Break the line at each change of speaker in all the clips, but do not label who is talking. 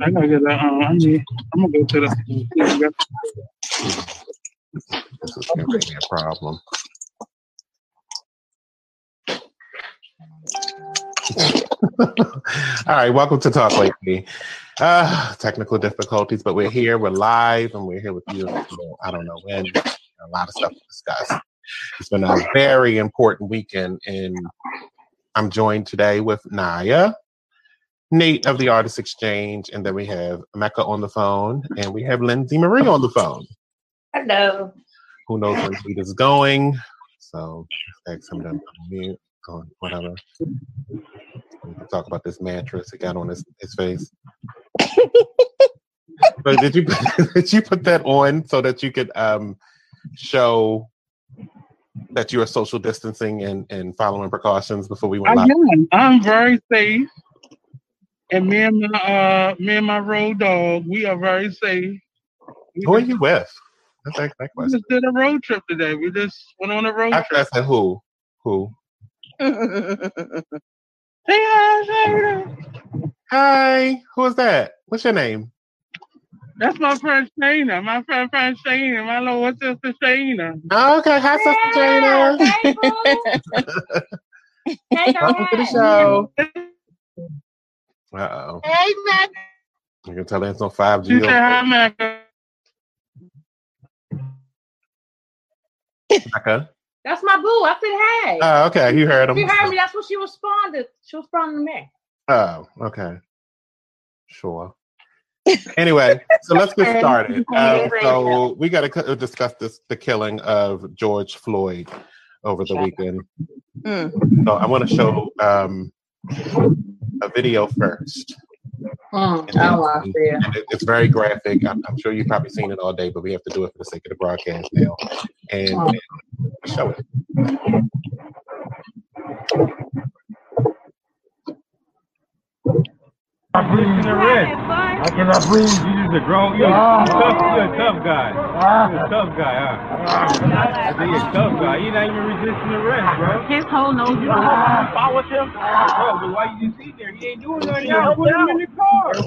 I gotta get that. Uh, I need, I'm gonna go to the.
This is gonna be a problem. All right, welcome to Talk Lately. Uh, technical difficulties, but we're here, we're live, and we're here with you. I don't know when. A lot of stuff to discuss. It's been a very important weekend, and I'm joined today with Naya, Nate of the Artist Exchange, and then we have Mecca on the phone, and we have Lindsay Marie on the phone.
Hello.
Who knows where Nate is going? So, ask him to mute or whatever. We can talk about this mattress he got on his, his face. but did you did you put that on so that you could um, show that you are social distancing and, and following precautions before we went
I
live?
am. I'm very safe, and me and my uh, me and my road dog, we are very safe. We
Who are you with? That's that, that
We just did a road trip today. We just went on a road
After I said who, who?
trip. Hi,
who is that? What's your name?
That's my friend Shayna. My friend, friend Shayna. My little sister Shayna.
Oh, okay, hi, Sister Jana. Welcome to the show. Uh oh.
Hey, Mac.
You can tell there's no 5G.
She said hi, Mecca.
Mecca.
That's my boo. I said, hey.
Oh, okay, you heard him.
you heard me. That's what she responded. She responded to me.
Oh, okay. Sure. Anyway, so let's get started. Um, so we got to discuss this the killing of George Floyd over the weekend.
Mm.
So I want to show um, a video first.
Mm, watched it.
It's very graphic. I'm, I'm sure you've probably seen it all day, but we have to do it for the sake of the broadcast now. And, and show it.
I breathe in the red. I cannot breathe. You just a grown. You're, a tough. You're a tough guy. You're a tough guy, huh? I think you're a tough guy. You're not even resisting arrest, bro.
His whole nose is
Follow him, bro. But why you just sitting there? He ain't doing nothing. Y'all put him in the car.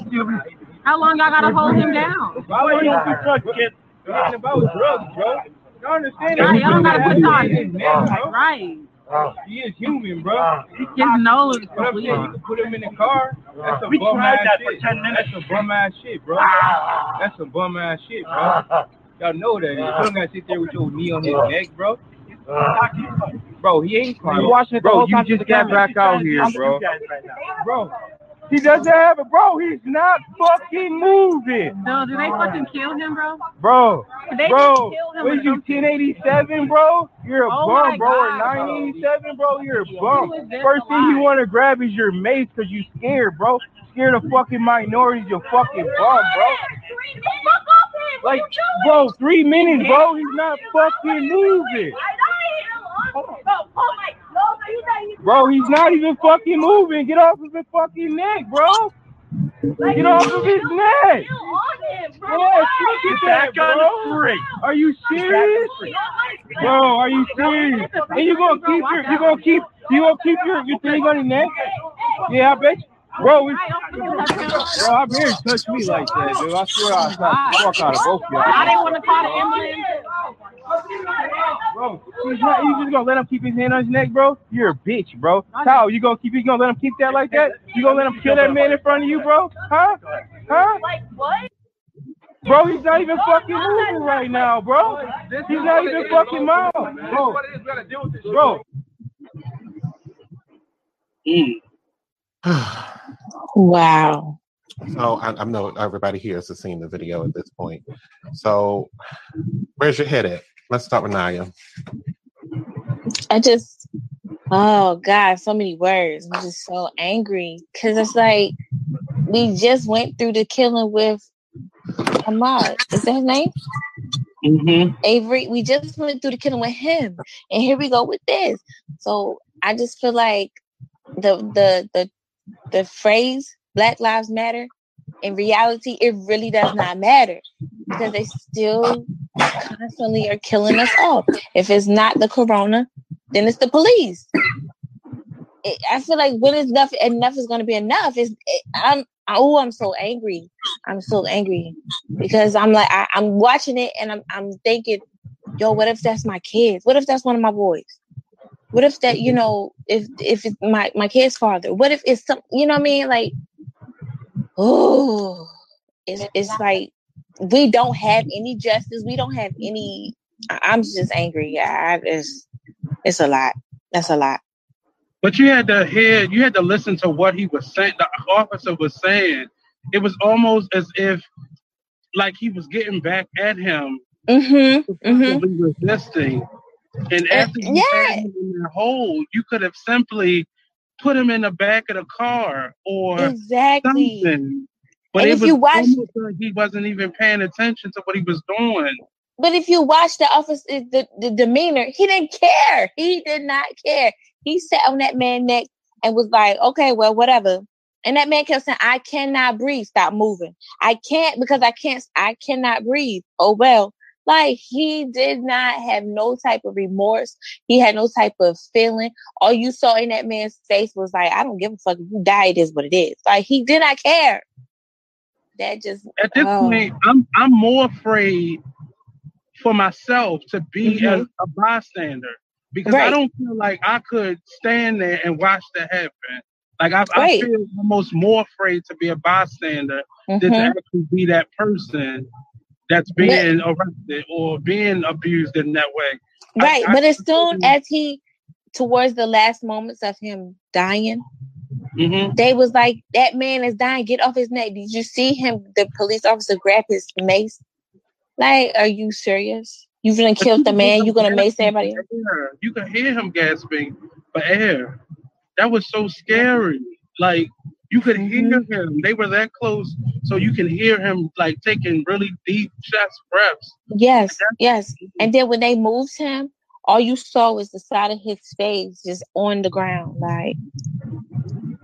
How long y'all gotta hold him down?
Why would you be drugs, kid? It ain't about drugs, bro. Y'all understand
Y'all, gotta put y'all
His neck, bro. He is human, bro.
His nose is
What I'm you can put him in the car. That's some
We
bum
tried
ass
that
shit.
for 10 minutes.
That's some bum ass shit, bro. That's some bum ass shit, bro. Y'all know that. You don't gotta sit there with your knee on his neck, bro. Bro, he ain't crying.
You watching it the
bro,
whole
you just got back out here, bro.
right.
Bro, he doesn't have it, bro. He's not fucking moving,
No, did they fucking kill him, bro?
bro.
They
Bro,
kill him.
what
or
you
something.
1087, bro? You're a
Oh
bum, bro. Or
God, bro.
987, bro. You're a bum. First thing you want to grab is your mace because you scared, bro. Scared of fucking minorities, you fucking bum, bro. Like, bro, three minutes, bro. He's not fucking moving. Bro, he's not even fucking moving. Get off of his fucking neck, bro. Get off of his neck. Yeah, look at that,
Back on the
bro. Are you serious? Bro, are you serious? And you gonna keep your, you gonna keep, you gonna keep your, your thing on your neck? Yeah, I bet you. Bro, it's, bro, I barely touch me like that, dude. I swear I'll slap the fuck out of both of
Now
y'all.
they want to call the ambulance.
Bro, he's not, you just gonna let him keep his hand on his neck, bro? You're a bitch, bro. How you gonna keep? You gonna let him keep that like that? You gonna let him kill that man in front of you, bro? Huh? Huh? Like what? Bro, he's not even fucking moving right now, bro. He's not even fucking moving, bro. Bro, mm.
Wow.
So I, I know everybody here has seen the video at this point. So where's your head at? Let's start with Naya.
I just, oh God, so many words. I'm just so angry because it's like we just went through the killing with Ahmaud. Is that his name?
Mm-hmm.
Avery. We just went through the killing with him, and here we go with this. So I just feel like the the the the phrase Black Lives Matter. In reality, it really does not matter because they still constantly are killing us off. If it's not the corona, then it's the police. it, I feel like when is enough, enough is going to be enough. Is it, I'm oh, I'm so angry. I'm so angry because I'm like I, I'm watching it and I'm I'm thinking, yo, what if that's my kids? What if that's one of my boys? What if that you know if if it's my my kid's father? What if it's some you know what I mean? Like, oh, it's it's like we don't have any justice. We don't have any. I'm just angry. I it's it's a lot. That's a lot.
But you had to hear, you had to listen to what he was saying. The officer was saying. It was almost as if, like, he was getting back at him,
Mm-hmm. Mm-hmm.
resisting. And uh, after you
yeah.
had him in the hole, you could have simply put him in the back of the car or
Exactly.
something. But
And if you watch-
like he wasn't even paying attention to what he was doing.
But if you watch the office, eh, the, the demeanor, he didn't care. He did not care. He sat on that man's neck and was like, okay, well, whatever. And that man kept saying, I cannot breathe. Stop moving. I can't because I can't, I cannot breathe. Oh, well. Like he did not have no type of remorse. He had no type of feeling. All you saw in that man's face was like, I don't give a fuck. If you die, it is what it is. Like he did not care. That just,
At this
Oh.
point, I'm I'm more afraid for myself to be
Mhm.
a, a bystander because I don't feel like I could stand there and watch that happen. Like I, I feel almost more afraid to be a bystander than to
Mhm.
actually be that person that's being arrested or being abused in that way.
Right,
I-
but as soon as he, towards the last moments of him dying,
hmm
they was like, "That man is dying. Get off his neck." Did you see him? The police officer grab his mace. Like, are you serious? You gonna kill the man? You're gonna mace everybody?
You can hear him gasping for air. That was so scary. Like you could hear
Mm-hmm.
him. They were that close, so you can hear him like taking really deep chest breaths.
Yes, yes. And then when they moved him, all you saw was the side of his face just on the ground. Like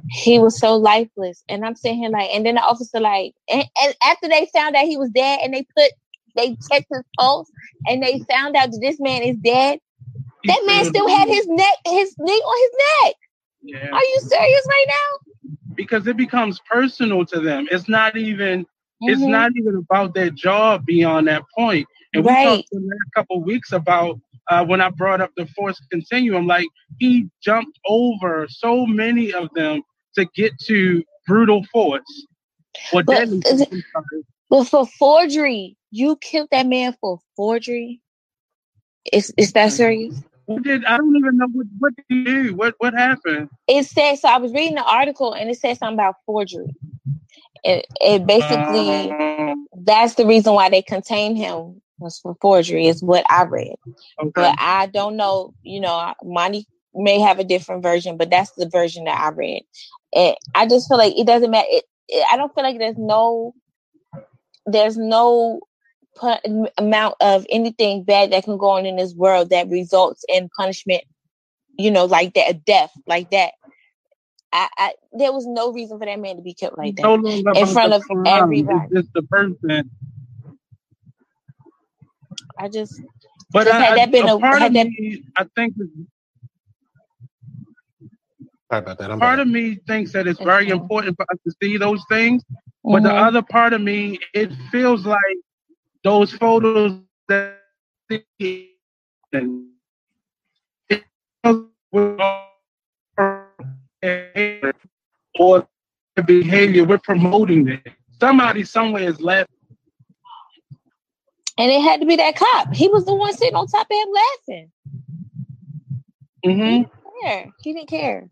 he was so lifeless. And I'm sitting here like, and then the officer like, and, and after they found out he was dead, and they put, they checked his pulse, and they found out that this man is dead. That man still had his neck, his knee on his neck.
Yeah.
Are you serious right now?
because it becomes personal to them. It's not even it's
Mhm.
not even about their job beyond that point. And we
Right.
talked the last couple of weeks about uh, when I brought up the force continuum, like he jumped over so many of them to get to brutal force. Or
But
deadly
is
force,
it- But for forgery, you killed that man for forgery. Is is that serious?
What did I don't even know what what did he do? What what happened?
it said so i was reading the article and it said something about forgery it, it basically
Uh,
that's the reason why they contained him was for forgery is what i read
okay.
but i don't know you know monty may have a different version but that's the version that i read and i just feel like it doesn't matter it, it, i don't feel like there's no there's no amount of anything bad that can go on in this world that results in punishment you know like that death like that I, I there was no reason for that man to be killed like that
no longer about
front of
crime,
everybody.
It's just the person.
i just
But
Just
I,
had that been
a
a-
part
had
of
that-
me, I think
Sorry about that. I'm
part
back.
of me thinks that it's very
Okay.
important for us to see those things, but the
mhm.
other part of me, it feels like those photos that and or the behavior we're promoting it. Somebody somewhere is laughing.
and it had to be that cop he was the one sitting on top of him laughing
hmm
yeah he didn't care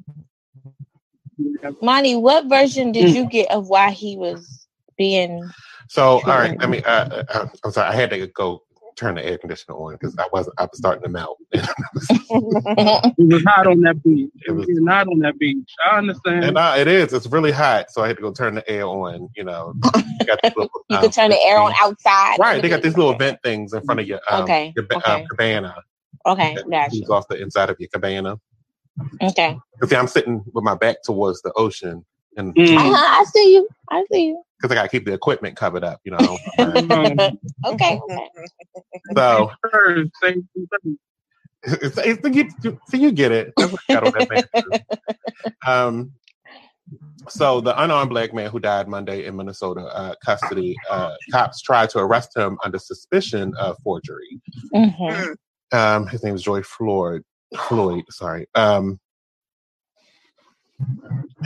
monty what version did
Mm.
you get of why he was being
So, all
Sure.
right. I mean, uh, uh, I'm sorry. I had to go turn the air conditioner on because I wasn't. I was starting to melt.
It was hot on that beach. It
It
was
was-
hot on that beach. I understand.
and uh, it is. It's really hot, so I had to go turn the air on. You know, you got these little,
you
um,
could turn the air on outside
Right. They got these little vent things in front of your um,
Okay,
your ba-
okay.
cabana
okay
that
gotcha
off the inside of your cabana.
okay
Because I'm sitting with my back towards the ocean, and
Mm.
uh-huh, i see you i see you
because I got to keep the equipment covered up. You know.
Okay okay
so
Birds, same
it's, it's, you, so you get it. That's what I got on that thing. Um, so the unarmed black man who died Monday in Minnesota uh, custody, uh, cops tried to arrest him under suspicion of forgery.
Mhm.
Um, his name is Joy Floyd. Floyd, sorry. Um,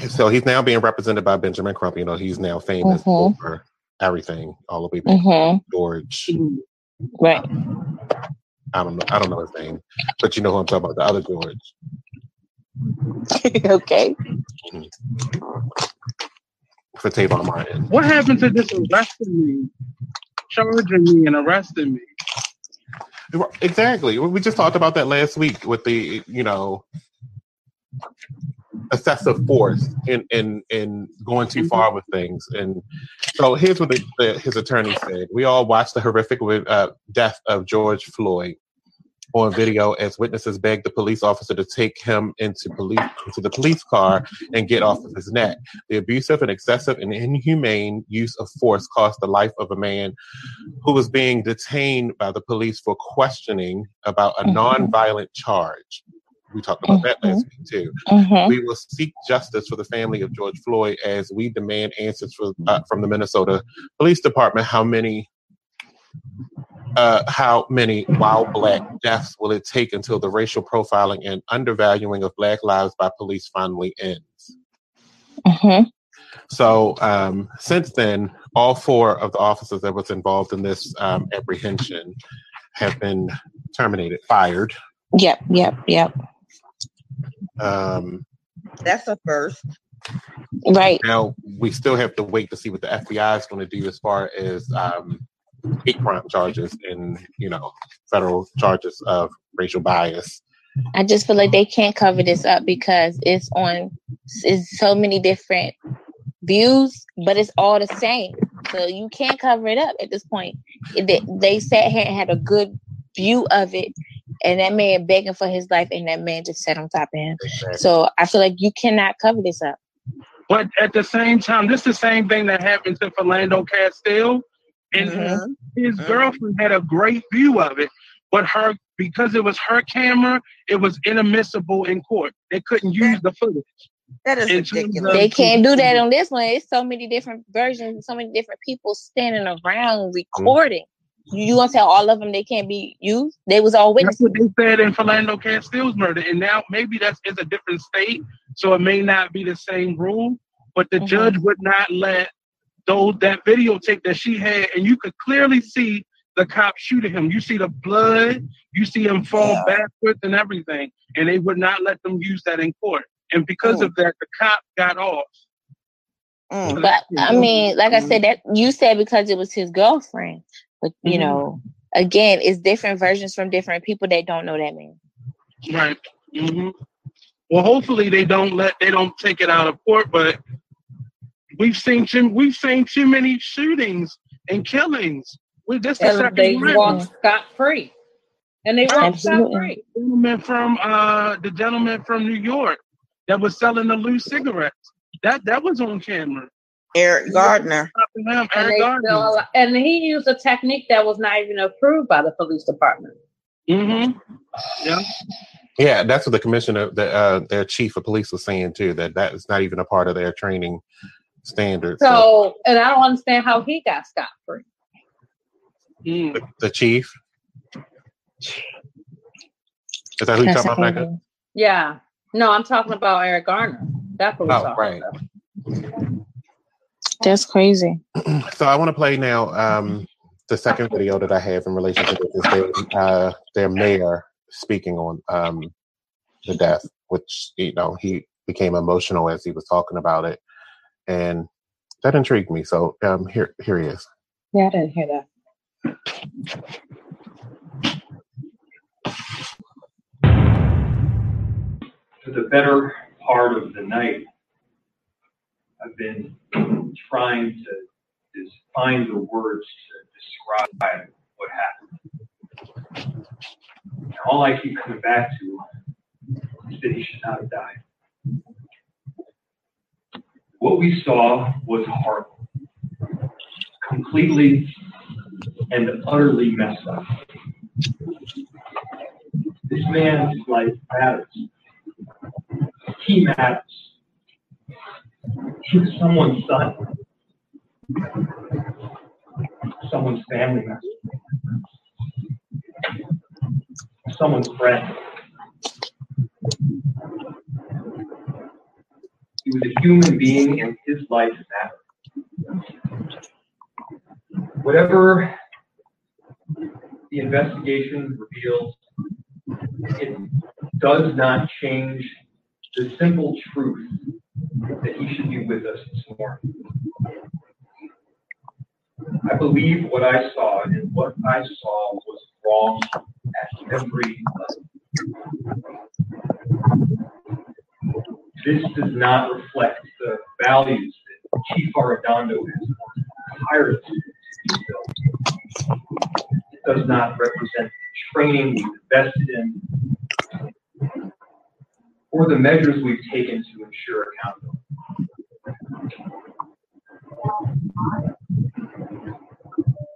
so he's now being represented by Benjamin Crump. You know, he's now famous
Mhm.
for everything, all the way back
Mhm.
George.
Right.
I don't know. I don't know his name, but you know who I'm talking about. The other George.
okay.
for Trayvon Martin.
What happened to just arresting me, charging me, and arresting me?
Exactly. We just talked about that last week with the, you know, excessive force in in in going too far with things. And so here's what the, the, his attorney said: We all watched the horrific uh, death of George Floyd on video as witnesses begged the police officer to take him into police into the police car and get off of his neck. The abusive and excessive and inhumane use of force cost the life of a man who was being detained by the police for questioning about a
Mhm.
nonviolent charge. We talked about that last week too.
Mhm.
We will seek justice for the family of George Floyd as we demand answers for, uh, from the Minnesota Police Department. How many, uh, how many wild black deaths will it take until the racial profiling and undervaluing of black lives by police finally ends?
Mhm.
So um, since then, all four of the officers that was involved in this um, apprehension have been terminated, fired.
Yep. Yep. Yep.
Um,
That's a first.
Right.
now we still have to wait to see what the FBI is going to do as far as um, hate crime charges and you know federal charges of racial bias.
I just feel like they can't cover this up because it's on it's so many different views, but it's all the same. So you can't cover it up at this point. They, they sat here and had a good view of it, and that man begging for his life, and that man just sat on top of him. So I feel like you cannot cover this up.
But at the same time, this is the same thing that happened to Philando Castile, and
Mhm.
his
Mhm.
girlfriend had a great view of it, but her because it was her camera, it was inadmissible in court. They couldn't use the footage.
That is
In
ridiculous.
They can't do that on this one. It's so many different versions, so many different people standing around recording. You gonna tell all of them they can't be used? They was all witnesses.
That's
witnesses.
what they said in Philando Castile's murder, and now maybe that's is a different state, so it may not be the same rule. But the
Mhm.
judge would not let those that videotape that she had, and you could clearly see the cop shooting him. You see the blood, you see him fall
Yeah.
backwards and everything, and they would not let them use that in court. And because
Mm.
of that, the cop got off.
Mm.
But I mean, like I said, that you said because it was his girlfriend. But you
Mhm.
know, again, it's different versions from different people that don't know that man.
Right. hmm Well, hopefully they don't let they don't take it out of court, but we've seen too we've seen too many shootings and killings. We this the second
they
one.
walk scot free. And they walk scot
Absolutely.
free.
gentleman from uh the gentleman from New York that was selling the loose cigarettes. That that was on camera.
Eric Gardner.
Him,
And,
Eric
they
Gardner.
still and he used a technique that was not even approved by the police department.
Mm-hmm. Yeah.
Yeah, that's what the commissioner, the, uh, their chief of police was saying too. That that is not even a part of their training standards. So
So, and I don't understand how he got scot free.
Mm.
the, the chief is that who you
That's
talking about? Becca?
Yeah. No, I'm talking about Eric Garner. That police
Oh, right.
officer.
That's crazy.
So I want to play now um, the second video that I have in relation to this. Their, uh, their mayor speaking on um, the death, which you know he became emotional as he was talking about it, and that intrigued me. So um, here, here he is.
Yeah, I didn't hear that.
for the better part of the night, I've been trying to just find the words to describe what happened. And all I keep coming back to is that he should not have died. What we saw was horrible, completely and utterly messed up. This man's life matters he matters. Was someone's son, someone's family member, someone's friend. He was a human being, and his life mattered. Whatever the investigation reveals, it does not change the simple truth that he should be with us this morning. I believe what I saw, and what I saw was wrong at every level. This does not reflect the values that Chief Arradondo has worked to build. It does not represent the training we've invested in or the measures we've taken to ensure accountability.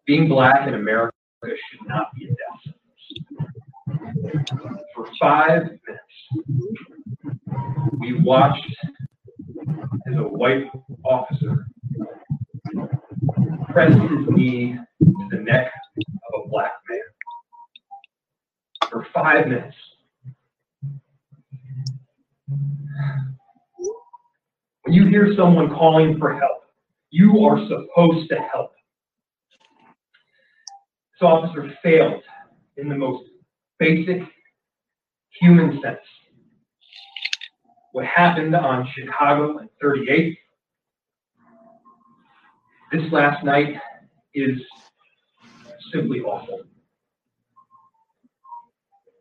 Being black in America should not be a death sentence. For five minutes, we watched as a white officer press his knee to the neck of a black man. For five minutes. When you hear someone calling for help, you are supposed to help. This officer failed in the most basic human sense. What happened on Chicago and 38th this last night is simply awful.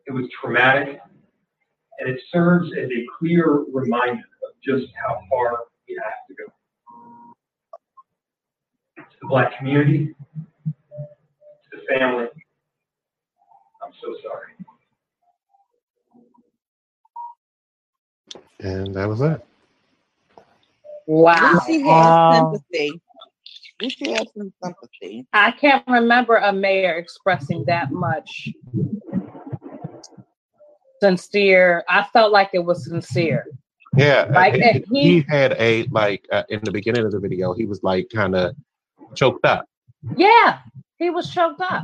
It was traumatic, and it serves as a clear reminder of just how far we have to go. To the black community, to the family, I'm so sorry.
And that was it.
Wow.
We should have
Um,
sympathy. We should have some sympathy.
I can't remember a mayor expressing that much sincere. I felt like it was sincere.
Yeah,
Like,
he, he
he-
had a like uh, in the beginning of the video, he was like kind of choked up.
Yeah, he was choked up.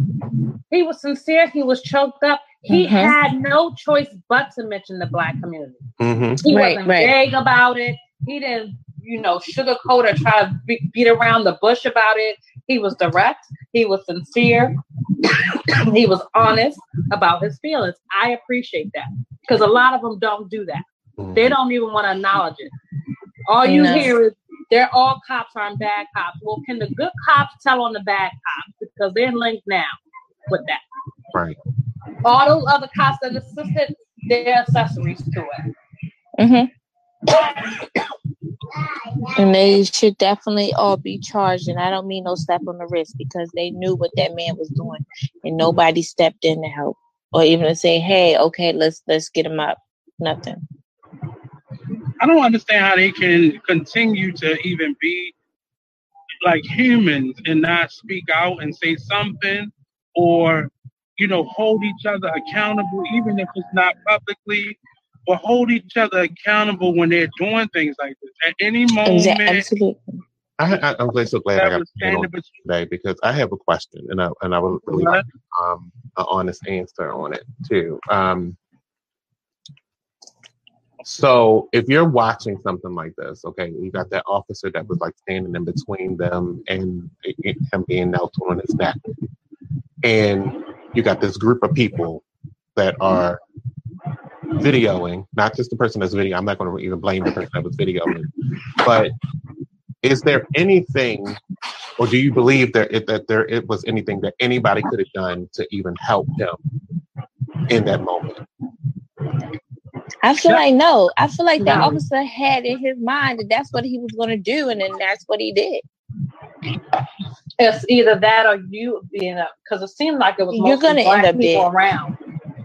He was sincere. He was choked up. He
Mhm.
had no choice but to mention the black community.
hmm
He
Right,
wasn't
right.
vague about it. He didn't, you know, sugarcoat or try to be- beat around the bush about it. He was direct. He was sincere. he was honest about his feelings. I appreciate that because a lot of them don't do that. They don't even want to acknowledge it. All you
No.
hear is they're all cops aren't bad cops. Well, can the good cops tell on the bad cops because they're linked now with that?
Right.
All those other cops that assisted, they're accessories to it.
Mm-hmm. And they should definitely all be charged. And I don't mean no slap on the wrist because they knew what that man was doing, and nobody stepped in to help or even to say, "Hey, okay, let's let's get him up." Nothing.
I don't understand how they can continue to even be like humans and not speak out and say something or, you know, hold each other accountable, even if it's not publicly, but hold each other accountable when they're doing things like this. At any moment,
Exactly. Absolutely.
I, I, I'm glad, so glad I got to on
standing between
today because I have a question and I and I would really like um, an honest answer on it too. Um, so if you're watching something like this, okay, you got that officer that was like standing in between them and him being knelt on his neck, and you got this group of people that are videoing, not just the person that's videoing. I'm not going to even blame the person that was videoing, but is there anything, or do you believe that it, that there it was anything that anybody could have done to even help him in that moment?
I feel like no. I feel like the officer had in his mind that that's what he was going to do, and then that's what he did.
It's either that or you being up because it seemed like it was
You're gonna end up
people
dead.
around.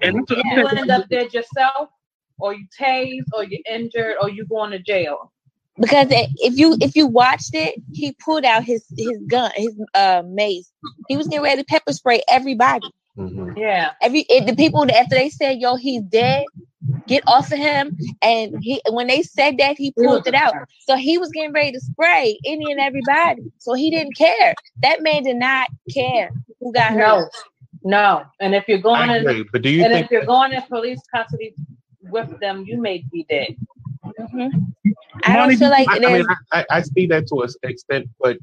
And it's-
You end up dead yourself, or you tased, or you're injured, or you going to jail.
Because if you if you watched it, he pulled out his his gun, his uh mace. He was getting ready to pepper spray everybody.
Mhm.
Yeah,
Every it, the people after they said, "Yo, he's dead," get off of him. And he when they said that, he pulled it out. So he was getting ready to spray any and everybody. So he didn't care. That man did not care who got hurt.
No, no. And if you're going
I
in,
but do you
and
think
if you're going in police custody with them, you may be dead.
Mhm. I don't feel like
I, I
there's
mean, I, I- I see that to an extent, but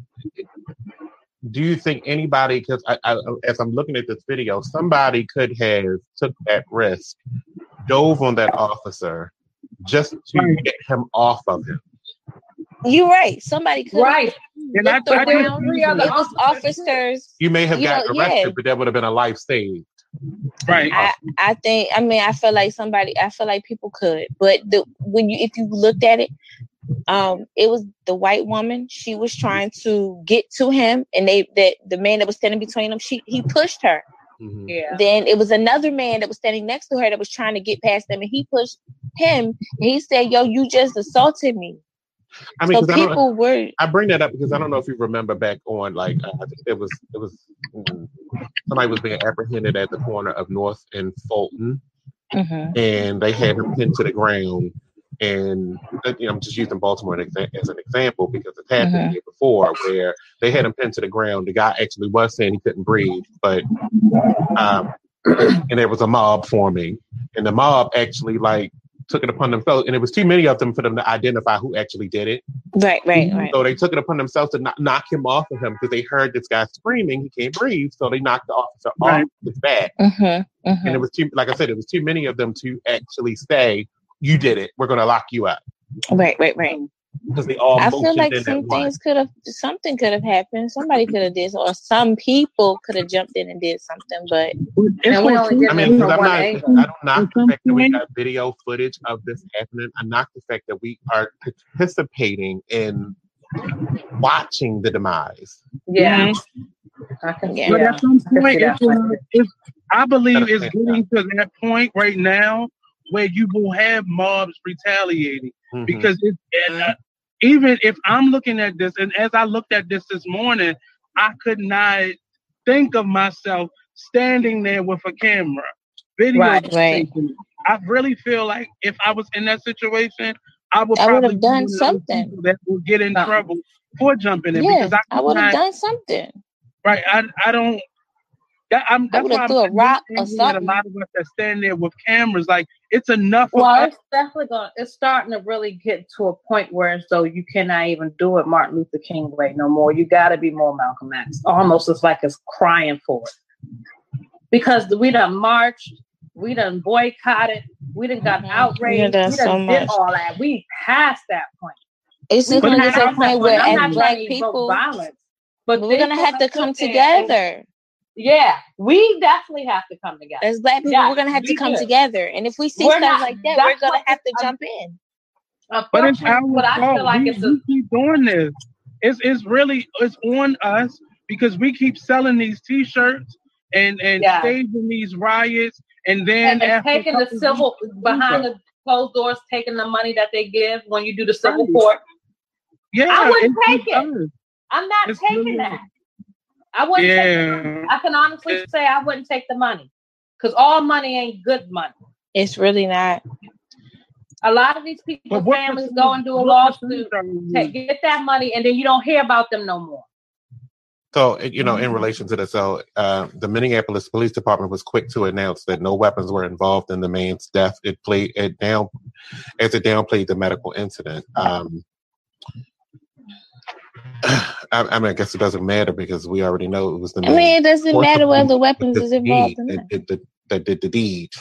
do you think anybody? Because I, I, as I'm looking at this video, somebody could have took that risk, dove on that officer, just to get him off of him.
you're right. Somebody could
Right.
And I,
looked
I
around.
just-
It officers.
You may have
You know,
arrested,
yeah.
but that would have been a life saved.
right.
I, I think I mean I feel like somebody I feel like people could, but the when you if you looked at it, um, it was the white woman. She was trying to get to him, and they that the man that was standing between them, she he pushed her.
Mhm.
Yeah.
Then it was another man that was standing next to her that was trying to get past them, and he pushed him. And he said, "Yo, you just assaulted me."
I mean,
so
'cause I,
people were
I bring that up because I don't know if you remember back on like uh, I think it was it was mm, somebody was being apprehended at the corner of North and Fulton,
Mhm.
and they had him pinned to the ground. And uh, you know, I'm just using Baltimore as an exa- as an example because it's happened
Mhm.
here before, where they had him pinned to the ground. The guy actually was saying he couldn't breathe, but um, and there was a mob forming, and the mob actually like took it upon themselves, and it was too many of them for them to identify who actually did it.
right, right, right.
So they took it upon themselves to knock, knock him off of him because they heard this guy screaming, he can't breathe. So they knocked the officer
Right.
off his back.
Mhm,
And it was too, like I said, it was too many of them to actually say, "You did it. We're going to lock you up."
Right, right, right.
Because they all
I feel like some things could have something could have happened. Somebody could have did, or some people could have jumped in and did something. But
It's
we only get
I mean,
from
I'm
one
not,
angle.
I don't knock the fact that we
Mhm.
got video footage of this happening. I knock the fact that we are participating in watching the demise.
Yeah. I can
Yeah.
yeah.
But at some point,
see that.
it's, uh, it's, I believe
Gotta
it's getting to that point right now where you will have mobs retaliating
Mhm.
because it, and, uh, even if I'm looking at this, and as I looked at this this morning, I could not think of myself standing there with a camera, video.
Right,
right.
I really feel like if I was in that situation, I would
I would
probably
have done
one of those
something.
that would get in
Something.
trouble for jumping in
yeah,
because I,
I would have done something.
Right. I I don't. That, I'm,
I
that's
would've
why I'm
threw a rock or
understanding that
something.
A lot of us that stand there with cameras, like it's enough. of
Well,
us.
it's definitely going. It's starting to really get to a point where as though you cannot even do it Martin Luther King way no more. You got to be more Malcolm X. Almost it's like it's crying for it because we done marched, we done boycotted, we done got
Mhm.
outraged,
We
we
done
done,
so
did
much.
all that. We passed that point.
It's just gonna get to a point where, as black
trying to evoke
people,
violence, but
we're gonna have to come
there and-
together.
Yeah, we definitely have to come together.
As black people,
Yeah,
we're gonna have to come
do.
together. And if we see
We're
stuff
not-
like that, we're gonna have to
I'm-
jump in.
But it's our
Unfortunately, but I feel like
we,
it's a,
we keep doing this. It's it's really it's on us because we keep selling these T-shirts and and
yeah.
staging these riots and then
and
after
taking the civil behind the closed doors, taking the money that they give when you do the civil
right.
court.
Yeah,
I wouldn't take it.
Us.
I'm not
It's
taking
really-
that. I wouldn't take the money.
Yeah.
I can honestly say I wouldn't take the money because all money ain't good money.
It's really not.
A lot of these people, families go and do a lawsuit,
percentage
take, get that money, and then you don't hear about them no more.
So, you know, in relation to this, so uh, the Minneapolis Police Department was quick to announce that no weapons were involved in the man's death. It played it down as it downplayed the medical incident. Um, I, I mean, I guess it doesn't matter because we already know it was the
I mean, it doesn't matter whether
with
weapons is involved or
that did the, that did the deed.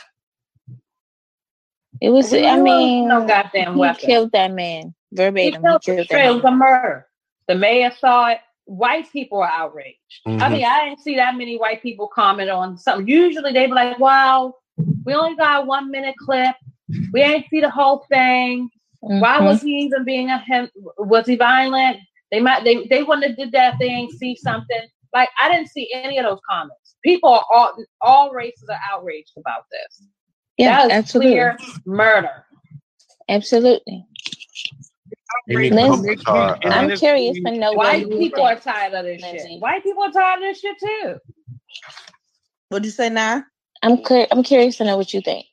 It was.
We
I mean,
no goddamn
he
weapon.
killed that man
He
verbatim.
killed
He killed
the It was a murder. The mayor saw it. White people are outraged. I
Mhm.
mean, I didn't see that many white people comment on something. Usually they'd be like, "Wow, we only got a one minute clip. We ain't see the whole thing. Why
Mhm.
was he even being a him? Was he violent? They might they they wouldn't have did that. thing, see something. Like I didn't see any of those comments. People are all all races are outraged about this.
Yeah,
that is
absolutely,
clear murder.
absolutely.
You need
Liz,
to start, uh,
I'm curious to know what
White people are tired of this
Lindsay.
shit. White people are tired of this shit too.
What'd you say now?
I'm cur- I'm curious to know what you think.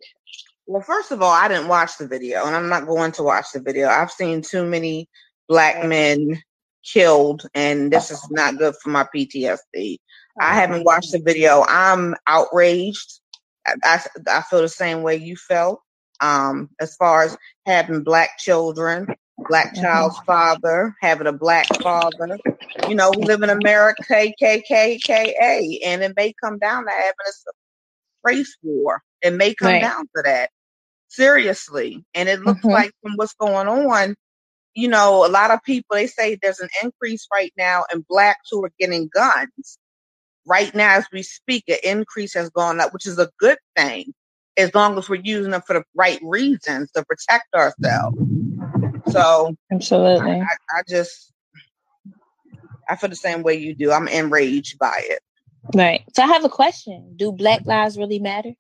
Well, first of all, I didn't watch the video, and I'm not going to watch the video. I've seen too many black men killed, and this is not good for my PTSD. I haven't watched the video. I'm outraged. I, I, I feel the same way you felt. Um, as far as having black children, black child's father, having a black father. You know, we live in America, KKKKA, and it may come down to having a race war. It may come
Right.
down to that. Seriously. And it looks
Mhm.
like from what's going on, you know, a lot of people they say there's an increase right now in blacks who are getting guns. Right now, as we speak, an increase has gone up, which is a good thing, as long as we're using them for the right reasons to protect ourselves. So
Absolutely.
I, I just I feel the same way you do. I'm enraged by it.
Right. So I have a question. Do black lives really matter?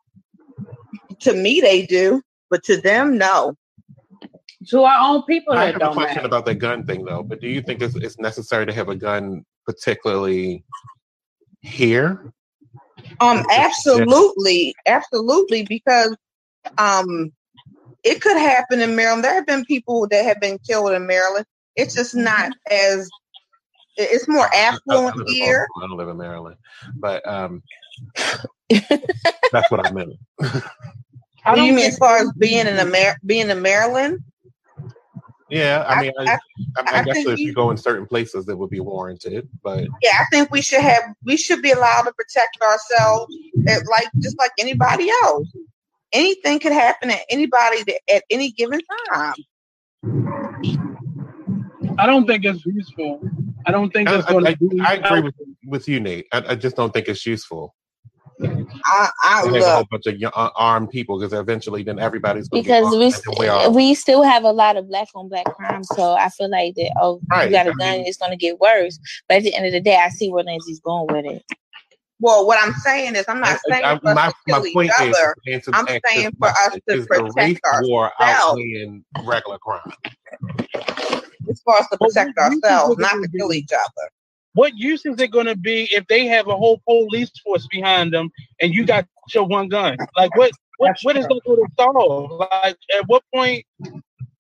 To me, they do, but to them, no.
To our own people,
I
that
have a
don't
question
matter.
about the gun thing though. But do you think it's, it's necessary to have a gun, particularly here?
Um, absolutely, absolutely, because um, it could happen in Maryland. There have been people that have been killed in Maryland. It's just not as it's more
I- I
affluent here.
I don't live in Maryland, but um, that's what I meant.
What do you mean as far as being in Amer- being in Maryland?
Yeah, I
I-
mean, I,
I-
I, mean,
I
I guess if you
you-
go in certain places, it would be warranted. But
Yeah, I think we should have we should be allowed to protect ourselves eh, like just like anybody else. Anything could happen to anybody that- at any given time.
I don't think it's useful. I don't think
I,
it's going
I,
to.
I agree with, with you, Nate. I, I just don't think it's useful.
I, I
to have a whole bunch of young, uh, armed people because eventually, then everybody's going
Because we
armed, and then we
still have a lot of black on black crime, so I feel like that. Oh,
Right,
you got a
I
gun,
mean-
it's gonna get worse. But at the end of the day, I see where Lindsay's going with it.
Well, what I'm saying is, I'm not saying
I-
for us to
my
kill each
point is,
other.
to answer-
I'm saying
this
for us to
is the race
protect
war
ourselves.
outweighing regular crime?
As far as to protect
Well, you- you
ourselves, not to kill each other.
What use is it going to be if they have a whole police force behind them and you got your one gun? Like what? What, what is
true.
that going to solve? Like at what point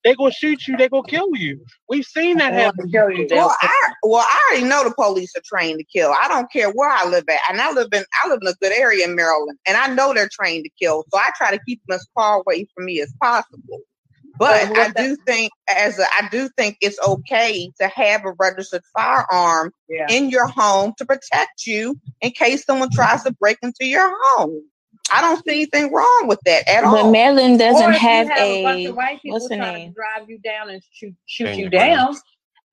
they gonna shoot you? They gonna kill you? We've seen that happen.
to kill you,
Well, I well, I already know the police are trained to kill. I don't care where I live at, and I live in I live in a good area in Maryland, and I know they're trained to kill. So I try to keep them as far away from me as possible. But
But
I
what
do think, as a, I do think it's okay to have a registered firearm
Yeah.
in your home to protect you in case someone tries to break into your home. I don't see anything wrong with that at
But
all.
Maryland doesn't
if you
have
have a bunch of white people
what's the
trying
name?
to drive you down and shoot shoot
Stand
you
your ground.
down.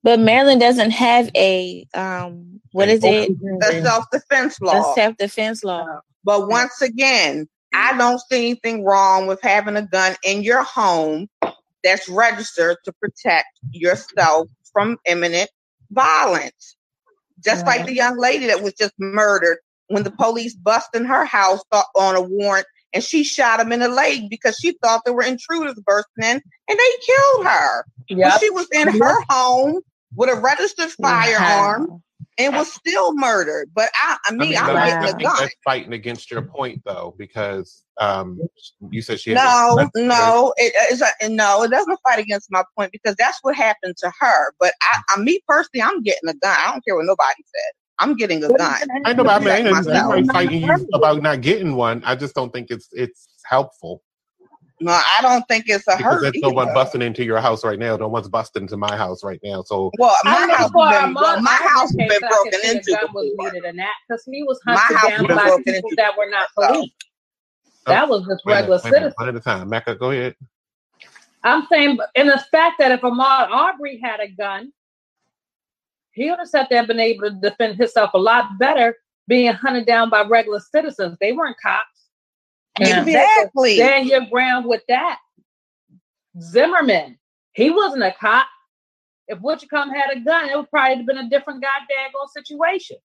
But Maryland doesn't have a um what is it?
The self defense
A
law.
self defense law.
But once again, I don't see anything wrong with having a gun in your home that's registered to protect yourself from imminent violence. Just like the young lady that was just murdered when the police busted her house on a warrant and she shot him in the leg because she thought there were intruders bursting in and they killed her.
Yep.
she was in her home with a registered firearm
Wow.
And was still murdered. But I, I mean,
mean,
I'm
I,
getting
I
a
think
gun.
that's fighting against your point, though, because um, you said she. had
No, no, it is a, no. It doesn't fight against my point because that's what happened to her. But I, I, me personally, I'm getting a gun. I don't care what nobody said. I'm getting a gun.
I know, but I mean, ain't, ain't fighting you about not getting one. I just don't think it's it's helpful
No, I don't think it's a
because
hurt.
there's no one busting into your house right now. No one's busting into my house right now. So
Well, my
know
house
for
been,
Armand,
well, my house has been broken
see a
into
was needed in that because me was
My
hunted
house
down
has been
by
broken
people
into
that were not
before.
police. Oh, that was just
wait a minute,
regular
wait
citizens.
one at a time. Mecca, go ahead.
I'm saying, in the fact that if Ahmaud Aubrey had a gun, he would have sat there and been able to defend himself a lot better being hunted down by regular citizens. They weren't cops.
Yeah.
Exactly.
Stand your ground with that. Zimmerman, he wasn't a cop. If Witchcomb had a gun, it would probably have been a different goddamn situation.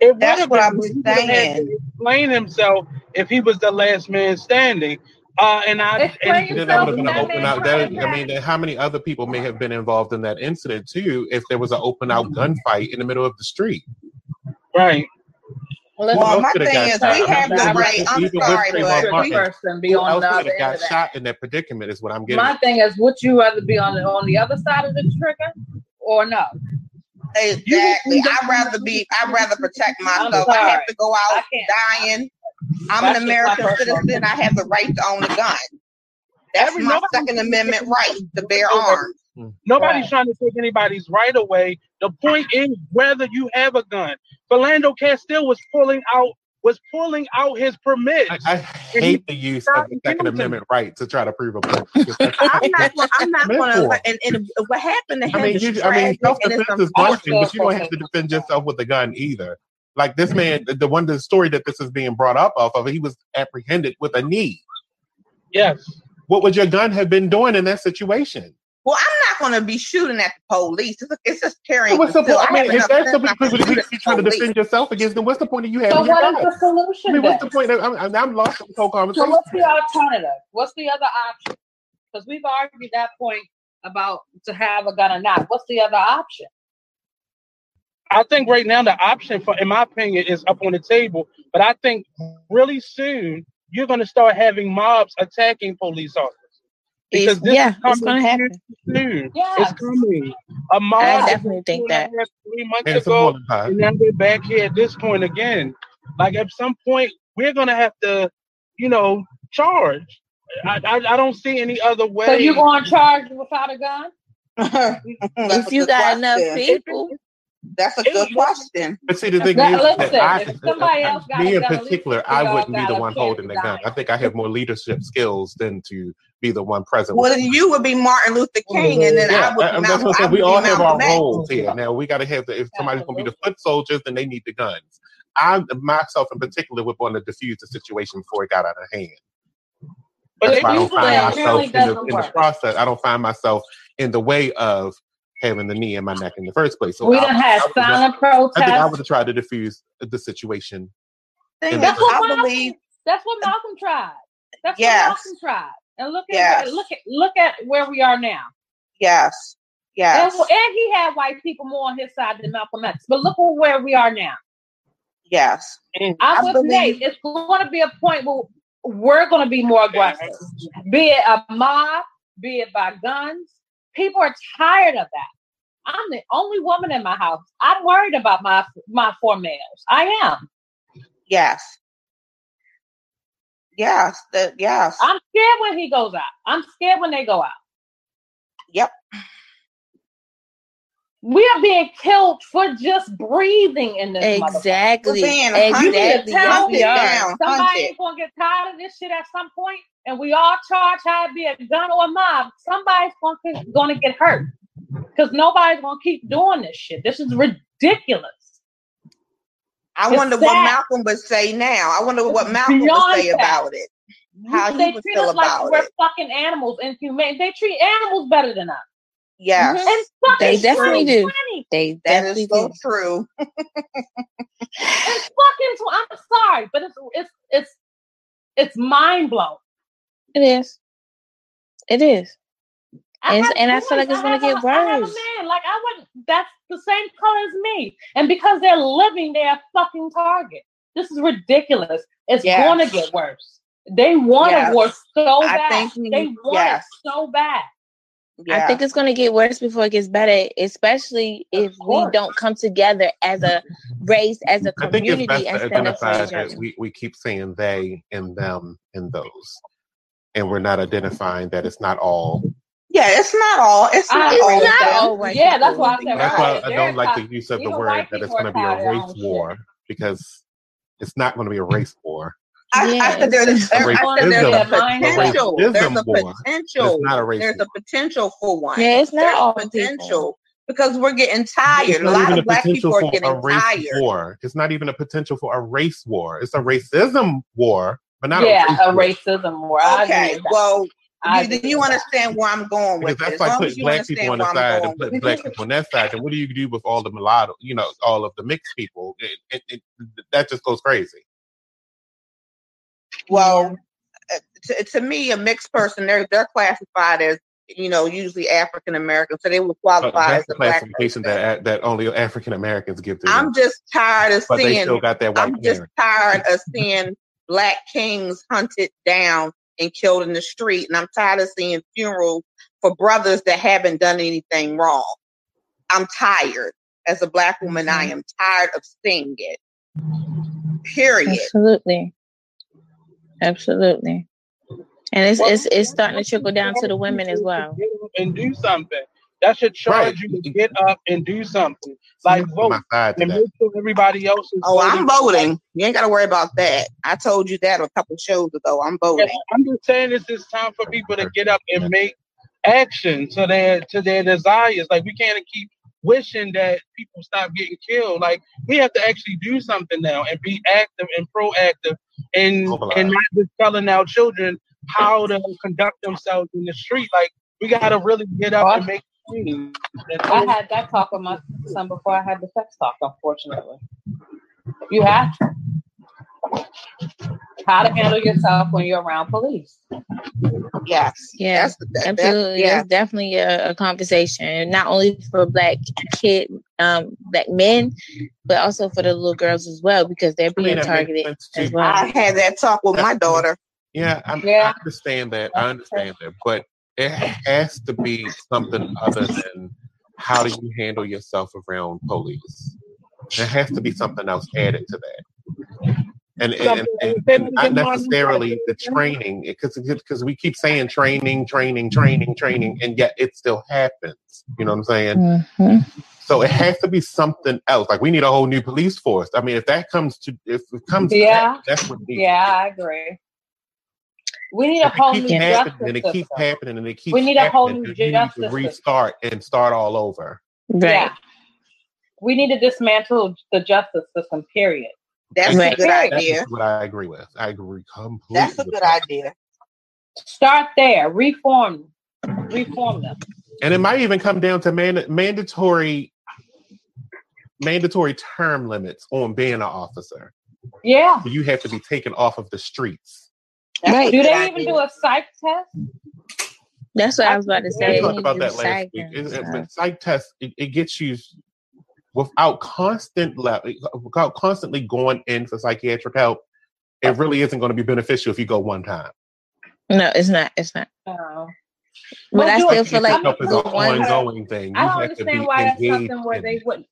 It
That's
would've
what
been,
I'm
but he would've
saying.
Explain himself if he was the last man standing. Uh, and I
Explain
and
Then that would have been an open out. That, I mean, then how many other people may have been involved in that incident too? If there was an open out gunfight in the middle of the street,
right.
Listen,
Well, my thing is,
shot?
we have the
Even with-
right. I'm
even
sorry, but
Martin,
we,
person be
Who
on
else
the other
have
end
got
of that.
shot in that predicament? Is what I'm getting.
My thing is, would you rather be on the on the other side of the trigger or no?
exactly. I'd rather be. I'd rather protect myself. I have to go out
can't.
dying. I'm
That's
an American citizen. I have the right to own a gun. That's
Every-
my Second Amendment right to bear arms. Hmm.
Nobody's
Right.
trying to take anybody's right away. The point is whether you have a gun. Philando Castile was pulling out was pulling out his permit.
I, I hate the use of the Second Amendment right to try to prove a point.
I'm not. gonna- I'm not
What
going to. And, and what happened to him
I mean, you, I mean, self defense is one thing, but you don't have to defend yourself with a gun either. Like this man, the- the one the story that this is being brought up off of, he was apprehended with a knee.
Yes.
What would your gun have been doing in that situation?
Well, I'm not going to be shooting at the police. It's, it's just carrying.
So what's the
concealed.
point? I mean,
have
if that's the
sense not to
people that you're
the
trying to defend yourself against, then what's the point of you having
So what is
gun?
the solution?
I mean, what's the point? Of, I'm, I'm, I'm lost in the whole
So
conversation.
what's the alternative? What's the other option? Because we've argued that point about to have a gun or not. What's the other option?
I think right now the option for, in my opinion, is up on the table. But I think really soon you're going to start having mobs attacking police officers because this
yeah,
is
it's
coming
gonna happen.
soon.
Yes.
It's coming. A mob.
I
was
definitely think
two and a
that.
Three months
And it's
ago, and now we're back here at this point again. Like at some point, we're gonna have to, you know, charge. I I, I don't see any other way.
So you going to charge without a gun?
That's
If you
good
got enough people,
That's a good question.
But see, the thing
That-
is
listen,
that I,
if somebody else got
me
a
in
gun, at least
particular, I wouldn't be the one holding the gun. I think I have more leadership skills than to be the one present.
Well, then you would be Martin Luther King, and then
Yeah,
I would
and
be
that's
Malcolm.
what I'm saying. We all have our
Malcolm X.
roles here. Now we got to have the. If somebody's going to be the foot soldiers, then they need the guns. I myself, in particular, would want to diffuse the situation before it got out of hand.
But
That's
it
why I don't find
apparently
myself in the, in the process. I don't find myself in the way of having the knee in my neck in the first place. So
we
I,
done had
would have-
silent
I think I would have tried to diffuse the situation.
Thing
in
is,
the
That's what
I
Malcolm.
believe.
That's what Malcolm tried. That's
Yes.
what Malcolm tried. And look at
Yes.
look at look at where we are now.
Yes. Yes.
And, and he had white people more on his side than Malcolm X. But look at where we are now.
Yes.
I'm
I
with
believe-
Nate. It's going to be a point where we're going to be more aggressive, be it a mob, be it by guns. People are tired of that. I'm the only woman in my house. I'm worried about my my four males. I am.
Yes. Yes. The, yes.
I'm scared when he goes out. I'm scared when they go out.
Yep.
We are being killed for just breathing in this
exactly,
We're being hunted,
exactly. Yes,
hunted
we are.
down.
Somebody ain't gonna get tired of this shit at some point, and we all charge how it be a gun or a mob. Somebody's gonna gonna get hurt because nobody's gonna keep doing this shit. This is ridiculous.
I
It's
wonder what. Malcolm would say now. I wonder what Malcolm would say
sad.
about it. How he
they
would
treat
feel
us like we're
it.
fucking animals, inhumane. They treat animals better than us.
Yes.
Mhm. They definitely do.
2020.
They definitely
is so
do.
true.
It's fucking. tw- I'm sorry, but it's it's it's it's mind blowing.
It is. It is.
I
And-
have
and I feel like
boys.
it's gonna
have a-
get
I have a
worse.
man, like I wouldn't. That's the same color as me, and because they're living, they're a fucking target. This is ridiculous. It's
Yes.
going to get worse. They want
Yes.
a war so
I
bad.
think we-
they want
yes.
it so bad.
Yeah.
I think it's going to get worse before it gets better, especially if we don't come together as a race, as a
I think it's
community,
best to
and stand up for
identify that we, we keep saying they and them and those. And we're not identifying that it's not all.
Yeah, it's not all. It's
I-
not
It's
all.
not
of them.
all white
yeah, that's why I said
That's why I don't like
ti-
the use of the word that it's going to be a
tired of their
race
own shit.
war because it's not going to be a race war.
I, I said there's,
A
I said there's
racism,
a
a
potential. There's
racism
a
war.
potential.
It's not a race
There's
war.
a potential for one.
Yeah, it's not
There's
all
a
people.
potential because we're getting tired.
It's
A lot
even a
of black
potential
people are getting
a race
tired.
war. It's not even a potential for a race war. It's a racism war, but not
yeah,
a race
a racism war. I
Okay, well,
I
you, then you understand where I'm going
Because
with it.
that's
As
like putting
as
black people on the side and putting black people on that side. And what do you do with all the mulatto, you know, all of the mixed people? It, it, it, that just goes crazy.
Well, uh, to, to me, a mixed person, they're they're classified as you know, usually African American, so they would qualify as
that's the
a
classification that that only African Americans get. to
I'm just tired of
But they
seeing.
still got that white
I'm just
parent.
tired of seeing black kings hunted down and killed in the street, and I'm tired of seeing funerals for brothers that haven't done anything wrong. I'm tired. As a black woman, I
Mm-hmm.
am tired of seeing it. Period.
Absolutely. Absolutely. And it's it's it's starting to trickle down to the women as well.
And do something. That should charge you to get up and do something. Like vote
my side to
and
that.
make sure everybody else is
Oh, I'm
voting.
voting. You ain't got to worry about that. I told you that a couple shows ago. I'm voting.
I'm just saying it's this time for people to get up and make action to their to their desires. Like we can't keep wishing that people stop getting killed. Like we have to actually do something now and be active and proactive and
Mobilize.
and not just telling our children how to conduct themselves in the street. Like we gotta really get up and make change.
I had that talk with my son before I had the sex talk, unfortunately. You have to. How to handle yourself when you're around police.
Yes.
Yeah,
That's, that, that's
absolutely.
yeah.
That's definitely a, a conversation, not only for black kid, um, black men, but also for the little girls as well, because they're
I mean,
being targeted as well.
I had that talk with my daughter.
Yeah, I'm,
Yeah.
I understand that. I understand that, but it has to be something other than how do you handle yourself around police. There has to be something else added to that, and and, and, and, not necessarily the training, because because we keep saying training, training, training, training, and yet it still happens. You know what I'm saying?
Mhm.
So it has to be something else. Like we need a whole new police force. I mean, if that comes to if it comes, to
Yeah.
that, that's what.
Yeah, I agree. We need a whole new
keeps
justice
happening and it keeps
system.
happening and it keeps
We need a whole
happening,
new
then you need
justice
to
system.
restart and start all over.
Right.
Yeah. We need to dismantle the justice system, period.
That's
Right.
a good
Right.
That's
idea.
what I agree with. I agree completely.
That's a good
that.
idea.
Start there. Reform. Reform them.
And it might even come down to man- mandatory mandatory term limits on being an officer.
Yeah.
You have to be taken off of the streets.
That's
Right.
Do they
idea.
even do a psych test?
That's what I was about to say.
We
say.
talked
They
about that last
psych
week. It- it- but uh, psych test, it, it gets you without constant le- without constantly going in for psychiatric help. It really isn't going to be beneficial if you go one time.
No, it's not. It's not.
No.
But
Well,
I still
it-
feel like
help is an ongoing thing. You
I don't
have to be
understand why that's something where they wouldn't.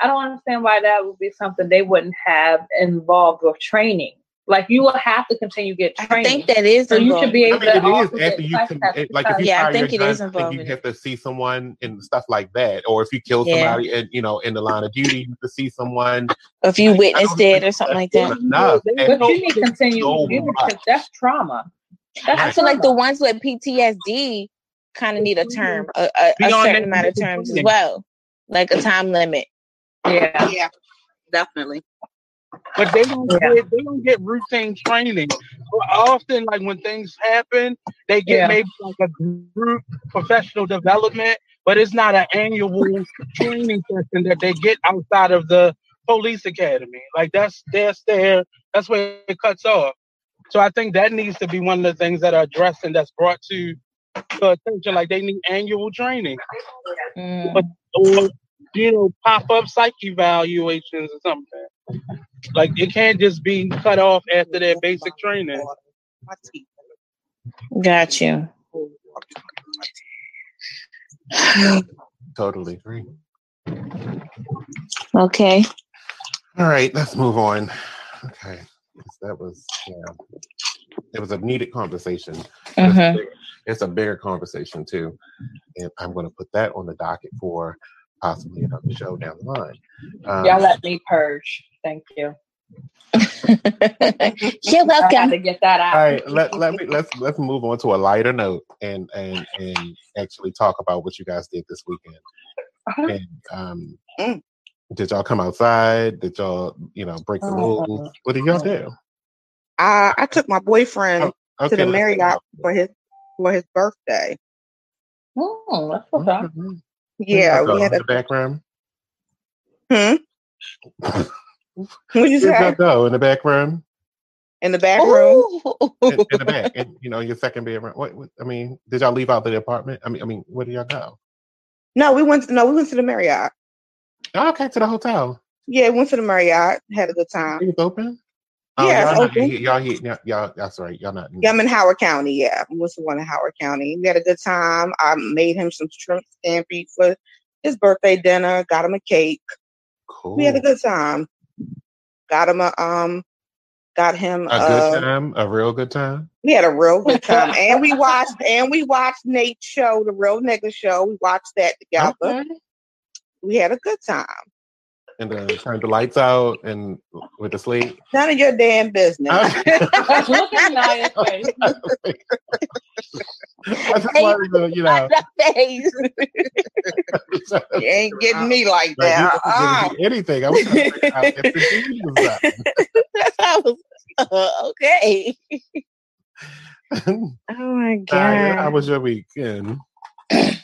I don't understand why that would be something they wouldn't have involved with training. Like you will have to continue to get
I think that is
so you should
involved.
be
I
able
mean,
to
it
also
is after you
psych
can, it, like if you
because-
Yeah, I
fire
think
your
it is
gun, I think
involved
you have to see someone and stuff like that. Or if you kill
Yeah.
somebody and you know in the line of duty, you have to see someone.
if you
I- I
witnessed it or something like that.
Enough.
They
And
but you need to continue
so
to do it that's trauma. That's
I feel like the ones with PTSD kind of need a term, a, a, a certain
that
amount of terms as well, like a time limit.
yeah.
Yeah, definitely.
But they don't
Yeah.
get they don't get routine training. But Often, like when things happen, they get
Yeah.
maybe like a group professional development, but it's not an annual training session that they get outside of the police academy. Like that's that's there. That's where it cuts off. So I think that needs to be one of the things that are addressed and that's brought to, attention. Like they need annual training
Mm.
But- or you know pop up psych evaluations or something. Like it can't just be cut off after their basic training.
My.
Got you.
Totally agree.
Okay.
All right, let's move on. Okay, that was yeah, it was a needed conversation. But It's, a
Mhm.
big- it's a bigger conversation too, and I'm going to put that on the docket for possibly another show down the line. Um,
Y'all let me purge. Thank you.
You're
I had
welcome.
to get that out.
all right, let, let me let's let's move on to a lighter note and and and actually talk about what you guys did this weekend.
Uh-huh.
And um,
Mm.
did y'all come outside? Did y'all you know break the
Uh,
rules? What did y'all do?
I I took my boyfriend to
Okay,
the Marriott for his for his birthday.
Mm, that's what's up.
Yeah,
Where'd
we had
go?
a
in the back room.
hmm. What you
Where'd y'all
say?
go in the back room?
in the back room.
in, in the back, in, you know, your second bedroom. What, what? I mean, did y'all leave out the apartment? I mean, I mean, where did y'all go?
No, we went. To, no, we went to the Marriott.
Oh, okay, to the hotel.
Yeah, went to the Marriott. Had a good time.
It was open. Oh,
Yeah,
y'all,
it's
not,
open.
y'all, y'all, y'all, that's right. Y'all not.
Yeah, I'm in Howard County. Yeah, we went to one in Howard County. We had a good time. I made him some shrimp scampi for his birthday dinner. Got him a cake.
cool.
We had a good time. Got him a um. Got him
a
uh,
good time, a real good time.
We had a real good time, and we watched and we watched Nate's show, the Real Nigga Show. We watched that together.
Okay.
We had a good time.
And then turned the lights out and went to sleep.
None of your damn business.
Look at Naya's face.
I just wanted to, you know.
face.
you ain't getting me like
Like,
that.
you
Uh-uh.
anything. I was trying to out if the dude was up.
I was uh, okay. Oh my
Naya,
god.
How was your weekend?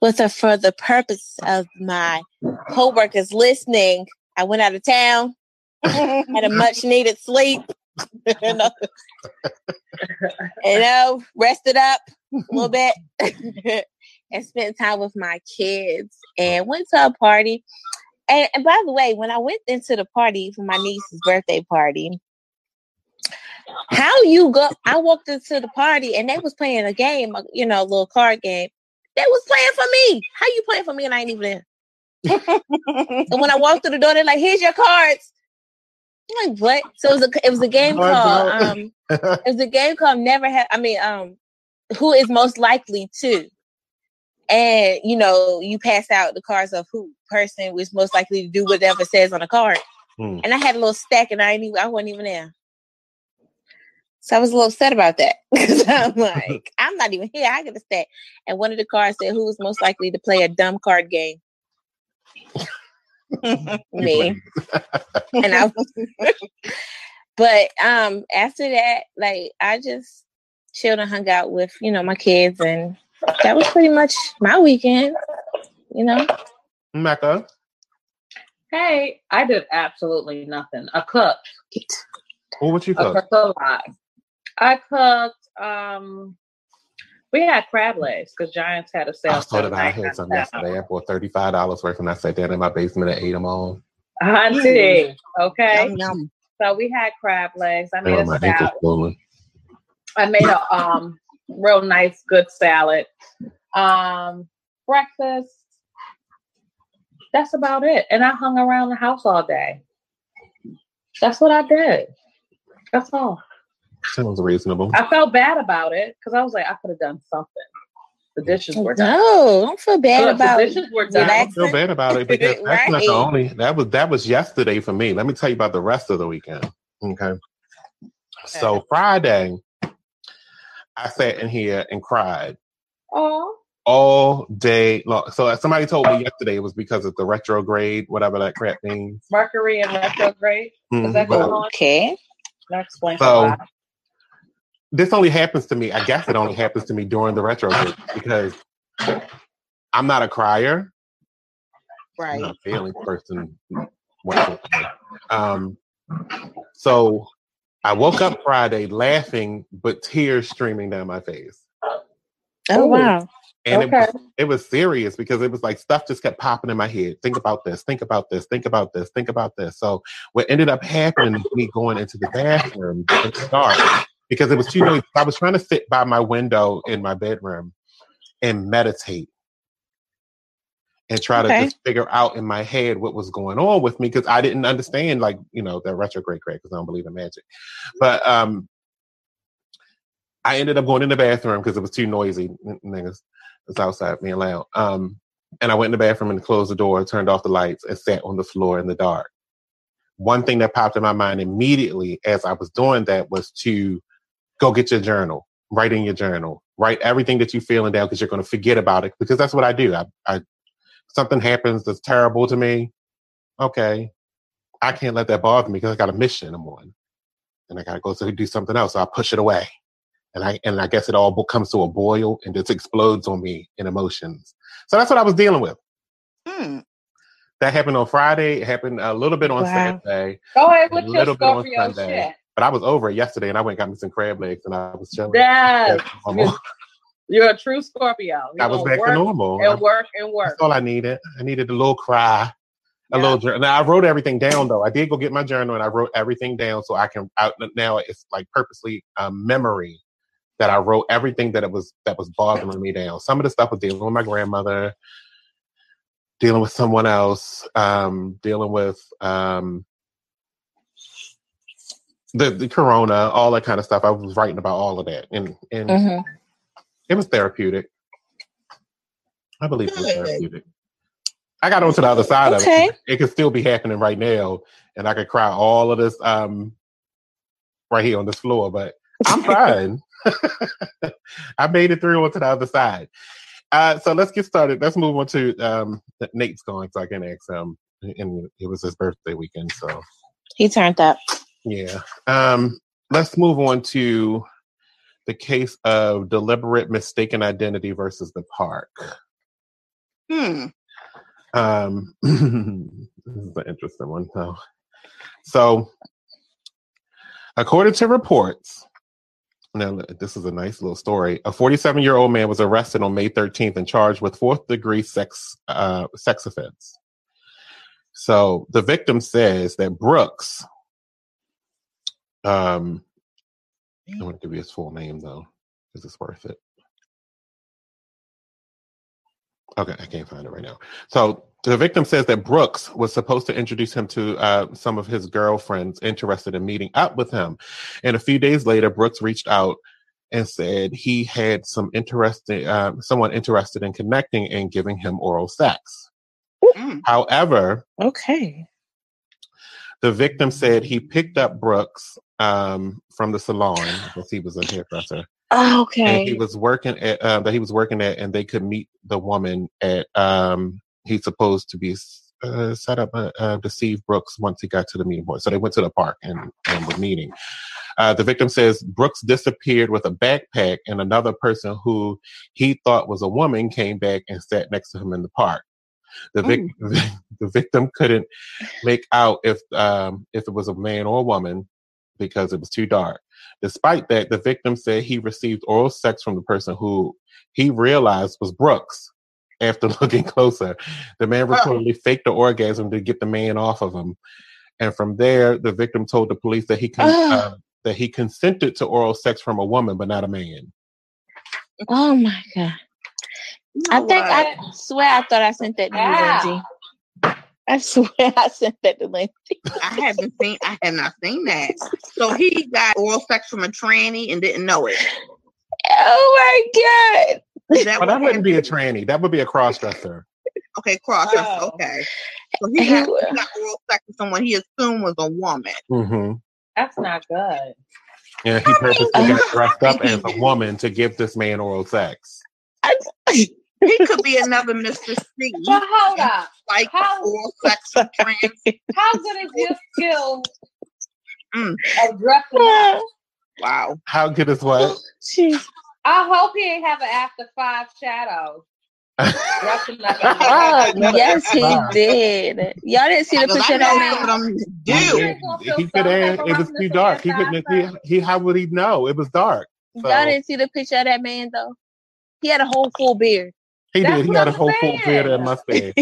Well, so for the purpose of my co-workers listening, I went out of town, had a much needed sleep. you know, you know, rested up a little bit and spent time with my kids and went to a party. And, and by the way, when I went into the party for my niece's birthday party, how you go? I walked into the party and they was playing a game, you know, a little card game. They was playing for me. How you playing for me and I ain't even there? And when I walked through the door, they're like, "Here's your cards." I'm like, what? So it was a it was a game
Cards
called
out.
um it was a game called Never Have. I mean, um, who is most likely to? And you know, you pass out the cards of who person was most likely to do whatever says on the card.
Hmm.
And I had a little stack, and I ain't even I wasn't even there. So I was a little upset about that because I'm like, I'm not even here. I get a stack, and one of the cards said, "Who is most likely to play a dumb card game?" Me and I but um after that, like I just chilled and hung out with, you know, my kids and that was pretty much my weekend, you know.
Mecca.
Hey, I did absolutely nothing. I cooked.
What would you
I
cook?
cooked a lot. I cooked. Um, we had crab legs because Giants had a sale.
I saw that I had some yesterday. I bought thirty five dollars worth, and I sat down in my basement and ate them all.
Auntie, okay.
Yum, yum.
So we had crab legs. I made
were
a salad. I made a um real nice, good salad. Um, breakfast. That's about it. And I hung around the house all day. That's what I did. That's all.
Sounds reasonable.
I felt bad about it because I was like, I could have done something. The dishes were done.
No, don't feel bad
Look,
about
the dishes were done.
I don't feel bad about it because that's not the only. That was that was yesterday for me. Let me tell you about the rest of the weekend. Okay. So Friday, I sat in here and cried
Oh,
all day long. So somebody told me yesterday it was because of the retrograde, whatever that crap means.
Mercury and retrograde. Is
Mhm.
that going on?
Okay.
That explains
So-
a lot.
This only happens to me. I guess it only happens to me during the retrograde because I'm not a crier. I'm
Right.
not a feeling person. Um, so I woke up Friday laughing, but tears streaming down my face.
Oh wow.
And it, was, it was serious because it was like stuff just kept popping in my head. Think about this, think about this, think about this, think about this. So what ended up happening is me going into the bathroom in the dark because it was too noisy. I was trying to sit by my window in my bedroom and meditate and try to just figure out in my head what was going on with me because I didn't understand like, you know, the retrograde because I don't believe in magic. But um I ended up going in the bathroom because it was too noisy. Niggas was outside being loud. Um, and I went in the bathroom and closed the door, turned off the lights, and sat on the floor in the dark. One thing that popped in my mind immediately as I was doing that was to go get your journal, write in your journal, write everything that you're feeling down because you're going to forget about it. Because that's what I do. I, I something happens that's terrible to me. Okay, I can't let that bother me because I got a mission I'm on, and I got to go do something else. So I push it away and I and I guess it all comes to a boil and just explodes on me in emotions. So that's what I was dealing with.
Hmm.
That happened on Friday. It happened a little bit on
Wow.
Saturday.
Go ahead with your Scorpio shit.
But I was over it yesterday, and I went and got me some crab legs, and I was chilling.
Yes.
Back to normal.
You're a true Scorpio. You
I was back to normal.
And work and work.
That's all I needed. I needed a little cry, a
Yeah.
little journal. Now I wrote everything down though. I did go get my journal and I wrote everything down so I can. Out now it's like purposely um, memory that I wrote everything that it was that was bothering me down. Some of the stuff was dealing with my grandmother, dealing with someone else, um, dealing with um, the the corona, all that kind of stuff. I was writing about all of that, and and
Mhm.
it was therapeutic. I believe it was therapeutic. I got onto the other side
Okay.
of it. It could still be happening right now, and I could cry all of this um right here on this floor, but I'm fine. I made it through onto the other side. Uh, so let's get started. Let's move on to um, Nate's going, so I can ask him. And it was his birthday weekend, so
He turned up.
Yeah. Um, let's move on to the case of deliberate mistaken identity versus the park.
Hmm.
Um, this is an interesting one. So, so according to reports, now this is a nice little story. A 47 year old man was arrested on May 13th and charged with fourth degree sex uh, sex offense. So the victim says that Brooks, um, I want to give you his full name though, because it's worth it. Okay, I can't find it right now. So the victim says that Brooks was supposed to introduce him to uh, some of his girlfriends interested in meeting up with him. And a few days later, Brooks reached out and said he had some interesting, uh, someone interested in connecting and giving him oral sex.
Mm.
However,
Okay.
the victim said he picked up Brooks um, from the salon because he was a hairdresser
Oh, okay.
and he was working at uh, that he was working at, and they could meet the woman at. Um, he's supposed to be uh, set up uh, uh, to see Brooks once he got to the meeting point. So they went to the park and, and were meeting. Uh, the victim says Brooks disappeared with a backpack, and another person who he thought was a woman came back and sat next to him in the park. The, vic- the victim couldn't make out if um, if it was a man or a woman because it was too dark. Despite that, the victim said he received oral sex from the person who he realized was Brooks. After looking closer, the man reportedly faked the orgasm to get the man off of him, and from there, the victim told the police that he con- uh, that he consented to oral sex from a woman, but not a man.
Oh my god.
You
I think
what?
I swear I thought I sent that to you,
Yeah.
Lindsay. I swear I sent that to Lindsay.
I haven't seen. I have not seen that. So he got oral sex from a tranny and didn't know it.
Oh my god.
That
But that wouldn't be a
happened?
tranny. That would be a cross-dresser.
Okay, cross.
Oh.
Okay. So he got, he got oral sex with someone he assumed was a woman.
Mm-hmm.
That's not good.
Yeah, he purposely got dressed up as a woman to give this man oral sex.
He could be another Mr. C.
But hold up.
Like
How-
oral sex trans.
How good is your skill
Mm.
of dressing up?
Wow.
How good is what?
Jeez.
I hope he ain't have an after five shadows. Dressing up as
Oh, yes, he did. Y'all didn't see the picture
I
of that
what
man.
I'm
He,
do.
did. he could have. It was too dark. He couldn't. He, he. How would he know? It was dark. So
Y'all didn't see the picture of that man though. He had a whole full beard.
He
That's
did. He
what
had a
I'm
whole full
saying.
beard and mustache,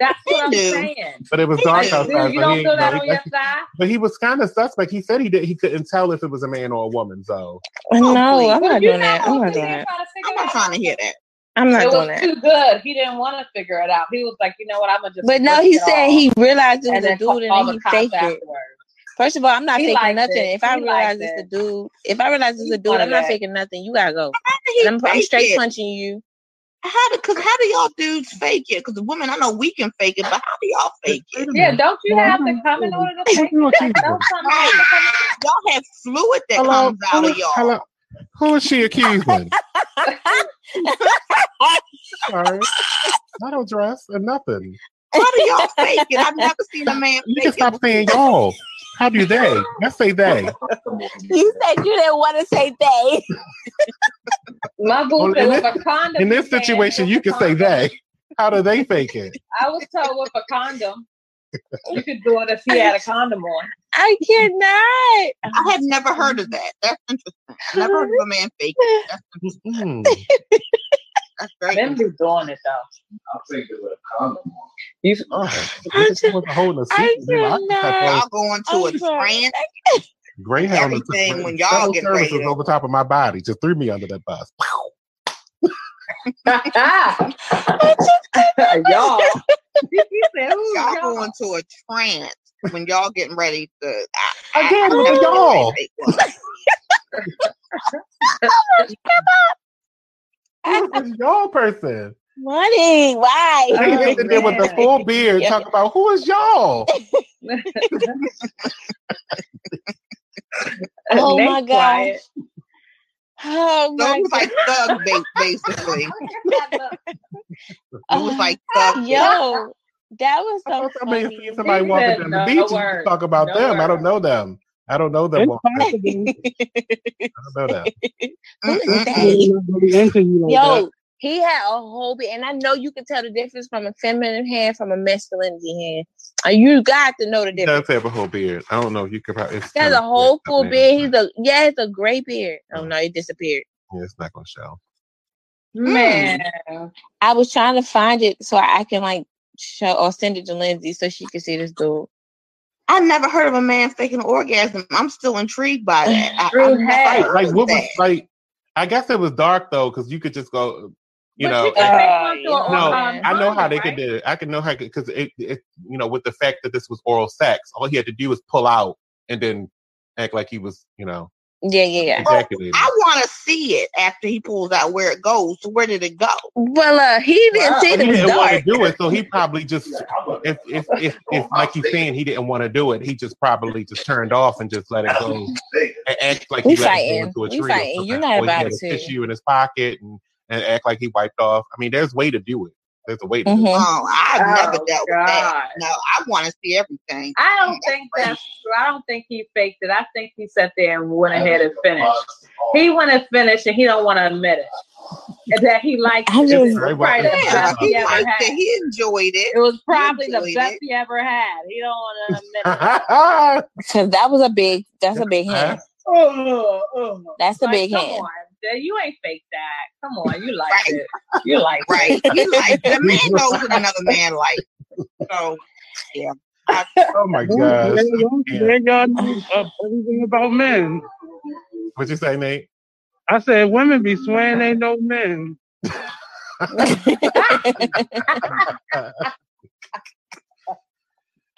That's what I'm
do.
saying.
but it was dark
Dude,
outside.
Dude,
so
don't
ain't
feel that
know.
on your side?
But he was kind of suspect. He said he did. He couldn't tell if it was a man or a woman. So
no,
please.
I'm not doing that. I'm not
he
doing
didn't
that.
try to figure
I'm not
out.
trying to hear that.
I'm not
It
doing
was
that.
too good. He didn't want to figure it out. He was like, you know what, I'm gonna just.
But no, he said he realized it was a dude and
all
then
the
he
cops
faked it.
afterwards.
First of all, I'm not
He
faking
liked
nothing.
it.
If I realize
liked
it's a dude, if I realize it's
He
a dude, I'm not
that.
faking nothing. You gotta go.
How did he
And I'm, I'm straight
it?
punching you.
How do, cause how do y'all dudes fake it? Cause the women, I know we can fake it, but how do y'all fake it?
Yeah, don't you have
no,
to come in order to take
No,
it? Don't come have to come
Y'all have fluid that
hello,
comes out
who,
of y'all.
hello. Who is she accusing? Sorry, I don't dress and nothing.
How do y'all fake it? I've never seen a man
You
fake
can
it.
stop saying y'all. How do they? Let's say they.
You said you didn't want to say they.
My boo
Well,
said
in this-
a condom.
In this situation, you can say they. How do they fake it?
I was told with a condom. You could do it if he had a condom on.
I cannot.
I have never heard of that. That's interesting. Never heard of a man faking. That's interesting. That's very
Men
interesting.
be doing it though.
I think it was a condom.
You,
Oh, this wasn't holding a
I
secret. dude. I just had
cannot.
Y'all going to a
I'm
trance?
Greyhound took
Everything when y'all
several
getting ready
services over top of my body, just threw me under that bus.
y'all. He said, "Who's
Y'all
y'all?"
going to a trance when y'all getting ready to. I,
Again,
I,
with
I
the
don't know
y'all.
What it.
Who is y'all person?
Money. Why?
They
Oh,
sit there with the full beard,
Yeah.
talk about who is y'all?
Oh
Nate
my
quiet.
Oh
So
my
it was like thug bait, basically. It was like thug.
Yo, that was
I
so
thought somebody
funny.
seen somebody walking down
no
the beach and talk about
No
them. I don't know them. I don't know that
It's
walking. I don't know them.
Who is that?
They're not really into you like that.
Yo, he had a whole bit, and I know you can tell the difference from a feminine hand from a masculinity hand. Uh, You got to know the
He
difference.
does have a whole beard. I don't know if you could probably. It's
He has a whole
full
full beard. He's a yeah, it's a gray beard. Oh no, he disappeared.
Yeah, it's not gonna show.
Man,
I was trying to find it so I can like show or send it to Lindsay so she can see this dude.
I never heard of a man faking an orgasm. I'm still intrigued by that. I, I've never
had-
heard
Like
of
what was like? I guess it was dark though, because you could just go. You
But
know,
you
Uh,
take one to
you
a-
No,
um,
I know how they
right?
could do it. I can know how because it, it, you know, with the fact that this was oral sex, all he had to do was pull out and then act like he was, you know,
Yeah, yeah, yeah.
ejaculating.
I want to see it after he pulls out where it goes. So where did it go?
Well, uh, he didn't
Wow.
see
But
it.
he didn't want to do it, so he probably just if if if, if like he's saying he didn't want to do it, he just probably just turned off and just let it go and act like
We
he let it go into a
We
tree.
fighting. You're not
Or he
about
had
it,
a
too.
tissue in his pocket and, and act like he wiped off. I mean, there's way to do it. There's a way to do it.
Mhm.
Oh, I've
Oh,
never dealt with that. No, I want to see everything.
I don't think that's true. I don't think he faked it. I think he sat there and went ahead and finished. He went and finished, and he don't want to admit it. That he liked
I
it.
just-
It was
Very well-
probably the
Yeah,
Yeah,
best
he
he ever
liked
had.
it. He enjoyed it.
It was probably the best
it.
he ever had. He don't want to admit it.
Cause that was a big. That's a big hand.
Oh, oh.
That's a
Like,
big
come
hand.
on. Dad, You ain't fake that. Come on, you like
Right.
it. You like
Right.
it.
He liked it. A man knows what another man like. So, yeah. I,
Oh my God!
There you go.
Yeah.
There y'all know uh, everything about men.
What'd you say, Nate?
I said women be swearing ain't no men.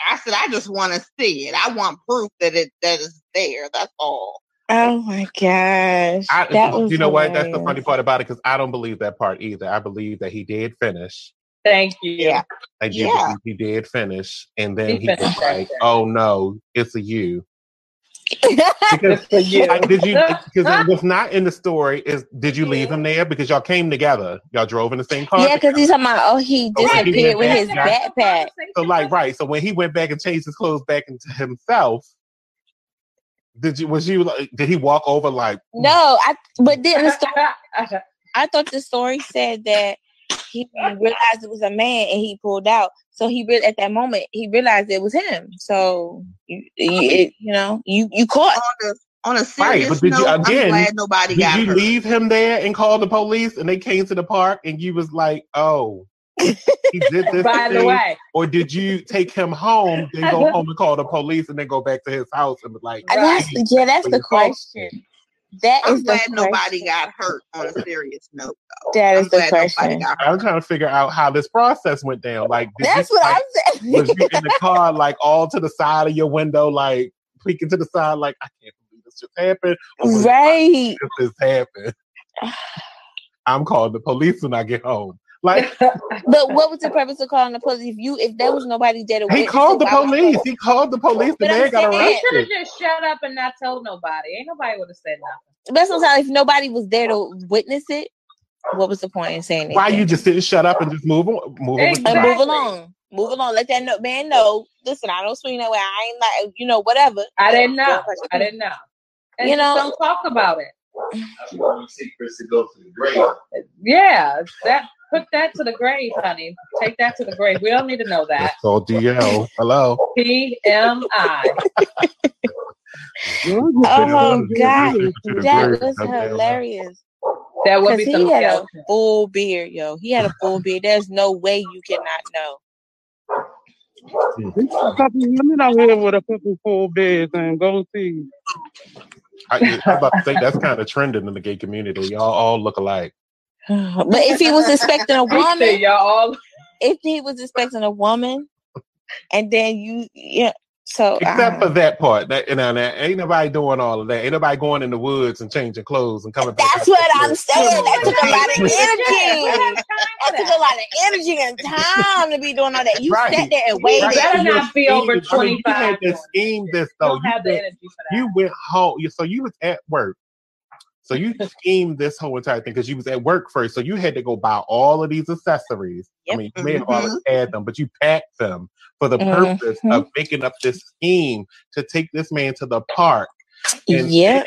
I said I just want to see it. I want proof that it that is there. That's all.
Oh my gosh.
I,
that was
you know what? That's the funny part about it because I don't believe that part either. I believe that he did finish.
Thank you.
Yeah.
I do
Yeah.
believe he did finish, and then
He
he, was like, "Oh no, it's a you." Because
for you.
I- did you? Because what's not in the story is did you leave him there because y'all came together? Y'all drove in the same car.
yeah, because he's talking about oh he
Oh, when he
disappeared with
went
his backpack.
So like right. So when he went back and changed his clothes back into himself, did you? Was you? like Did he walk over like?
No, I but didn't the story I thought the story said that he realized it was a man and he pulled out. So he re- at that moment he realized it was him. So you you, it, you know you you caught.
On a on a
Right, but did you-
note,
again,
I'm glad nobody
Did
got
you
hurt.
leave him there and call the police and they came to the park and you was like, oh, he did this
By the way,
Or did you take him home, then go home and call the police and then go back to his house and be like,
That's yeah, that's the question. That
I'm
is the
glad nobody got hurt. On a serious note, though,
That
I'm
is the question.
I'm trying to figure out how this process went down. Like, did
That's
you,
what
like,
I'm saying.
was you in the car, like all to the side of your window, like peeking to the side, like I can't believe this just happened, or was
right.
just this happened? I'm calling the police when I get home. Like
But what was the purpose of calling the police? If you if there was nobody there to
he called the police. He called the police. The man got
saying-
he should have just shut up and not told nobody. Ain't nobody would have said nothing.
But sometimes if nobody was there to witness it, what was the point in saying
it?
Why
you just didn't shut up and just move on? Move on
and
your
Exactly.
life?
move along. Move along. Let that no- man know. Listen, I don't swing that way. I ain't like you know whatever.
I didn't know. I didn't know. And
You
you
know-
don't talk about it.
That's why we see Chris to go to the grave.
Yeah, that put that to the grave, honey. Take that to the grave. We don't need to know that.
So DL, hello.
PMI.
Oh God, that was hilarious.
That would
Because
be some
he had a full beard, yo. He had a full beard. There's no way you cannot know.
Women out here with a fucking full bed and go see.
I, I'm about to say that's kind of trending in the gay community. Y'all all look alike.
But if he was expecting a
We say
woman,
y'all
if he was expecting a woman, and then you, yeah. So
Except
uh,
for that part. That, you know, that, ain't nobody doing all of that. Ain't nobody going in the woods and changing clothes and coming back.
that's what I'm
woods.
saying. That took a lot of energy. That took a lot of energy and time to be doing all that. You
Right.
sat there and
We
waited.
better
You're
not be over
scheming- I mean, you
25
had to scheme this though.
don't
You
have the
went,
energy for that.
you went home. So you was at work. So you schemed this whole entire thing because you was at work first. So you had to go buy all of these accessories. I mean, you may have already mm-hmm. had them, but you packed them for the purpose mm-hmm. of making up this scheme to take this man to the park and
Yeah.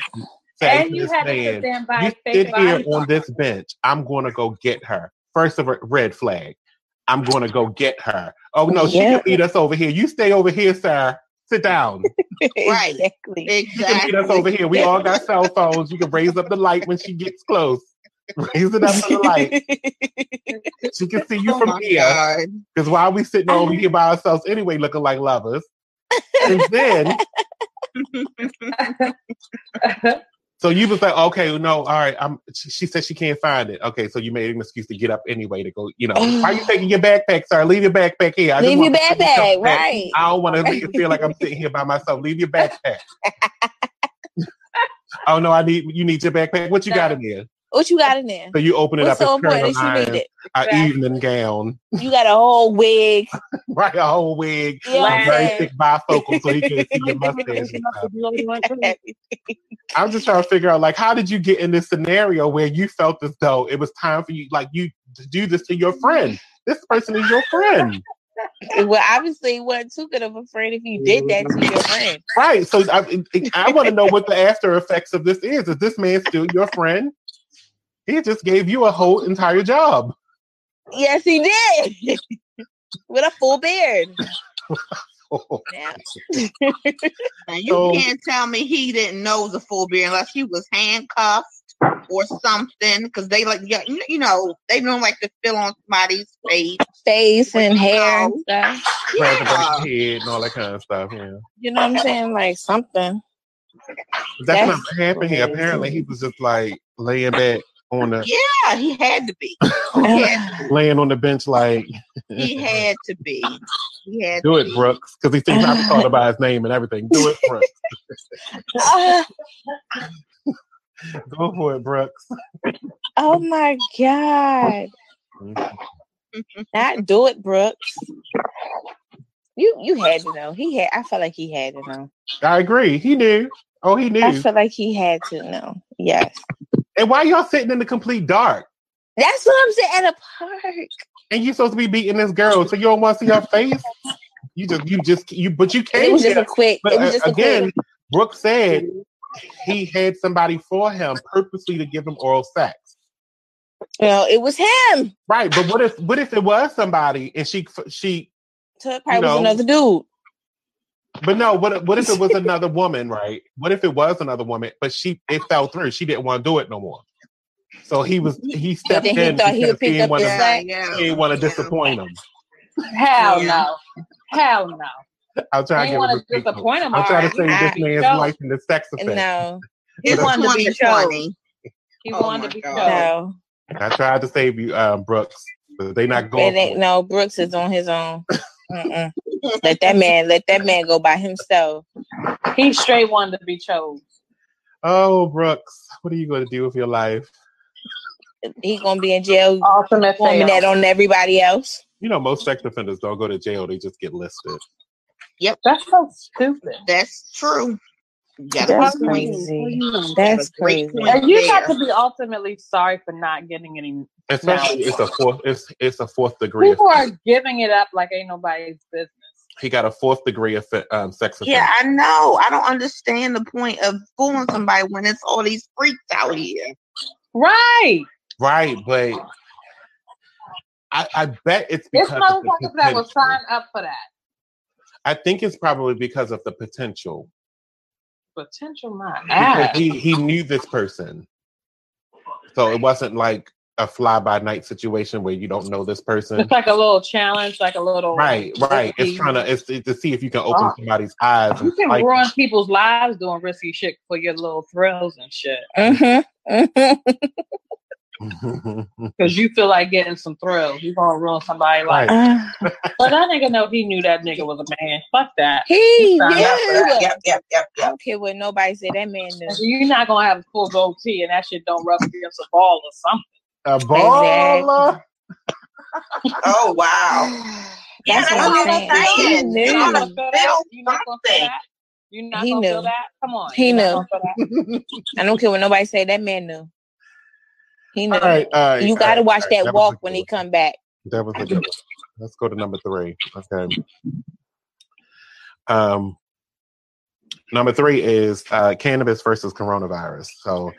and you had to
man,
sit there and buy
you sit here on this bench. I'm going to go get her. First of a red flag. I'm going to go get her. Oh no, she
Yeah.
can meet us over here. You stay over here, sir. Sit down.
Right.
exactly.
You can meet us over here. We all got cell phones. You can raise up the light when she gets close. Raise it up to the light. She can see you
Oh
from here.
God.
Because while we sitting over here by ourselves anyway, looking like lovers. And then So you was like, okay, no, all right. I'm. She, she said she can't find it. Okay, so you made an excuse to get up anyway to go. You know, why are you taking your backpack, sir? Leave your backpack here. I
Leave your
want to put
backpack, right.
I don't want to make it feel like I'm sitting here by myself. Leave your backpack. oh no, I need you need your backpack. What you got in there?
What you got in there?
So you open it
What's
up.
so important that you need it?
an
Exactly.
evening gown,
You got a whole wig.
right? A whole wig,
You know what
a
I'm
very thick bifocal, so he can't see your mustache. I'm just trying to figure out, like, how did you get in this scenario where you felt as though it was time for you, like, you to do this to your friend? This person is your friend,
well, obviously, it wasn't too good of a friend if you did that to your mm-hmm. friend.
right? So I, I want to know what the after effects of this is. Is this man still your friend? He just gave you a whole entire job.
Yes, he did. With a full beard. Yeah.
And you
So-
can't tell me he didn't know the full beard unless he was handcuffed or something. Because they like, yeah, you you know, they don't like to fill on somebody's face.
Face and hair and stuff.
Yeah.
head and all that kind of stuff. Yeah,
You know what I'm saying? Like something.
that's,
That's
not what happened here. Apparently, he was just like laying back on the
Yeah, he had to be. He had,
laying on the bench, like
he had to be. He had
do
to
it,
be.
Brooks, because he thinks I thought about his name and everything. Do it, Brooks. Go for it, Brooks.
oh my God. Not do it, Brooks. You you had to know. He had I felt like he had to know.
I agree. He knew. Oh, he knew.
I
knew.
felt like he had to know. Yes.
And why y'all sitting in the complete dark?
That's what I'm saying at a park.
And you're supposed to be beating this girl, so you don't want to see her face. You just, you just, you, but you came.
It was just a quick.
But
It was
uh,
just a
again,
quick.
Brooks said he had somebody for him purposely to give him oral sex.
Well, it was him.
Right, but what if, what if it was somebody and she, she,
So it probably
know,
was another dude.
But no, what, if- what if it was another woman, right? What if it was another woman, but she, it fell through. She didn't want to do it no more. So he was, he stepped
he
in
thought he would
because he
pick
didn't
up
wanna,
slack.
yeah.
he didn't want to disappoint him.
Hell no. Hell no.
I'm trying to
wanna
give him a
disappoint him,
I'm trying to
alright.
save
I-
this man's
Show.
life in the sex offense.
No,
He wanted to be
2020.
funny.
He
Oh
wanted to be shown.
no.
I tried to save you, um, Brooks, but they not
It
going.
ain't
For it.
no Brooks is on his own. Mm-mm. let that man let that man go by himself.
He straight wanted to be chose.
Oh, Brooks, what are you going to do with your life?
He gonna be in jail
Ultimate
forming
fail.
that on everybody else.
You know, most sex offenders don't go to jail; they just get listed.
Yep, that's so stupid.
That's true. You got a
That's
good
crazy. That's crazy.
point
And you have to be ultimately sorry for not getting any.
Especially,
No.
it's a fourth. It's it's a fourth degree.
People are giving it up like ain't nobody's business.
He got a fourth degree of um, sex offense.
Yeah, I know. I don't understand the point of fooling somebody when it's all these freaks out here.
Right.
Right, but I, I bet it's because of the
motherfuckers that was
potential.
signed up for that.
I think it's probably because of the potential.
Potential my
Because
ass.
he he knew this person, so it wasn't like a fly by night situation where you don't know this person.
It's like a little challenge, like a little
Right, right. It's trying to it's to see if you can open
Oh.
somebody's eyes.
You can
like,
ruin people's lives doing risky shit for your little thrills and shit.
Mm-hmm.
Because you feel like getting some thrills. You're gonna ruin somebody's life.
Uh,
But that nigga know he knew that nigga was a man. Fuck that.
he
signed
knew.
up that.
Yep, yep, yep,
I don't care what nobody said. That man knew.
You're not gonna have a full goatee and that shit don't rub against a ball or something.
a baller.
Oh wow.
That's
Yeah,
what I'm
what
saying. He knew.
You're not gonna feel that. You're not gonna feel that.
He
gonna feel that. Come on.
He knew.
gonna feel that.
I don't care what nobody say. That man knew. He knew.
All right, all right.
you got to watch
right.
that
was
walk when he come back.
That was a good one. Let's go to number three. Okay. Um, number three is uh, cannabis versus coronavirus. So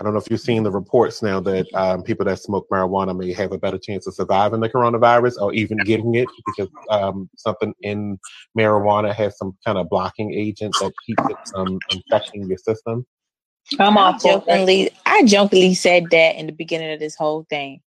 I don't know if you've seen the reports now that um, people that smoke marijuana may have a better chance of surviving the coronavirus or even getting it because um, something in marijuana has some kind of blocking agent that keeps it from infecting your system.
Come
I
on, for it.
jokingly, I jokingly said that in the beginning of this whole thing.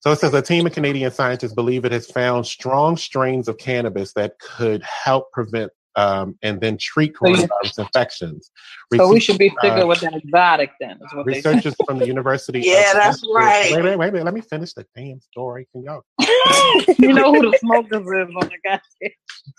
So it says a team of Canadian scientists believe it has found strong strains of cannabis that could help prevent um, and then treat coronavirus infections.
So we should be sticking
uh,
with that exotic then, is what.
Researchers from the University.
Yeah,
of
that's
Wait,
right.
Wait, wait, wait, wait. Let me finish the damn story. Can y'all
you know who the smokers is on the goddamn.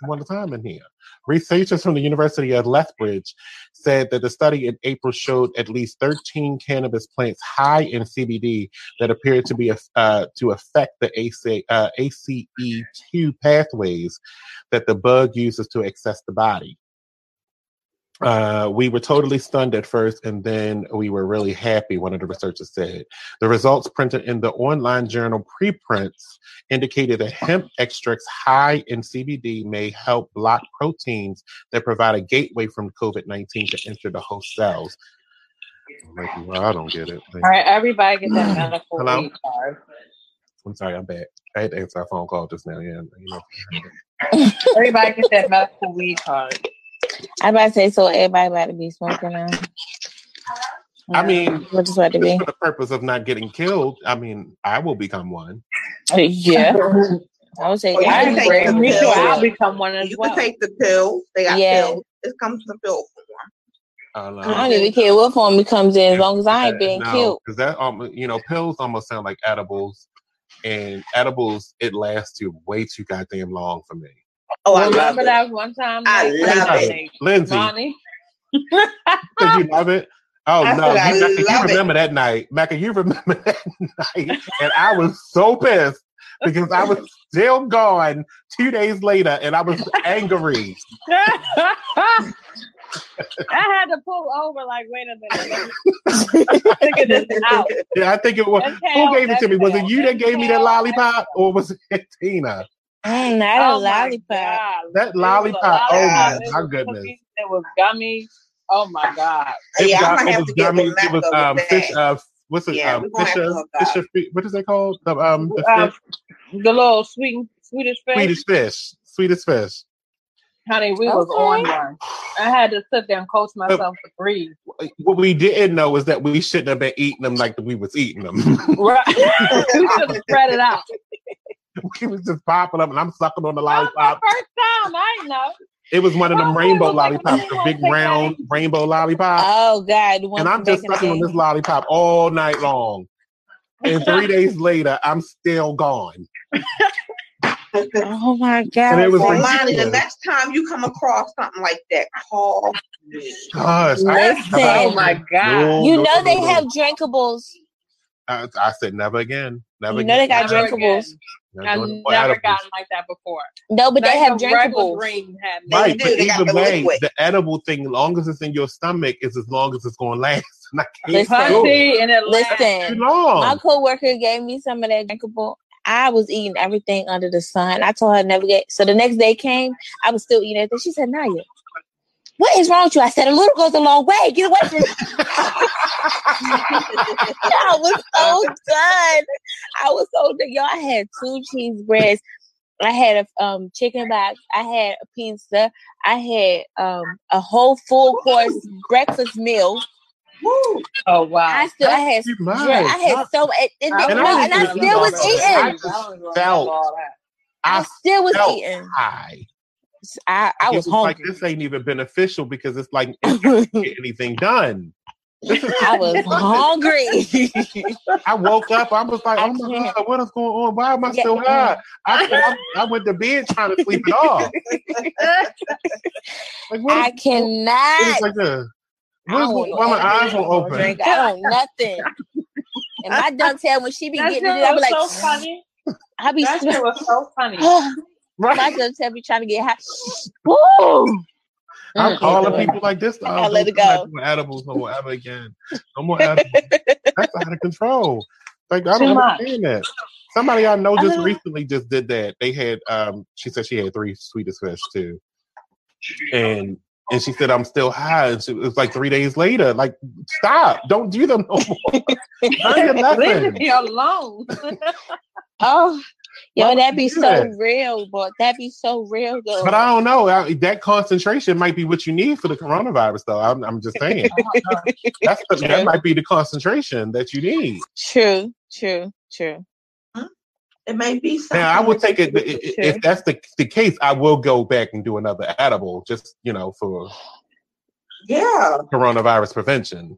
one time in here? Researchers from the University of Lethbridge said that the study in April showed at least 13 cannabis plants high in CBD that appeared to be uh, to affect the AC, uh, ACE2 pathways that the bug uses to access the body. Uh, we were totally stunned at first, and then we were really happy, one of the researchers said. The results printed in the online journal preprints indicated that hemp extracts high in CBD may help block proteins that provide a gateway from COVID 19 to enter the host cells. Like, well, I don't get it.
All right, everybody get that medical
Hello?
weed card.
I'm sorry, I'm back. I had to answer a phone call just now. Yeah, you know.
Everybody get that medical weed card.
I about to say so. Everybody about to be smoking now.
I mean,
What just about to be?
for the purpose of not getting killed, I mean, I will become one.
Yeah, I would say.
Well,
I
can
yeah.
take
agree.
the
Me too.
pill.
I'll become one as
You
well.
can take the pill. They got
Yeah.
pills. It comes in the pill form.
I don't.
I don't even care what form it comes in, as long as I ain't being killed.
because that um, you know, pills almost sound like edibles, and edibles it lasts you way too goddamn long for me.
Oh, I love
Remember
it.
that one time?
I
like,
love
Ronnie-
Lindsay,
Ronnie?
think you love it? Oh
I
no, you, Mecca, you
love it.
remember that night, Mecca? You remember that night, and I was so pissed because I was still gone two days later, and I was angry.
I had to pull over, like, wait a minute. let Figure this out.
Yeah, I think it was.
That's
Who gave it to me? Was it you that gave me that lollipop, or was it Tina?
Mm, not
Oh my
lollipop.
That
It was
lollipop,
oh my
It
my goodness.
cookies, It was gummy. Oh my God.
It
yeah,
was,
I'm gonna
it
have
was
to get
It was um fish.
that.
Uh, what's it?
Yeah,
um,
we're gonna
Fisher. Fisher. What is they called? The um the
Uh, the little sweet, Swedish fish.
Swedish fish, Swedish fish.
Honey, we was on one. I had to sit there and coach myself to breathe.
What we didn't know is that we shouldn't have been eating them like we was eating them.
Right. we should have spread it out.
we was just popping up, and I'm sucking on the
That was
lollipop.
first time. I know.
It was one of them
Oh,
rainbow
like,
lollipops,
you
the big
take that
round rainbow lollipop.
Oh God,
and I'm just
back
sucking on this lollipop all night long. And three days later, I'm still gone.
Oh my God.
And it was
Well,
like-
Lonnie, the next time you come across something like that, call me.
Gosh,
Listen.
Oh my God.
No,
you
no,
know
no,
they
no.
have drinkables.
I, I said never again. Never again.
You know they got
Never
drinkables.
again.
Not
I've never
edibles.
gotten like that before.
No, but they
Not
have
even regular
drinkables.
green had me.
They
Right,
do.
but
They got
either
the
the edible thing, long as it's in your stomach, is as long as it's going to last. And I can't
Listen.
it
Punchy and it lasts.
too
Listen, my
long.
coworker gave me some of that drinkable. I was eating everything under the sun. I told her never get. So the next day came, I was still eating everything. She said, "Naya, What is wrong with you? I said, a little goes a long way. Get away from me. I was so done. I was so done. Yo, I had two cheese breads. I had a um, chicken box. I had a pizza. I had um, a whole full course breakfast meal.
Woo.
Oh wow.
I still, I had,
Keep
yeah, I had so, and, and,
And
no,
I
and I still was eating.
just felt
I
I
still was
felt
eating.
high.
I, I
It
was
like this ain't even beneficial because it's like it get anything done.
I was hungry.
I woke up. I was like,
I
"Oh my
can't.
god, what is going on? Why am I
Yeah.
so high?" I, I, I went to bed trying to sleep it off. Like what?
I
is-
cannot.
is like this?
I
What is going-
want
why my eyes won't open?
drink. I don't nothing. And my dovetail when she be
That
getting it, I be
was
like,
so funny.
I be
That was so funny.
My
Right?
dovetail be trying to get high. Woo!
I'm calling people like this.
I gotta let it
I'm not
go.
doing edibles no more ever again. No more edibles. That's out of control. Like I
Too
don't
much.
understand that. Somebody I know just
Uh.
recently just did that. They had um she said she had three sweetest fish too. And and she said I'm still high. And she, it was like three days later. Like, stop. Don't do them no more.
Leave me alone.
Oh,
Why
yo,
would that'd
be so
that?
real, boy. that'd be so real, though.
But I don't know. I, that concentration might be what you need for the coronavirus, though. I'm, I'm just saying. Uh-huh. That's the, that might be the concentration that you need.
True, true, true.
It may be something.
Now, I would take it i- i-
True.
if that's the the case. I will go back and do another edible, just you know, for
Yeah,
coronavirus prevention.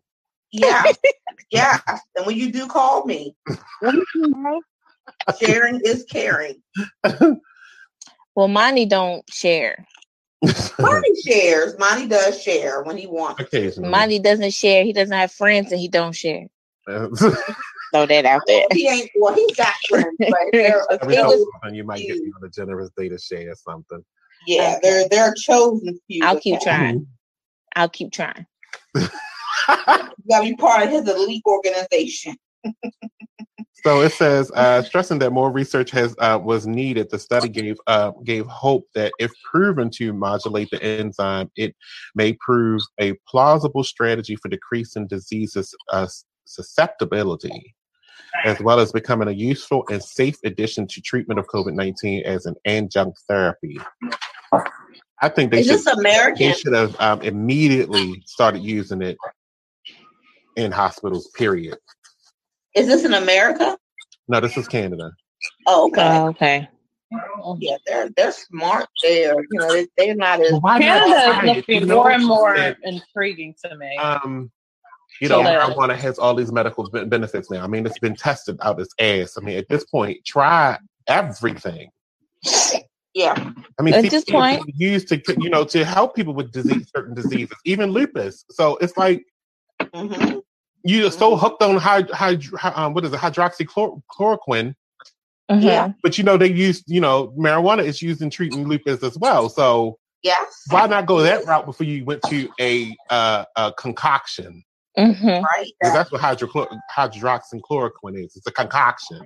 yeah, yeah. And when you do call me, sharing is caring.
Well, Monty don't share.
Monty shares. Monty does share when he wants.
Occasionally,
Monty doesn't share. He doesn't have friends, and he don't share.
every
Throw that out there.
He ain't. Well, he's got friends, but they're
It was-
you might get me on a generous day to share something.
yeah, they're they're chosen few.
I'll keep
okay?
trying. I'll keep trying.
You gotta be part of his elite organization.
So it says, uh, stressing that more research has uh, was needed. The study gave uh, gave hope that if proven to modulate the enzyme, it may prove a plausible strategy for decreasing diseases uh, susceptibility, as well as becoming a useful and safe addition to treatment of COVID nineteen as an adjunct therapy. I think they should
American?
they should have um, immediately started using it in hospitals. Period.
Is this in America?
No, this is Canada.
Oh, okay.
Oh, okay.
yeah, they're they're smart. They're you know they, they're not as
Why not
Canada
try
is looking more and more
that,
intriguing to me.
Um, you know,
that-
marijuana has all these medical benefits now. I mean, it's been tested out its ass. I mean, at this point, try everything.
yeah.
I mean,
At this point-
used to you know to help people with disease, certain diseases, even lupus. So it's like
hmm
you're so hooked on hyd- hyd- hy- um, what is it, hydroxychloroquine.
Mhm.
Yeah.
But you know, they use you know marijuana is used in treating lupus as well. So
Yes.
why not go that route before you went to a uh, a concoction?
Mhm.
Right.
'Cause that's what hydrochlor- hydroxychloroquine is. It's a concoction.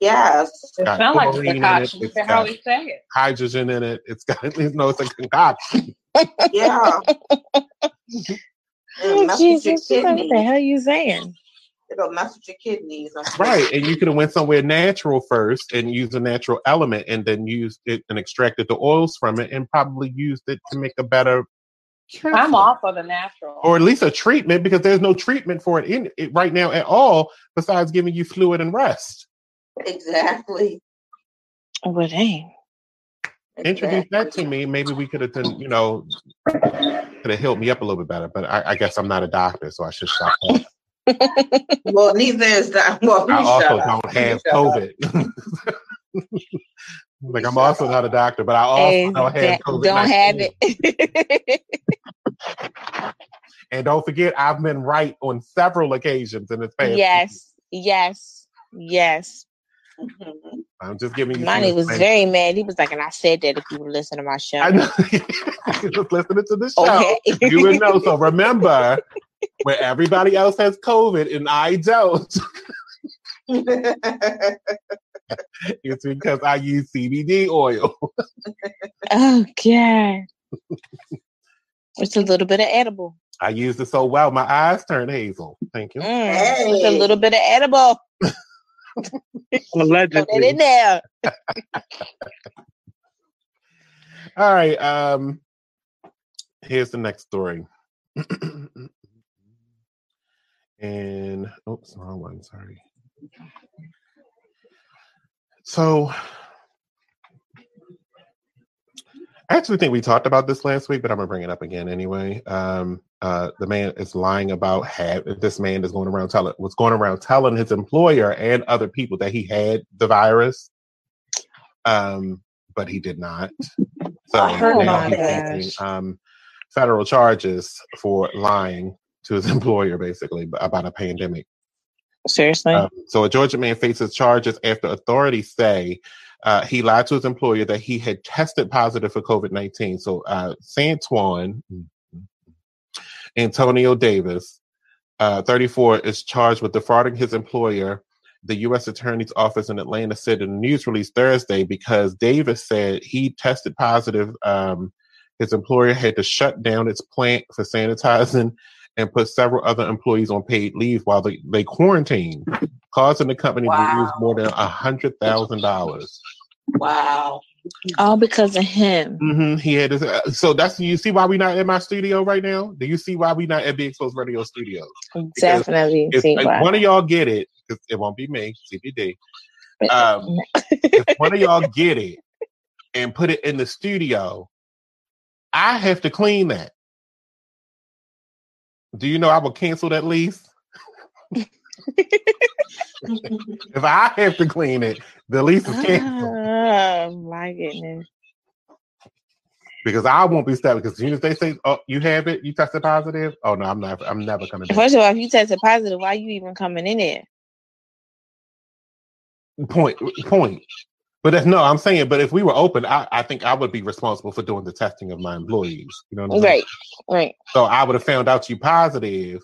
Yes.
It
got
sounds like a
chlorine in it,
concoction.
it's
how we say it.
Hydrogen in it. It's got you know it's a concoction.
Yeah. It'll
Oh,
mess with your
Jesus, what the
kidneys.
hell you saying?
It'll mess with your kidneys.
Right. And you could have went somewhere natural first and used a natural element and then used it and extracted the oils from it and probably used it to make a better cure
I'm
for it.
all for the natural.
or at least a treatment because there's no treatment for it in it right now at all besides giving you fluid and rest.
Exactly.
Well, dang.
Introduce that to me. Maybe we could have done, you know, could have helped me up a little bit better. But I, I guess I'm not a doctor, so I should stop.
Well, neither is that. Well,
I also don't
You
have. COVID. like I'm also not a doctor, but I also
Hey,
don't have COVID.
don't have it.
And don't forget, I've been right on several occasions in this past. week.
yes, yes, yes.
Mhm.
I'm just giving you. some
Monty was
information.
very mad. He was like, and I said that if you would listen to my show.
I know. He was listening to the show.
Okay.
You would know. So remember, where everybody else has COVID and I don't, it's because I use CBD oil.
oh God. It's a little bit of edible.
I used it so well, my eyes turned hazel. Thank you.
Mm, It's a little bit of edible. Put it in
Allegedly.
there.
All right. Um, here's the next story. and oops, wrong one. Sorry. So, I actually think we talked about this last week, but I'm gonna bring it up again anyway. Um, uh, the man is lying about have this man is going around telling was going around telling his employer and other people that he had the virus. Um, but he did not. So
I heard
now
about
he's
that.
facing um, federal charges for lying to his employer, basically about a pandemic.
Seriously.
Um, so a Georgia man faces charges after authorities say uh, he lied to his employer that he had tested positive for COVID nineteen. So uh, Santwon Antonio Davis, uh, 34, is charged with defrauding his employer. The U.S. Attorney's Office in Atlanta said in a news release Thursday because Davis said he tested positive. Um, his employer had to shut down its plant for sanitizing and put several other employees on paid leave while they, they quarantined, causing the company to lose more than a hundred thousand dollars.
Wow.
All because of him.
hmm He had his, uh, so that's you see why we not in my studio right now. Do you see why we not at Big Exposed Radio Studio?
Definitely
If
see
like,
why.
one of y'all get it, 'cause it won't be me, CBD. Um, if one of y'all get it and put it in the studio, I have to clean that. Do you know I will cancel that lease? if I have to clean it, the lease is canceled
oh my goodness.
because I won't be stopped. Because as soon as they say, "Oh, you have it, you tested positive," oh no, I'm not. I'm never coming back.
First of all, if you tested positive, why are you even coming in there?
Point, point. But if, no, I'm saying, but if we were open, I, I think I would be responsible for doing the testing of my employees. You know what I'm saying?
Right, right.
So I would have found out you positive.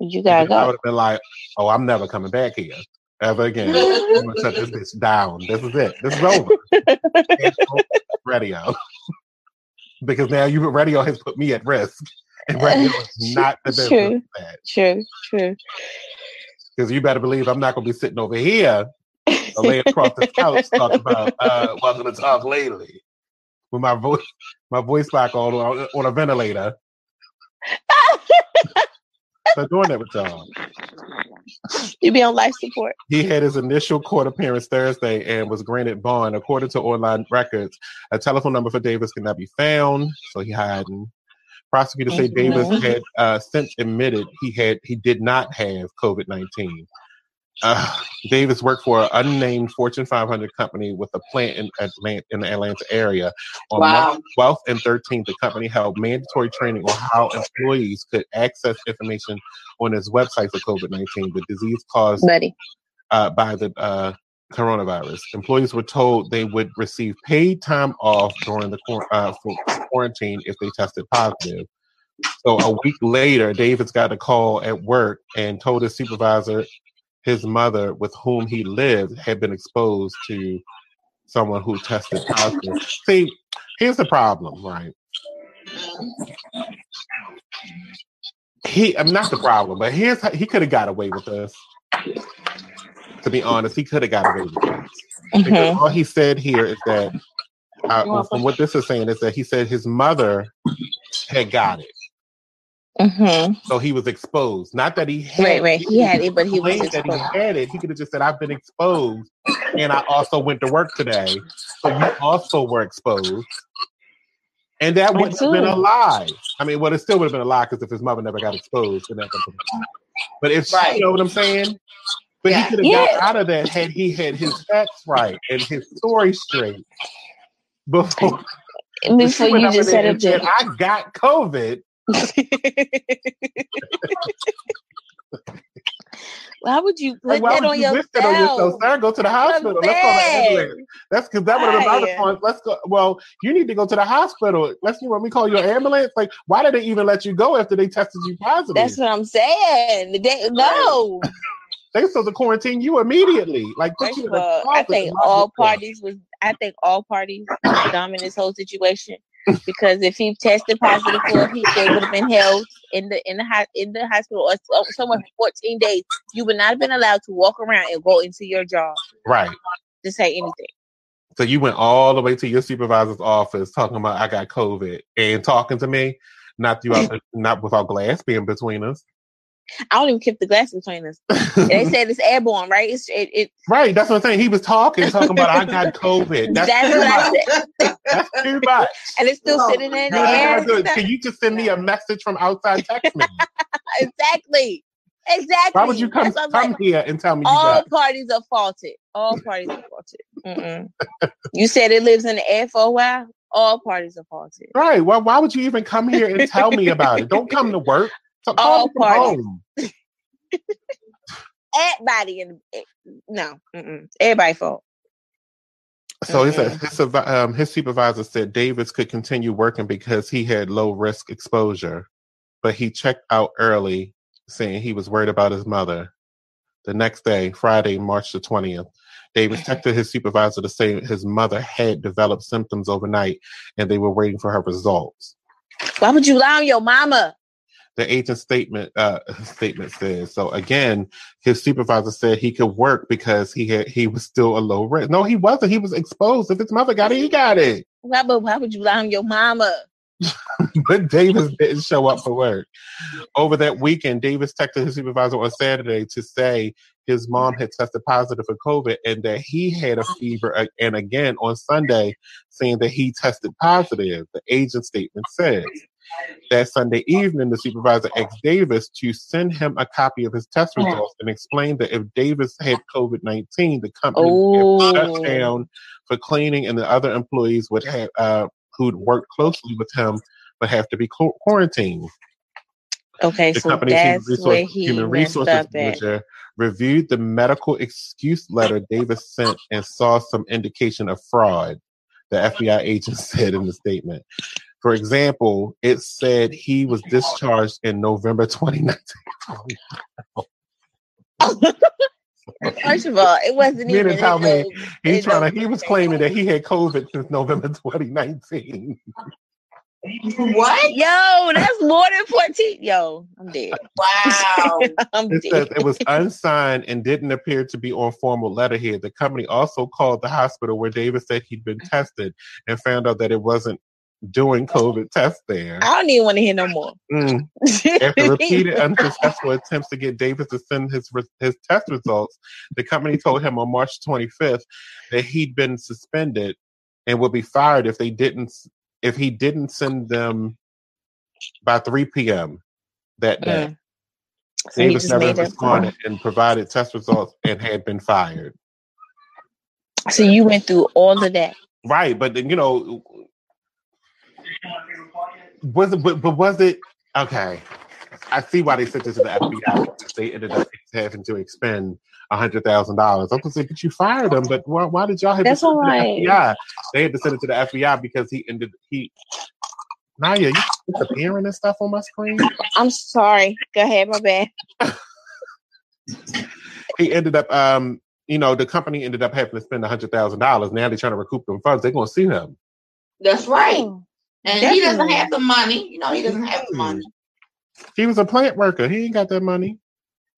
You gotta
then I would have been like, "Oh, I'm never coming back here ever again. I'm gonna shut this bitch down. This is it. This is over." Radio, because now you radio has put me at risk, and radio is not the best.
True. True, true.
Because you better believe I'm not gonna be sitting over here or laying across the couch talking about uh, welcome to talk lately with my voice, my voice back on on, a ventilator. So doing that with y'all.
You be on life support.
He had his initial court appearance Thursday and was granted bond. According to online records, a telephone number for Davis cannot be found, so he hiding. Prosecutors say Davis had uh, since admitted he had he did not have COVID nineteen. Uh, Davis worked for an unnamed Fortune 500 company with a plant in Atlanta, in the Atlanta area. On
Wow.
March 12th and 13th, the company held mandatory training on how employees could access information on its website for COVID 19, the disease caused uh, by the uh, coronavirus. Employees were told they would receive paid time off during the uh, for quarantine if they tested positive. So a week later, Davis got a call at work and told his supervisor his mother, with whom he lived, had been exposed to someone who tested positive. See, here's the problem, right? He, I'm not the problem, but here's how, he could have got away with this. To be honest, he could have got away with this. Because
Mhm.
all he said here is that, uh, from what this is saying, is that he said his mother had got it,
Mhm.
so he was exposed. Not that he had
Right, right. He had it, but he was
that he
exposed.
had it. He could have just said, "I've been exposed, and I also went to work today, so you also were exposed." And that wouldn't have been a lie. I mean, well, it still would have been a lie because if his mother never got exposed, then that would have been a lie. But if
Right.
you know what I'm saying, but
Yeah.
he could have
Yeah.
got out of that had he had his facts right and his story straight before.
Before you just said it,
said. I got COVID.
Why would you put
why
that
would
on
you wish that on yourself,
yourself?
sir? Go to the hospital. Let's go to the ambulance. That's because that would have been
Right.
response. Let's go. Well, you need to go to the hospital. Let's see when we call your ambulance. Like, why did they even let you go after they tested you positive?
That's what I'm saying. They, no.
they supposed to quarantine you immediately. Like,
First
you
all, I think all parties was. I think all parties in this whole situation. Because if he tested positive for it, he would have been held in the in the in the hospital or somewhere for 14 days. You would not have been allowed to walk around and go into your job
Right.
to say anything.
So you went all the way to your supervisor's office talking about I got COVID and talking to me, not throughout not without glass being between us.
I don't even keep the glass between us. They said it's airborne, right? It's it, it
right, that's what I'm saying. He was talking, talking about I got COVID. That's,
that's
too
what I
much.
said.
That's too much.
And it's still
No,
sitting in the
You know what
air.
Can you just send me a message from outside text me?
exactly. Exactly.
Why would you come
That's what I'm
come
like.
here and tell me you
All
got
parties are faulted. All parties are faulted. Mm-mm. you said it lives in the air for a while. All parties are faulted.
right? Well, why would you even come here and tell me about it? Don't come to work. So
All parties. Everybody in no, mm-mm. everybody fault.
So he said
Mm-mm.
his, survi- um, his supervisor said Davis could continue working because he had low risk exposure, but he checked out early, saying he was worried about his mother. The next day, Friday, March the 20th, Davis texted his supervisor to say his mother had developed symptoms overnight and they were waiting for her results.
Why would you lie on your mama?
The agent's statement uh, statement says so. Again, his supervisor said he could work because he had he was still a low risk. No, he wasn't. He was exposed. If his mother got it, he got it.
Why, but why would you lie on your mama?
but Davis didn't show up for work. Over that weekend, Davis texted his supervisor on Saturday to say his mom had tested positive for COVID and that he had a fever. And again on Sunday, saying that he tested positive. The agent statement says that Sunday evening, the supervisor asked Davis to send him a copy of his test results and explained that if Davis had COVID 19, the company would
Oh.
shut down for cleaning and the other employees would have uh, who'd worked closely with him would have to be qu- quarantined.
Okay,
The
so
company's
that's
human,
where he
human resources
at.
manager reviewed the medical excuse letter Davis sent and saw some indication of fraud, the FBI agent said in the statement. For example, it said he was discharged in November 2019.
First of all, it wasn't even.
didn't tell
in
me.
no-
He's trying to, he was claiming that he had COVID since November 2019.
What?
Yo, that's more than 14. Yo, I'm dead.
Wow.
I'm
It says
dead.
it was unsigned and didn't appear to be on formal letterhead. The company also called the hospital where Davis said he'd been tested and found out that it wasn't doing COVID tests there.
I don't even want to hear no more.
Mm. After repeated unsuccessful attempts to get Davis to send his re- his test results, the company told him on March 25th that he'd been suspended and would be fired if they didn't if he didn't send them by 3 p.m. that day.
Mm. So
Davis never responded and provided test results and had been fired.
So you went through all of that.
Right, but you know, was it? But, but was it okay? I see why they sent it to the FBI. They ended up having to expend hundred thousand dollars. I'm gonna say, but you fired him. But why, why did y'all have
That's
to send it to
alright.
the FBI? They had to send it to the FBI because he ended he. Naya, you disappearing and stuff on my screen.
I'm sorry. Go ahead, my bad.
He ended up, um, you know, the company ended up having to spend a hundred thousand dollars. Now they're trying to recoup them funds. They're gonna see him.
That's right. And he doesn't have the money. You know, he doesn't have the money.
He was a plant worker. He ain't got that money.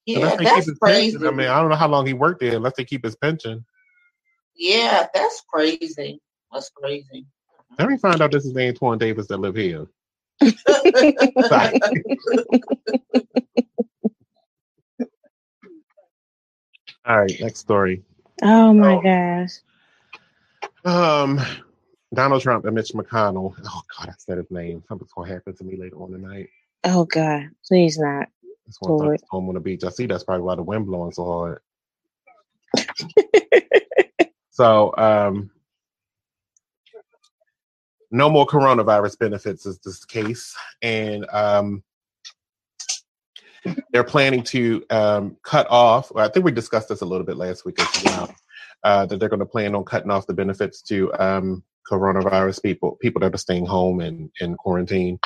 Yeah,
unless they keep
that's
his
crazy.
pension. I mean, I don't know how long he worked there unless they keep his pension.
Yeah, that's crazy. That's crazy.
Let me find out this is Antoine Davis that live here. All right, next story.
oh my gosh.
Um, Donald Trump and Mitch McConnell. Oh God, I said his name. Something's gonna happen to me later on tonight.
Oh God. Please not.
It's one
Lord.
home on the beach. I see that's probably why the wind blowing so hard. so, um, no more coronavirus benefits is this case, and um, they're planning to um, cut off. I think we discussed this a little bit last week as well. Uh, that they're going to plan on cutting off the benefits to um, coronavirus people, people that are staying home and in quarantine.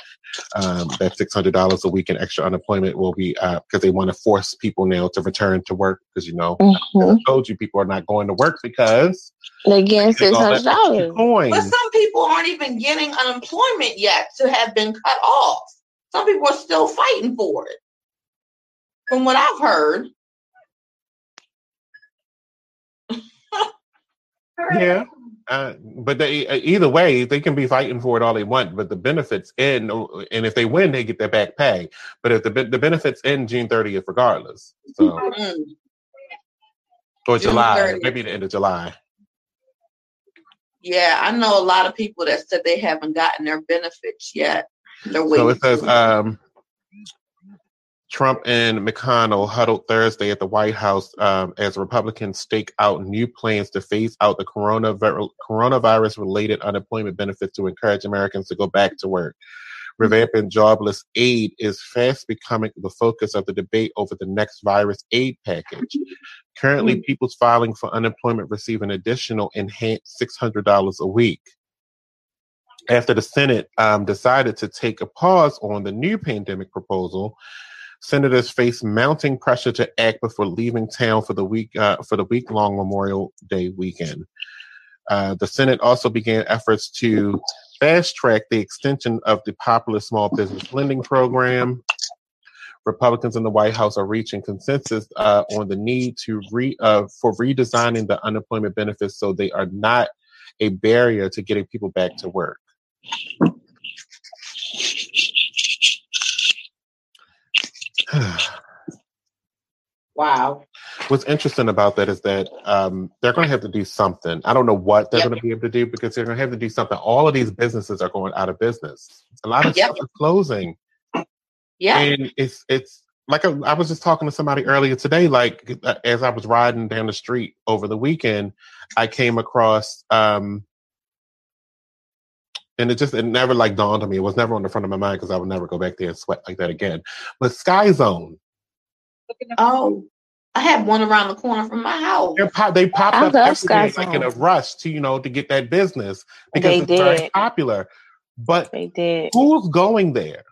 Um, that six hundred dollars a week in extra unemployment will be because they want to force people now to return to work because you know
Mhm.
I told you people are not going to work because
They're getting
they're
six
gonna
hundred
let
dollars.
But some people people aren't even getting unemployment yet to have been cut off. Some people are still fighting for it. From what I've heard.
Yeah. Uh, but they, uh, either way, they can be fighting for it all they want. But the benefits end, and if they win, they get their back pay. But if the the benefits end June thirtieth, regardless. So
Mm.
or
June
July,
30th.
maybe the end of July.
Yeah, I know a lot of people that said they haven't gotten their benefits yet. They're waiting.
So it says um, Trump and McConnell huddled Thursday at the White House um, as Republicans stake out new plans to phase out the coronavirus related unemployment benefits to encourage Americans to go back to work. Revamping jobless aid is fast becoming the focus of the debate over the next virus aid package. Currently, people filing for unemployment receive an additional enhanced $600 a week after the Senate um, decided to take a pause on the new pandemic proposal, senators face mounting pressure to act before leaving town for the week uh, for the week long Memorial Day weekend. Uh, the Senate also began efforts to fast track the extension of the popular small business lending program. Republicans in the White House are reaching consensus uh, on the need to re uh, for redesigning the unemployment benefits so they are not a barrier to getting people back to work.
Wow.
What's interesting about that is that um, they're going to have to do something. I don't know what they're
Yep.
going to be able to do because they're going to have to do something. All of these businesses are going out of business. A lot of
Yep.
stuff is closing,
Yeah.
and it's it's like I, I was just talking to somebody earlier today. Like uh, as I was riding down the street over the weekend, I came across. Um, and it just it never like dawned on me. It was never on the front of my mind because I would never go back there and sweat like that again. But Sky Zone,
Oh, I have one around the corner from my house.
They're pop, they popped
I
up
love
everywhere,
Sky
like in a rush to you know to get that business because
They
it's very popular. But
They did.
who's going there?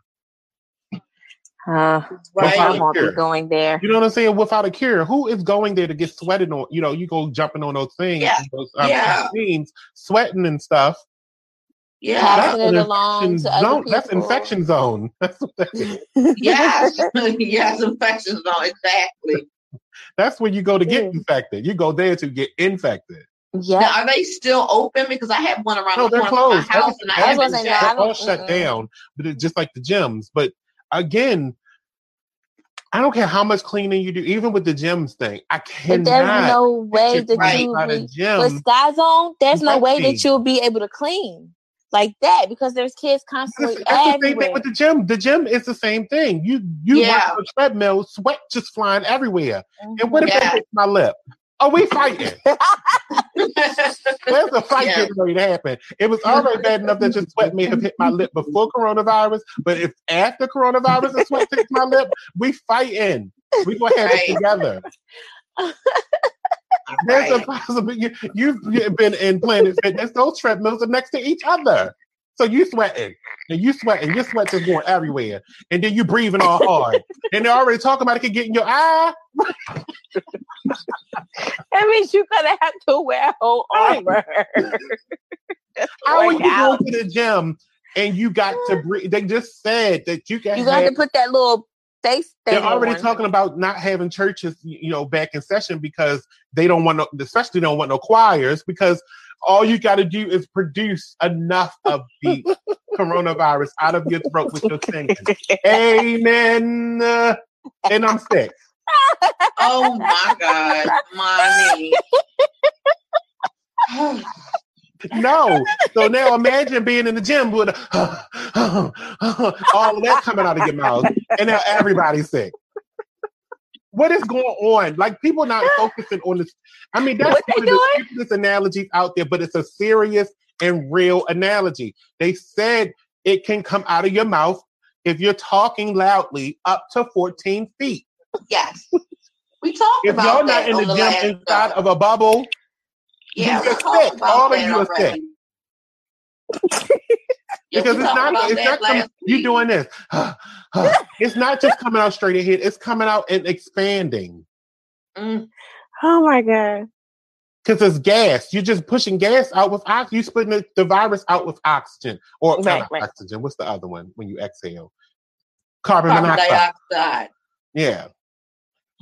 Uh,
Right.
I won't be going there.
You know what I'm saying? Without a cure, who is going there to get sweated on? You know, you go jumping on those things,
Yeah.
those um,
Yeah.
machines, sweating and stuff.
Yeah.
Passing it along
infection
to other
zone. That's infection zone. That's what that is.
Yes. yes. Infection zone. Exactly.
That's where you go to get infected. You go there to get infected.
Yeah.
Now, are they still open? Because I have one around
No,
the
they're
corner from
closed.
my house, and I
I
haven't
gonna say,
checked.
I
They're all shut
mm-mm.
down, but it's just like the gyms. But again, I don't care how much cleaning you do, even with the gyms thing. I
But
cannot.
there's no way that
right
you
out
be,
of
with
gym.
Sky Zone, there's no way that you'll be able to clean like that because there's kids
That's,
constantly
that's the same thing with the gym. The gym is the same thing. You you
Yeah.
on a treadmill, sweat just flying everywhere. And what if
Yeah.
that mm-hmm. hits my lip? Are we fighting? There's a fight
Yeah.
getting ready to happen. It was already bad enough that your sweat may have hit my lip before coronavirus, but if after coronavirus the sweat hits my lip, we fighting. We gonna have
Right.
it together. There's
Right.
a possibility you, you've been in Planet Fitness. Those treadmills are next to each other. So you sweating and you sweating, your sweat just going everywhere, and then you breathing all hard, and they're already talking about it could get in your eye.
That means you're gonna have to wear whole armor.
How are you going to the gym and you got to mm. breathe? They just said that you can.
You got
have,
to put that little face thing.
they're already
on.
talking about not having churches, you know, back in session because they don't want no, especially don't want no choirs because all you got to do is produce enough of the coronavirus out of your throat with your singing. Amen. Uh, and I'm sick.
Oh my God, mommy.
No. So now imagine being in the gym with all of that coming out of your mouth, and now everybody's sick. What is going on? Like people not focusing on this. I mean, that's
What
one of the stupidest analogies out there, but it's a serious and real analogy. They said it can come out of your mouth if you're talking loudly up to 14 feet.
Yes. We talked
If
about
y'all not in the
the
gym inside
show.
of a bubble,
Yeah,
you're
we
sick.
about
All of
that
you are sick. Because it's not, it's not some,
last
you
week.
doing this it's not just coming out straight ahead it's coming out and expanding
Mm,
Oh my god.
Because it's gas. You're just pushing gas out with oxygen. You're splitting the, the virus out with oxygen. Or
Right, right.
oxygen. What's the other one when you exhale? Carbon,
Carbon
monoxide.
dioxide.
Yeah.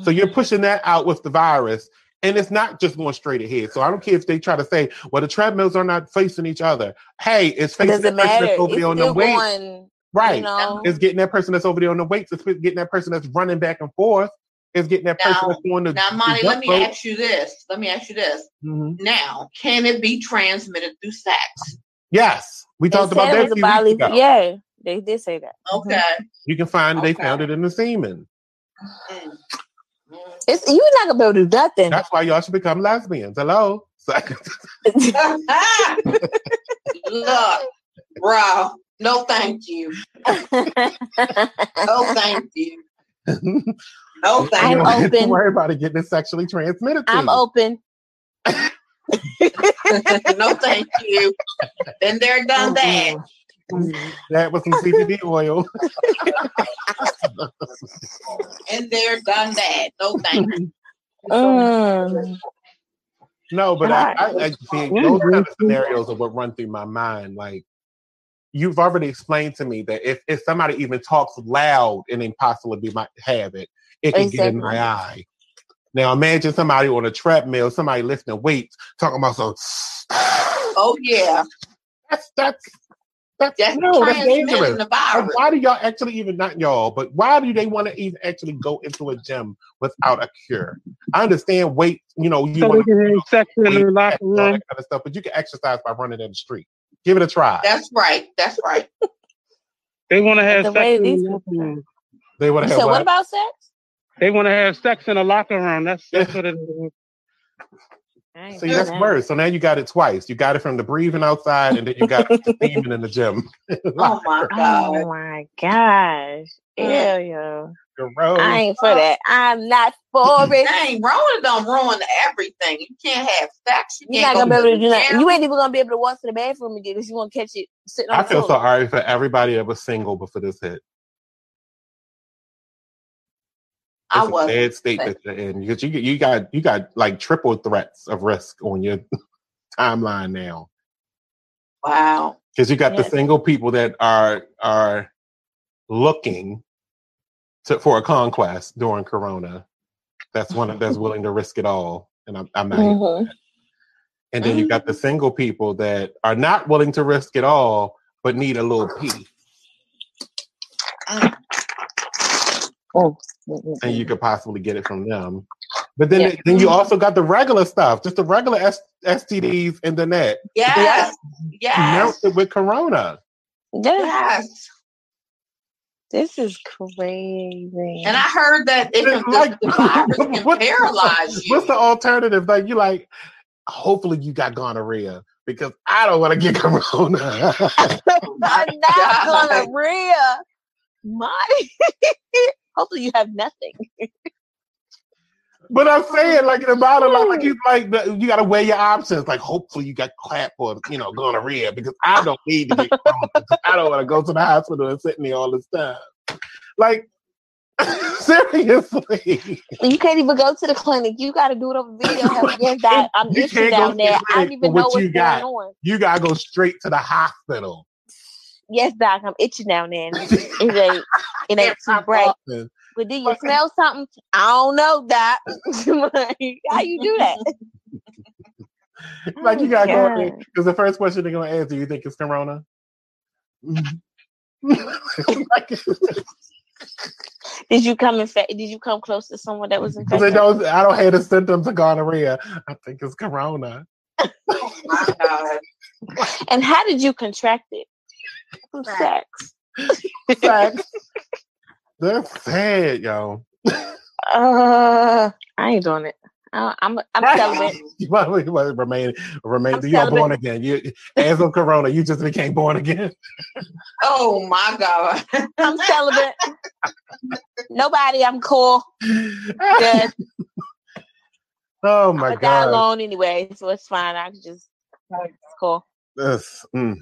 So you're pushing that out with the virus, and it's not just going straight ahead. So I don't care if they try to say, well, the treadmills are not facing each other. Hey, it's facing
doesn't
person that's over
It's
there on
still
the weight.
going,
Right.
you know.
It's getting that person that's over there on the weights. It's getting that person that's running back and forth. It's getting that person
Now-
that's on the
Now,
the
Monty,
jump
let me
rope.
ask you this. Let me ask you this.
Mhm.
Now, can it be transmitted through sex?
Yes, we
They
talked about that
was
a
a
few weeks ago.
Yeah, they did say that.
Okay.
You can find they found it in the semen.
Mm.
It's you're not gonna be able to do nothing.
That's why y'all should become lesbians. Hello.
Look, bro. No, thank you. No, thank you. No,
I'm
You
thank
don't
you.
have to
open.
worry about it getting sexually transmitted. To
I'm
you.
open.
no, thank you. Been there, done oh, that.
That was some CBD oil.
Been there, done that. No, thank you.
Mm.
No, but I, I,
God.
I see those kind of scenarios are what run through my mind. Like you've already explained to me that if, if somebody even talks loud and then possibly be might have it, it can get in my eye. Now imagine somebody on a treadmill, somebody lifting weights, talking about so
Oh yeah,
that's that's that's
that's
no, that's dangerous.
the virus.
why do y'all actually even not y'all, but why do they want to even actually go into a gym without a cure? I understand weight, you know, you
So
want
they can have sex in the
weight,
locker
all that
room.
kind of stuff, but you can exercise by running in the street. Give it a try.
That's right. That's right.
They want to have
The
sex
way
in the locker room.
They want to
So
have
what
what?
about sex?
They want to have sex in the locker room. That's that's what it is.
I ain't
See, that's
that.
worse. So now you got it twice. You got it from the breathing outside, and then you got the steaming in the gym.
Oh my oh God.
Oh my gosh. Ew, yo.
Gross.
I ain't for that. I'm not for it.
Dang, Rona don't ruin everything. You can't have sex. You
You're
can't
not gonna be able to do that. You ain't even gonna be able to walk to the bathroom again because you won't catch it sitting on
I
the
feel so
floor.
sorry for everybody that was single before this hit. It's a
wasn't.
bad state that you're in because you you got you got like triple threats of risk on your timeline now.
Wow.
because you got the single people that are are looking to, for a conquest during Corona. That's one that's willing to risk it all, and I'm, I'm not.
Mhm.
And then you got the single people that are not willing to risk it all, but need a little pee,
Oh.
And you could possibly get it from them. But then,
Yeah.
then you also got the regular stuff, just the regular S- STDs in the net,
Yes. Yes.
melted with Corona.
Yeah,
Yes.
this is crazy.
And I heard that it can,
Like,
the, the virus can
what's-
paralyze you.
What's the alternative? Like you like, hopefully you got gonorrhea because I don't want to get corona.
my
I'm not gonorrhea. My hopefully you have nothing.
but I'm saying, like in the bottom, like, like you like the, you got to weigh your options. Like hopefully you got clap or you know gonorrhea because I don't need to get I don't want to go to the hospital and sit in there all this time. Like seriously,
You can't even go to the clinic. You got to do it over video. Doc, I'm
You can't go
down
to
there. I don't even know
what
what's
you got.
on.
you gotta go straight to the hospital.
Yes, doc, I'm itching down there. It ain't, it ain't too bright. But do you smell something? I don't know, doc. Like, How you do that?
like you
Oh,
gotta go because oh, the first question they're gonna ask, do you think it's corona?
Did you come in? Fa- did you come close to someone that was infected?
don't, I don't have the symptoms of gonorrhea. I think it's corona.
Oh my God.
And how did you contract it? From sex.
Facts. That's sad, yo.
Uh, I ain't doing it. Uh, I'm I'm celibate.
You might, you might remain, remain.
I'm
You are born again. You, as of corona, you just became born again.
Oh my God.
I'm celibate. Nobody. I'm cool. Good.
oh
I'm
my
gonna die
god.
alone anyway, so it's fine. I can just it's cool.
This, mm.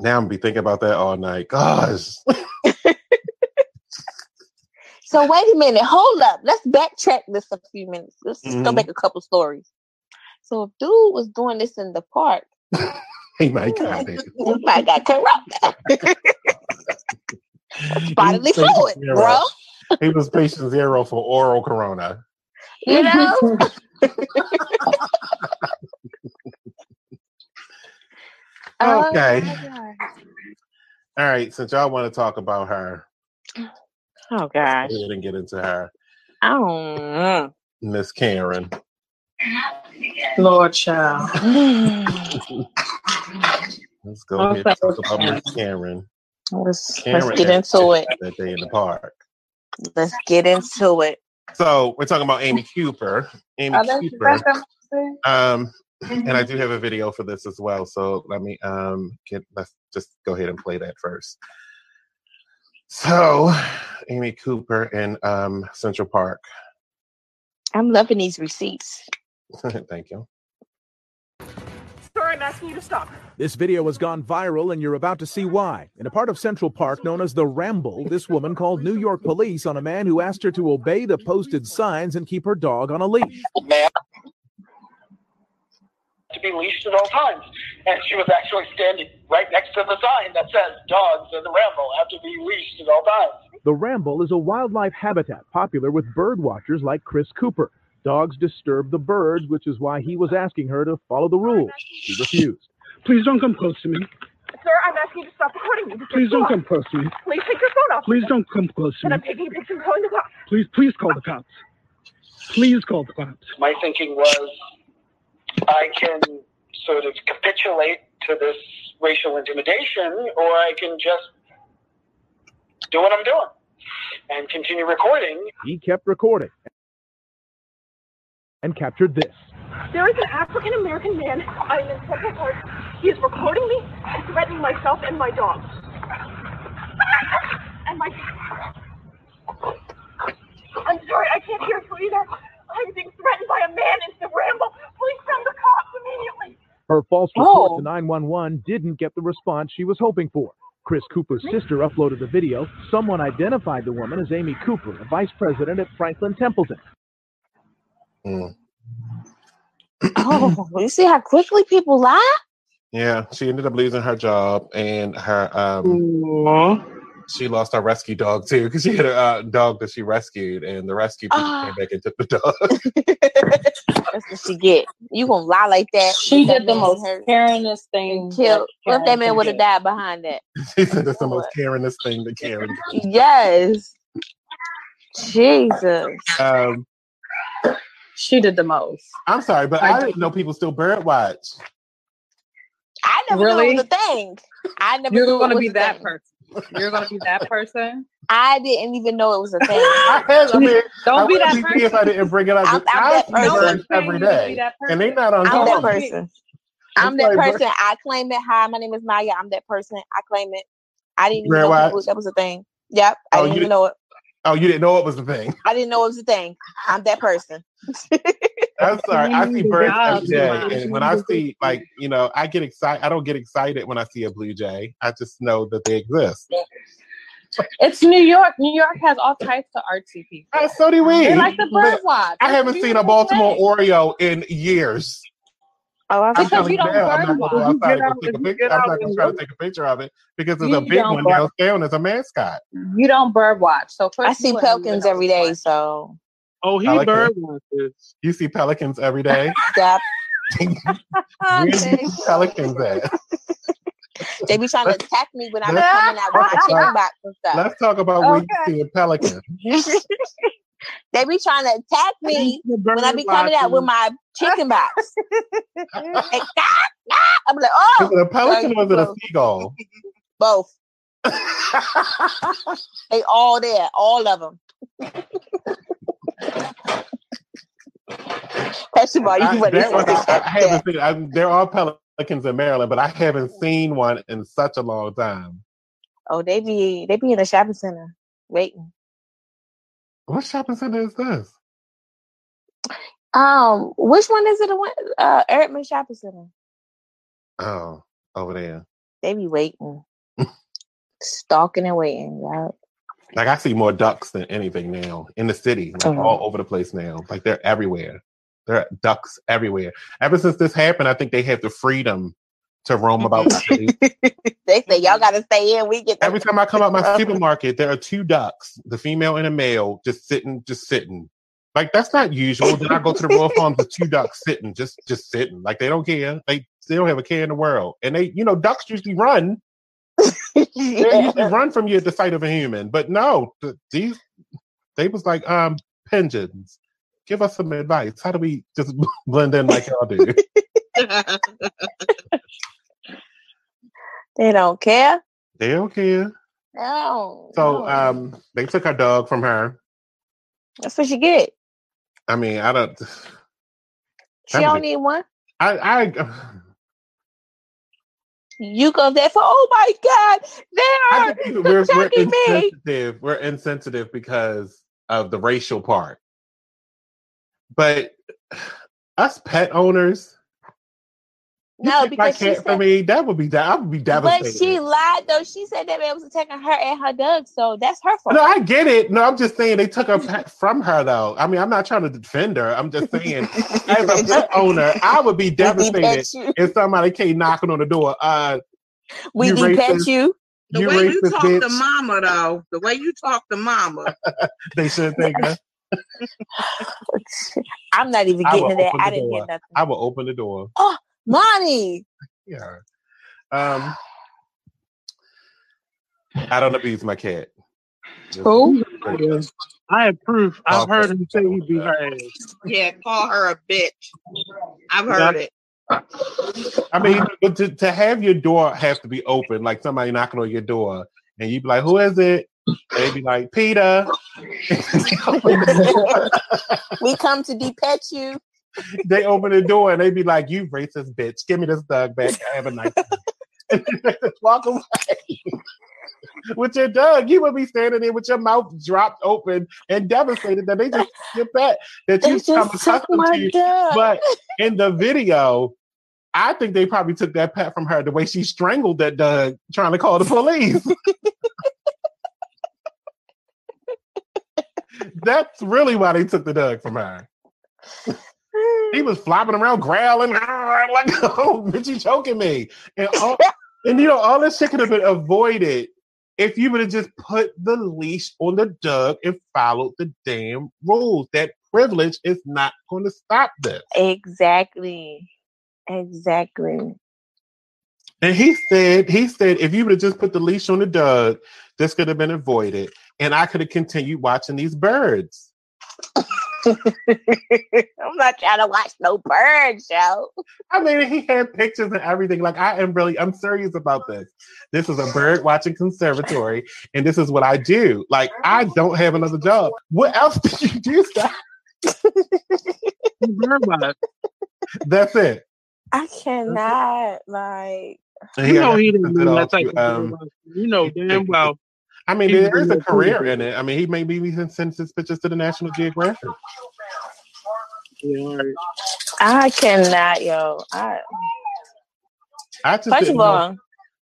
Now I'm be thinking about that all night. Gosh.
So wait a minute. Hold up. Let's backtrack this a few minutes. Let's just go
mm-hmm.
back a couple stories. So if dude was doing this in the park,
He might got it.
he might got corona. Bodily
He was patient
fluid,
zero.
bro.
He was patient zero for oral corona.
You know? Oh,
Okay.
my God.
All right, since y'all want to talk about her,
Oh gosh.
We didn't get into her.
Oh.
Miss Karen.
Lord child.
Let's go
Okay.
ahead and talk about Miss Karen.
let's,
Karen
let's get into it.
That day in the park.
Let's get into it.
So we're talking about Amy Cooper. Amy
Oh,
Cooper.
that's what I'm saying.
Um, and I do have a video for this as well. So let me um get let's just go ahead and play that first. So Amy Cooper in um Central Park.
I'm loving these receipts.
Thank you.
Sir, I'm asking you to stop.
This video has gone viral, and you're about to see why. In a part of Central Park known as the Ramble, this woman called New York police on a man who asked her to obey the posted signs and keep her dog on a leash.
man to be leashed at all times. And she was actually standing right next to the sign that says dogs in the ramble have to be leashed at all times.
The Ramble is a wildlife habitat popular with bird watchers like Chris Cooper. Dogs disturb the birds, which is why he was asking her to follow the rules. She refused.
Please don't come close to me.
Sir, I'm asking you to stop recording me.
Please don't
stop.
come close to me.
Please take your phone off.
Please don't come close to
And
me.
I'm taking a picture and calling the cops.
Please, please call the cops. Please call the cops.
My thinking was I can sort of capitulate to this racial intimidation, or I can just do what I'm doing and continue recording.
He kept recording and captured this.
There is an African American man. I'm in Central Park. He is recording me and threatening myself and my dog. And my. I'm sorry, I can't hear you either. I'm being threatened by a man in the ramble. Please send the cops immediately.
Her false report
Oh.
to 911 didn't get the response she was hoping for. Chris Cooper's sister uploaded the video. Someone identified the woman as Amy Cooper, a vice president at Franklin Templeton.
Mm.
Oh, you see how quickly people lie?
Yeah, she ended up losing her job and her um
Aw.
She lost her rescue dog too because she had a uh, dog that she rescued and the rescue people
Ah.
came back and took the dog.
That's what she get. You gonna lie like that?
She
that
did the most
hurt
Karenest thing.
and killed. What if that man
can
would have died behind that?
she said it's the most Karenest thing that Karen.
Yes. Jesus.
Um,
She did the most.
I'm sorry, but I didn't know people still bird watch.
I never
Really?
knew it was a thing. I never
You're going to be that
thing.
person. You're going to be that person.
I didn't even know it was a thing.
I, had, I mean,
Don't
I
be that
wouldn't if I didn't bring it up.
I'm- I'm that
see
person.
birds every
You to be
day,
that
and they not on
I'm that person. I'm
I'm
that person. I claim it. Hi, my name is Maya. I'm that person. I claim it. I didn't even
Bird
know
watch?
people, that was a thing. Yep. I
Oh,
didn't
you
even know it.
Oh, you didn't know it was a thing.
I didn't know it was a thing. I'm that person.
I'm sorry. I see birds every day, and when I see like you know, I get excited. I don't get excited when I see a blue jay. I just know that they exist.
It's New York. New York has all types of artsy people.
Uh, so do we.
They like the bird watch.
I haven't seen a Baltimore
thing.
Oriole in years.
Oh, I
I'm
Because
telling
you
you
don't
now, I'm
bird
not going to
watch.
outside and
Get
go
out-
take a picture. I'm not going to try to take a picture of it because there's
You
a big
don't
one
bird-
downtown as a mascot.
You don't bird watch. So first
I see
wouldn't
pelicans
know
every
it
day,
was.
so
Oh, he
Pelican.
bird watches.
You see pelicans every day.
yep.
Where you pelicans at?
They be trying to attack me when I be
Let's-
coming out with my chicken box and stuff.
Let's talk about where you see a pelican.
they be trying to attack me when I be coming out with my chicken box. Like, ah, ah. I'm like,
Is
oh,
it a pelican or is it a seagull?
both. They all there, all of them. That's about you.
I, was- I, I haven't seen. I, there are pelicans in Maryland, but I haven't seen one in such a long time.
Oh, they be they be in the shopping center waiting.
What shopping center is this?
Um, which one is it? The one, uh, Erdman Shopping Center.
Oh, over there.
They be waiting, stalking and waiting. Yeah.
Like I see more ducks than anything now in the city, like
Oh.
all over the place now. Like they're everywhere. There are ducks everywhere. Ever since this happened, I think they have the freedom to roam about the city.
they say y'all gotta stay in. We get
Every time I come out my supermarket, there are two ducks, the female and a male, just sitting, just sitting. Like that's not usual. Then I go to the Royal Farms, the two ducks sitting, just just sitting. Like they don't care. They they don't have a care in the world. And they, you know, ducks usually run. They usually run from you at the sight of a human. But no, th- these they was like, um, pigeons. Give us some advice. How do we just blend in like y'all do?
They don't care.
they don't care.
No.
So um, they took her dog from her.
that's what you get.
I mean, I don't.
She don't need one.
I I
You go there for oh my god, they are
we're, we're
attacking me.
insensitive. We're insensitive because of the racial part. But us pet owners,
No, because she
cat for
said,
me, that would be that I would be devastated.
but she lied though. She said that man was attacking her and her dog, so that's her fault.
no, I get it. No, I'm just saying they took her pet from her though. I mean, I'm not trying to defend her. I'm just saying, as a pet owner, I would be devastated if somebody came knocking on the door. Uh,
We
you
de pet
racist.
you.
The
you
way you talk
bitch.
to mama, though, the way you talk to mama,
They should think that.
I'm not even getting to that. I didn't
door.
hear nothing.
I will open the door.
Oh, Monty.
Yeah. Um, I don't abuse my cat.
Who?
I have proof. I've heard him say he beat her ass.
yeah, call her a bitch. I've heard it.
I mean, but to, to have your door have to be open, like somebody knocking on your door, and you'd be like, "Who is it?" They'd be like, "Peter."
we come to depet you.
They open the door and they be like, "You racist bitch! Give me this dog back. I have a nice." day." and they just walk away. with your dog, you would be standing there with your mouth dropped open and devastated that they just your pet that you become accustomed to.
dog.
But in the video, I think they probably took that pet from her the way she strangled that dog trying to call the police. That's really why they took the dog from her. He was flopping around, growling, like, "Oh, bitch, you choking me!" And all, and you know, all this shit could have been avoided if you would have just put the leash on the dog and followed the damn rules. That privilege is not going to stop this.
Exactly. Exactly.
And he said, he said, if you would have just put the leash on the dog, this could have been avoided, and I could have continued watching these birds.
I'm not trying to watch no bird show.
I mean, he had pictures and everything. Like, I am really, I'm serious about this. This is a bird watching conservatory, and this is what I do. Like, I don't have another job. What else did you do? Seth?
Bird.
That's it.
I cannot like.
You know he didn't
send
do
it
that type of
um.
You know damn well.
I mean, there is a career in it. I mean, he maybe even sends his pictures to the National Geographic.
Yeah.
I cannot, yo. I
I just
first
didn't know-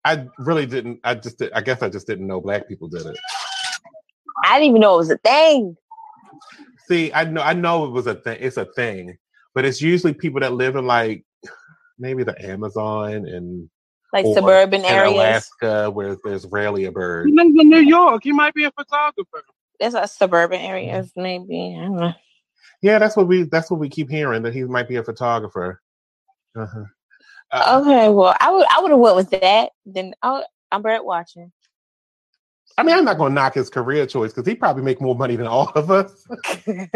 I really didn't. I just, did, I guess, I just didn't know black people did it.
I didn't even know it was a thing.
See, I know, I know it was a thing. It's a thing, but it's usually people that live in like maybe the Amazon and
Like
or
suburban areas.
Alaska, where there's rarely a bird.
He lives in New York. He might be a photographer.
That's a suburban mm-hmm. areas, maybe. I don't know.
Yeah, that's what we. That's what we keep hearing that he might be a photographer. Uh-huh.
Uh, uh, okay, well, I would I would have went with that. Then i I'm bird watching.
I mean, I'm not going to knock his career choice because he probably make more money than all of us. I mean,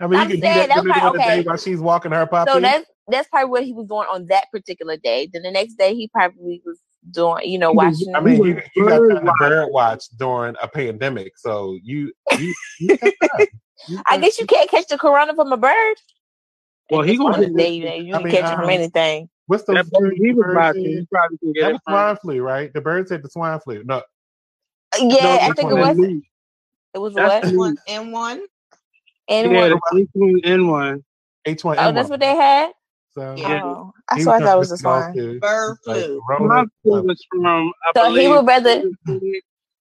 I'm
you can do
saying,
that in the the
okay,
day
okay.
while she's walking her puppy.
So that's that's probably what he was doing on that particular day. Then the next day he probably was doing, you know, watching.
I mean, you, you got
bird
to bird watch during a pandemic, so you you, you. You
I guess you can't catch the corona from a bird.
Well, he
On
gonna
the day, you, know, you
I
can
mean,
catch it from
um,
anything.
What's the
that bird he was
bird
watching.
said?
Probably can get
That was swine flu, right? The bird said the swine flu. No,
Yeah,
no,
I think it was.
Leaf.
It was
That's
what?
the
One and one.
And
Yeah,
one.
H1 N1.
H1N1.
Oh, that's what they had.
So
Yeah.
Oh, I
he
swear I
was
thought it was a
trying to
swine.
get it off
Bird
too. Like,
My food was from, I
So he would rather.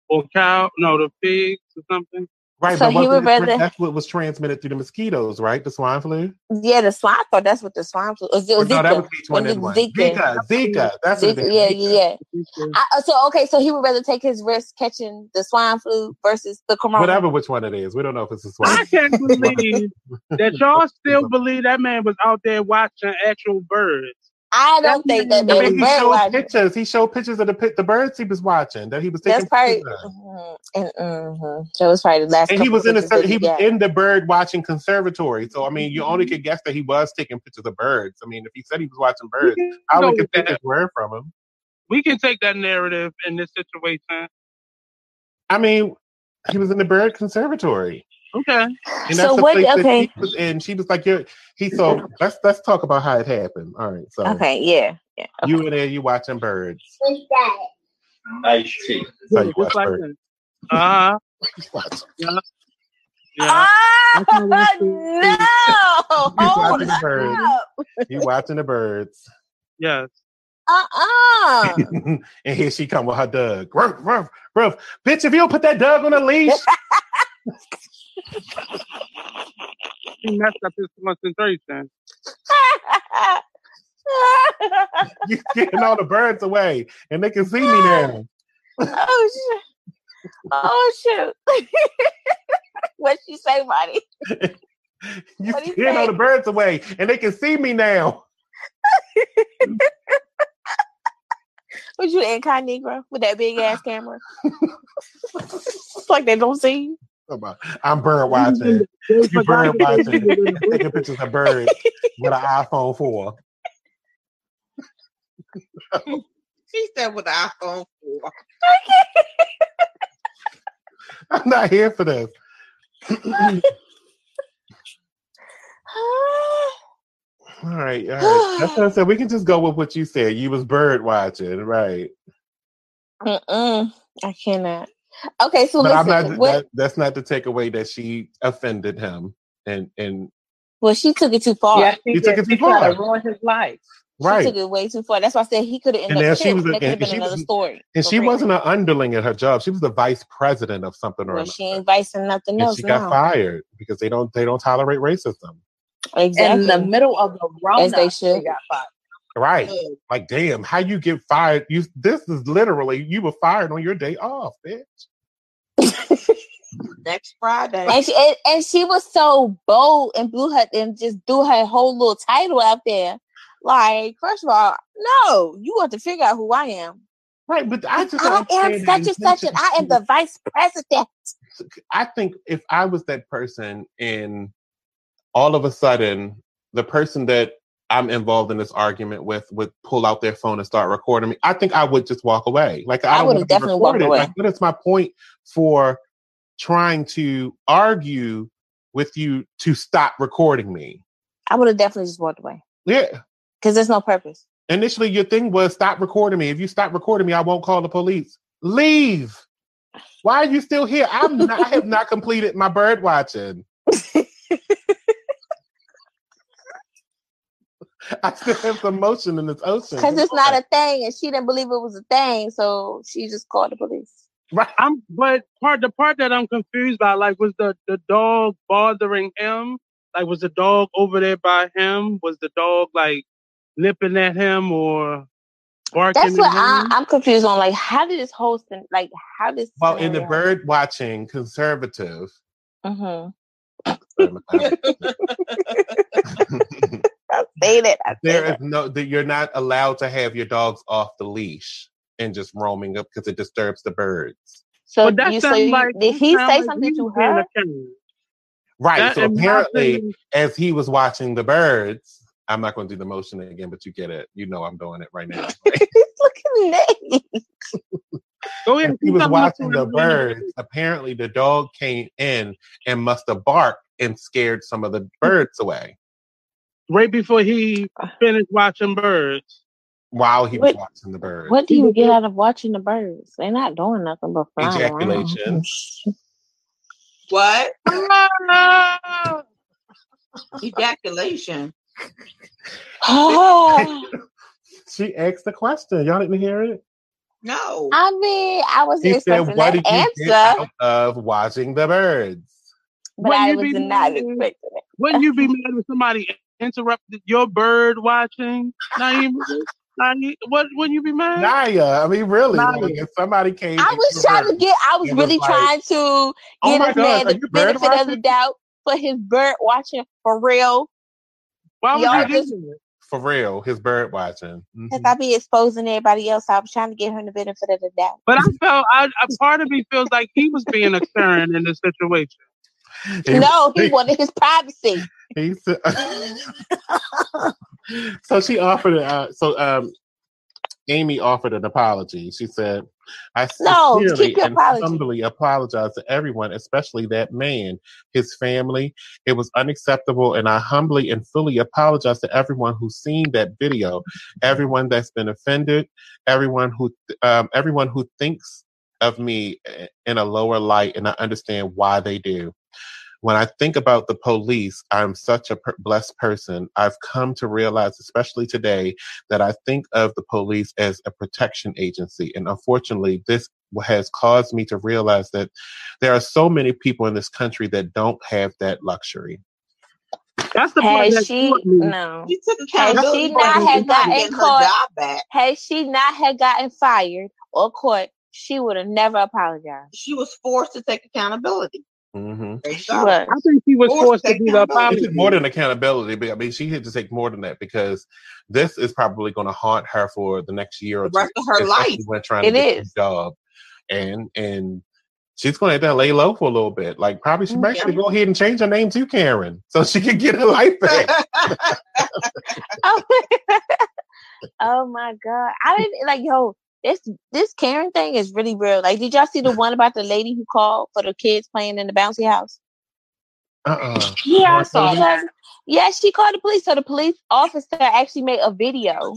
or cow, no, the pigs or something.
Right,
So
but
he would rather-
that's what was transmitted through the mosquitoes, right? The swine flu.
Yeah, the swine. I thought that's what the swine flu. Was, it
Or
was
no, that
Zika.
was H1N1.
Was
Zika, Zika. That's what
Zika,
is.
yeah,
Zika.
yeah, yeah. I, so okay, so he would rather take his risk catching the swine flu versus the corona.
Whatever which one it is. We don't know if it's a swine.
I can't believe that y'all still believe that man was out there watching actual birds.
I don't think that
I
they
mean, he showed
watching.
pictures. He showed pictures of the the birds he was watching that he was taking
That's probably.
pictures of.
mhm, And, mhm. That was probably the last.
And he was in a
pictures
he was
got.
in the bird watching conservatory. So I mean, you only could guess that he was taking pictures of birds. I mean, if he said he was watching birds,
can
I
go
only could think
that.
his word from him.
We can take that narrative in this situation.
I mean, he was in the bird conservatory.
Okay.
And that's
So what- okay.
he was in. She was like, "You're." He so let's let's talk about how it happened. All right, so
Okay, yeah, yeah.
you in there, you watching birds.
Nice tea.
That's how you
Just
watch
like
birds.
that. Uh huh. Yeah. Yeah.
Oh no!
You watching the birds.
up!
You watching the birds.
Yes.
Uh-uh.
and here she come with her dog. Ruff, ruff, ruff. Bitch, if you don't put that dog on a leash,
He messed up his concentration.
You're getting all the birds away, and they can see me now.
oh shit! Oh shoot! what she say, buddy?
You
What do you
getting all the birds away, and they can see me now.
Was you incognito with that big ass camera? it's like they don't see you.
Come on. I'm bird watching. You bird watching. Taking pictures of birds with an iPhone 4.
She said with an iPhone 4.
I'm not here for this. All right, all right. That's what I said. We can just go with what you said. You was bird watching, right?
Mm-mm, I cannot. Okay, so
but I'm
listen.
not.
what,
That, that's not to take away that she offended him, and and
well, she took it too far.
Yes, he
You took it too
She tried to
far.
ruin his life.
She
right.
took it way too far. That's why I said he could have ended
then
up
she
killed.
was a-
That
and
been
she
another
was-
story.
And she
real.
wasn't an underling at her job. She was the vice president of something or
Well,
another.
she ain't vice vicing nothing
And
else
she got
now.
fired because they don't they don't tolerate racism.
Exactly.
In the middle of the Rona,
As they should.
she got fired.
Right. Like, damn, how you get fired? You this is literally you were fired on your day off, bitch.
Next Friday.
And she and, and she was so bold and blew her and just threw her whole little title out there. Like, first of all, no, you want to figure out who I am.
Right, but I just
I am such
the
and such, and I am the vice president.
I think if I was that person and all of a sudden the person that I'm involved in this argument with would pull out their phone and start recording me, I think I would just walk away. Like I,
I would've
want to be
definitely
recorded.
away.
Like, what is my point for trying to argue with you to stop recording me?
I would have definitely just walked away
Yeah.
because there's no purpose.
Initially, your thing was stop recording me. If you stop recording me, I won't call the police. Leave. Why are you still here? I'm not, I have not completed my bird watching. I still have some motion in this ocean.
Because it's not a thing, and she didn't believe it was a thing, so she just called the police.
Right.
I'm but part the part that I'm confused by, like, was the the dog bothering him? Like, was the dog over there by him? Was the dog like nipping at him or barking
That's what
at
I,
him?
I'm confused on. Like, how did this whole thing, like, how this?
Well, in the bird watching conservative,
Mm-hmm.
there
I say that. I say
is no that you're not allowed to have your dogs off the leash and just roaming up because it disturbs the birds.
So
But that
you, so you,
like-
did he say something to her?
Right.
That-
so apparently,
opinion-
as he was watching the birds, I'm not going to do the motion again, but you get it. You know I'm doing it right now.
Look at Nate.
Go ahead.
He was watching the birds, apparently the dog came in and must have barked and scared some of the birds away
right before he uh. finished watching birds.
while he was
What-
watching the birds.
What do you get out of watching the birds? They're not doing nothing but flying around.
What? Ejaculation.
She asked the question. Y'all didn't hear it?
No.
I mean, I was
He said,
expecting
What
that
did you get
answer.
out of watching the birds?
but
Wouldn't
I
you
was
be
not
mad?
expecting it.
Wouldn't you be mad if somebody interrupted your bird watching? Naima? Naima, what wouldn't you be mad?
Naya, I mean, really,
Naya.
like if somebody came,
I was trying to get. I was
It was
really
like,
trying to
Oh
get
my
this
God,
man the
you bird
benefit of the doubt for his bird watching for real.
Why would
Y'all
do
just
that?
for real, his bird watching.
Because mm-hmm. I be exposing everybody else. I was trying to get him the benefit of the doubt.
But I felt, I, a part of me feels like he was being a Karen in this situation.
He-
no, he wanted his privacy.
he said- so she offered. Uh, so um, Amy offered an apology. She said, "I
No,
sincerely and
apology.
humbly apologize to everyone, especially that man, his family. It was unacceptable, and I humbly and fully apologize to everyone who's seen that video, everyone that's been offended, everyone who, um, everyone who thinks of me in a lower light, and I understand why they do." When I think about the police, I'm such a per- blessed person. I've come to realize, especially today, that I think of the police as a protection agency. And unfortunately, this has caused me to realize that there are so many people in this country that don't have that luxury.
That's the part
Had
that
she no,
She took
had she not had gotten caught,
job back.
had she not had gotten fired or caught, she would have never apologized.
She was forced to take accountability.
Mm-hmm.
There
She was.
I think she was
Forced
forced
to
to
take
do the apology.
more than accountability, but I mean, she had to take more than that because this is probably going to haunt her for the next year or
The rest
two,
of her life.
when trying
It
to get
is.
a job, and and she's going to have to lay low for a little bit. Like probably she might
Yeah.
should go ahead and change her name to Karen so she can get her life back.
Oh, oh my god! I didn't like yo. This this Karen thing is really real. Like, did y'all see the one about the lady who called for the kids playing in the bouncy house?
Uh-uh.
Yeah, I saw that.
Yeah, she called the police. So the police officer actually made a video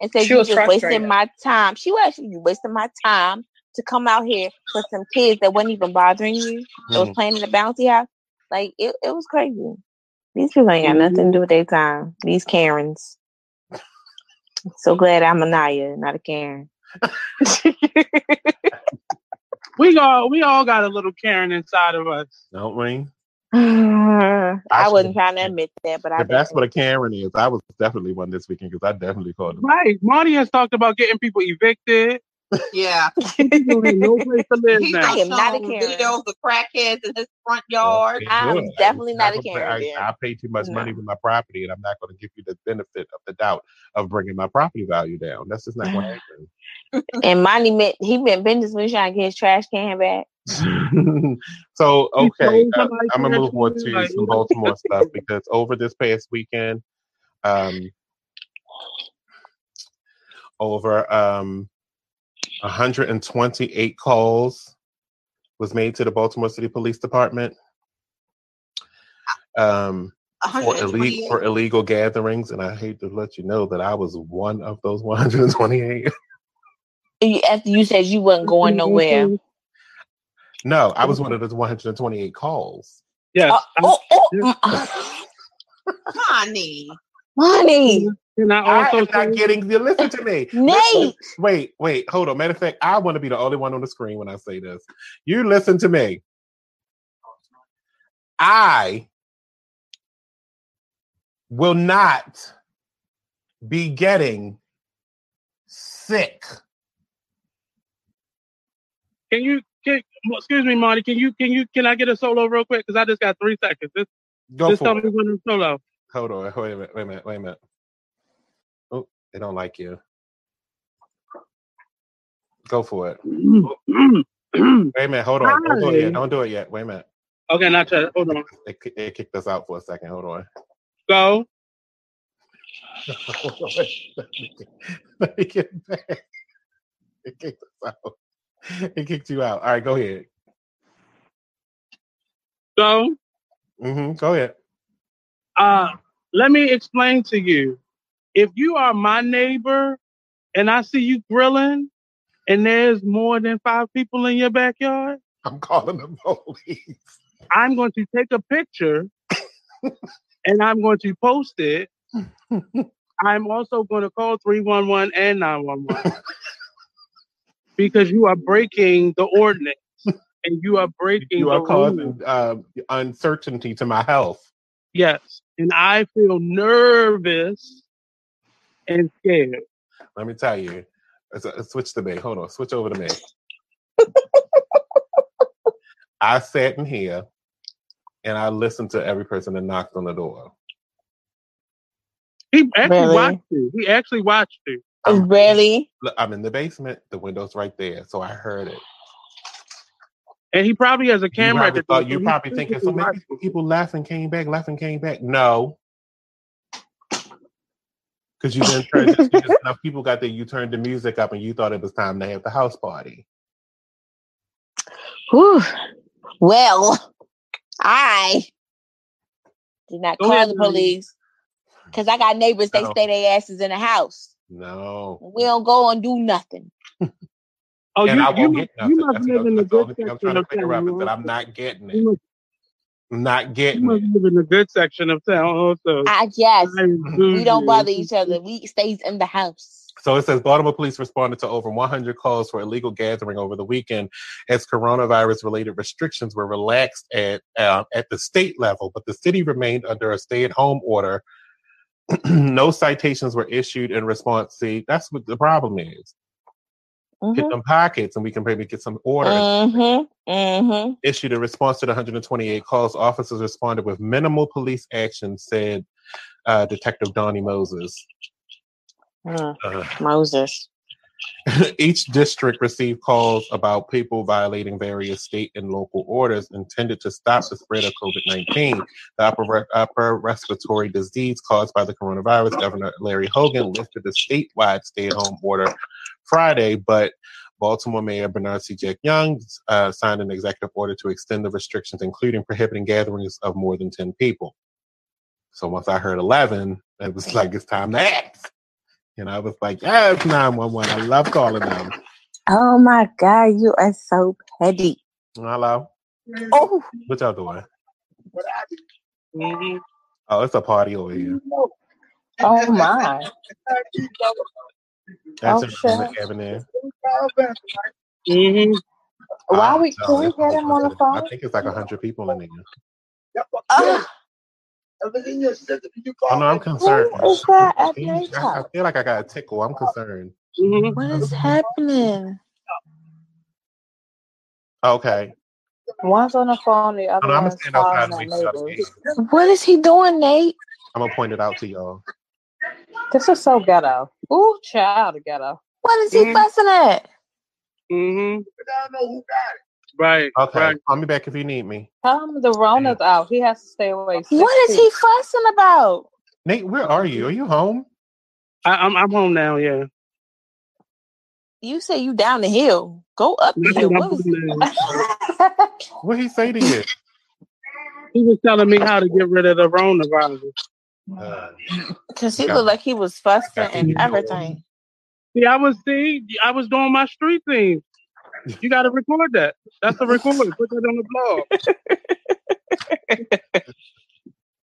and said,
She
"You
was
just wasting my time." She was actually wasting my time to come out here for some kids that wasn't even bothering you. That was
Mhm.
playing in the bouncy house. Like it, it was crazy. These people ain't got nothing to do with their time. These Karens. So glad I'm a Naya, not a Karen.
We all we all got a little Karen inside of us.
Don't we?
I
I
wasn't trying to admit that, but I
that's what a Karen is, I was definitely one this weekend because I definitely called them.
Right. Marty has talked about getting people evicted.
Yeah.
People have no place to live
He's
now.
I am not a
shown
Karen.
videos of crackheads in his front yard.
I'm
Good.
definitely not a
gonna pay- I,
then.
I pay too much money for my property, and I'm not going to give you the benefit of the doubt of bringing my property value down. That's just not going to happen.
And Monty meant he been business when he trying to get his trash can back.
so okay, uh, I'm gonna move on to
like-
some Baltimore stuff because over this past weekend, um, over um, 128 calls was made to the Baltimore City Police Department um, for, illegal, for illegal gatherings, and I hate to let you know that I was one of those 128.
After you said you wasn't going nowhere.
No, I was one of those 128 calls.
Yes.
Uh, oh, oh, mm,
Honey.
Can I
I
also
am not getting you. Listen to me.
Nate.
Wait, wait, hold on. Matter of fact, I want to be the only one on the screen when I say this. You listen to me. I will not be getting sick.
can you can, excuse me, Marty? Can you can you can I get a solo real quick? Because I just got three seconds. Just,
Go
just
for it.
solo.
Hold on. Wait a minute. Wait a minute. Wait a minute. They don't like you. Go for it. Wait a minute. Hold on. Don't do it yet. Don't do it yet. Wait a minute.
okay, not yet. Hold on.
It, it kicked us out for a second. Hold on.
Go.
Let me get back. It kicked us out. It kicked you out. All right, go ahead.
Go.
hmm Go ahead.
Uh, let me explain to you. If you are my neighbor and I see you grilling and there's more than five people in your backyard,
I'm calling the police.
I'm going to take a picture and I'm going to post it. I'm also going to call 311 and 911 because you are breaking the ordinance. and you are breaking
You
the
are causing uh, uncertainty to my health.
Yes, and I feel nervous and scared.
Let me tell you. Let's, let's switch to me. Hold on. Switch over to me. I sat in here and I listened to every person that knocked on the door.
He actually
Really?
watched you. He actually watched you.
Really?
I'm in the basement. The window's right there, so I heard it.
And he probably has a
You
camera at
probably,
the
thought, you're probably thinking, so
physically
maybe people left and came back, left and came back. No. Because you then turned, just because enough people got there, you turned the music up and you thought it was time to have the house party.
Whew. Well, I did not
Go
call
ahead,
the police because I got neighbors. They
No.
stay their asses in the house.
No.
We don't go and do nothing.
Oh,
and
you,
I won't
must,
get
you must
That's,
live in the
that's the
good
only thing I'm
section
trying to
of
figure out
town.
that I'm not getting it. I'm not
You
getting
must live in the good section of town also.
I yes,
I
we don't bother each other. We stays in the house.
So it says Baltimore police responded to over 100 calls for illegal gathering over the weekend as coronavirus related restrictions were relaxed at uh, at the state level, but the city remained under a stay at home order. no citations were issued in response. See, that's what the problem is. Hit them pockets, and we can maybe get some order.
Mm-hmm. Mm-hmm.
Issued a response to the 128 calls, officers responded with minimal police action, said uh, Detective Donnie Moses. Uh,
Moses.
Each district received calls about people violating various state and local orders intended to stop the spread of COVID 19. The upper, upper respiratory disease caused by the coronavirus, Governor Larry Hogan lifted the statewide stay at home order Friday, but Baltimore Mayor Bernard C. Jack Young uh, signed an executive order to extend the restrictions, including prohibiting gatherings of more than 10 people. So once I heard 11, it was like, it's time to act. And I was like, yeah, it's 911. I love calling them.
Oh my God, you are so petty.
Hello.
Oh,
What y'all doing? Oh, it's a party over here.
Oh my.
That's
Oh,
in
shit.
the Avenue.
Mhm.
Why we can we
it's
get him on the phone?
I think it's like hundred people in there.
Ah,
Oh no, I'm concerned.
who is that at
I, I feel like I got a tickle. I'm concerned.
Mhm.
What is happening?
Okay.
One's on the phone, the other
Oh, no, I'm
one's
stand outside
calling
and
their
wait for y'all to
neighbors.
leave.
What is he doing, Nate?
I'm gonna point it out to y'all.
This is so ghetto. Ooh, child ghetto.
What is he
Mhm.
fussing at?
Mm-hmm. Right.
Okay.
Right.
Call me back if you need me.
Tell him the Rona's out. He has to stay away.
What is he fussing about?
Nate, where are you? Are you home?
I, I'm I'm home now. Yeah.
You say you down the hill. Go up the hill. What was.
What he say to you?
He was telling me how to get rid of the coronavirus.
Uh,
Because he
Got
looked like he was fussing and everything.
See, I was see, I was doing my street thing. You got to record that. That's a record. Put that on the blog.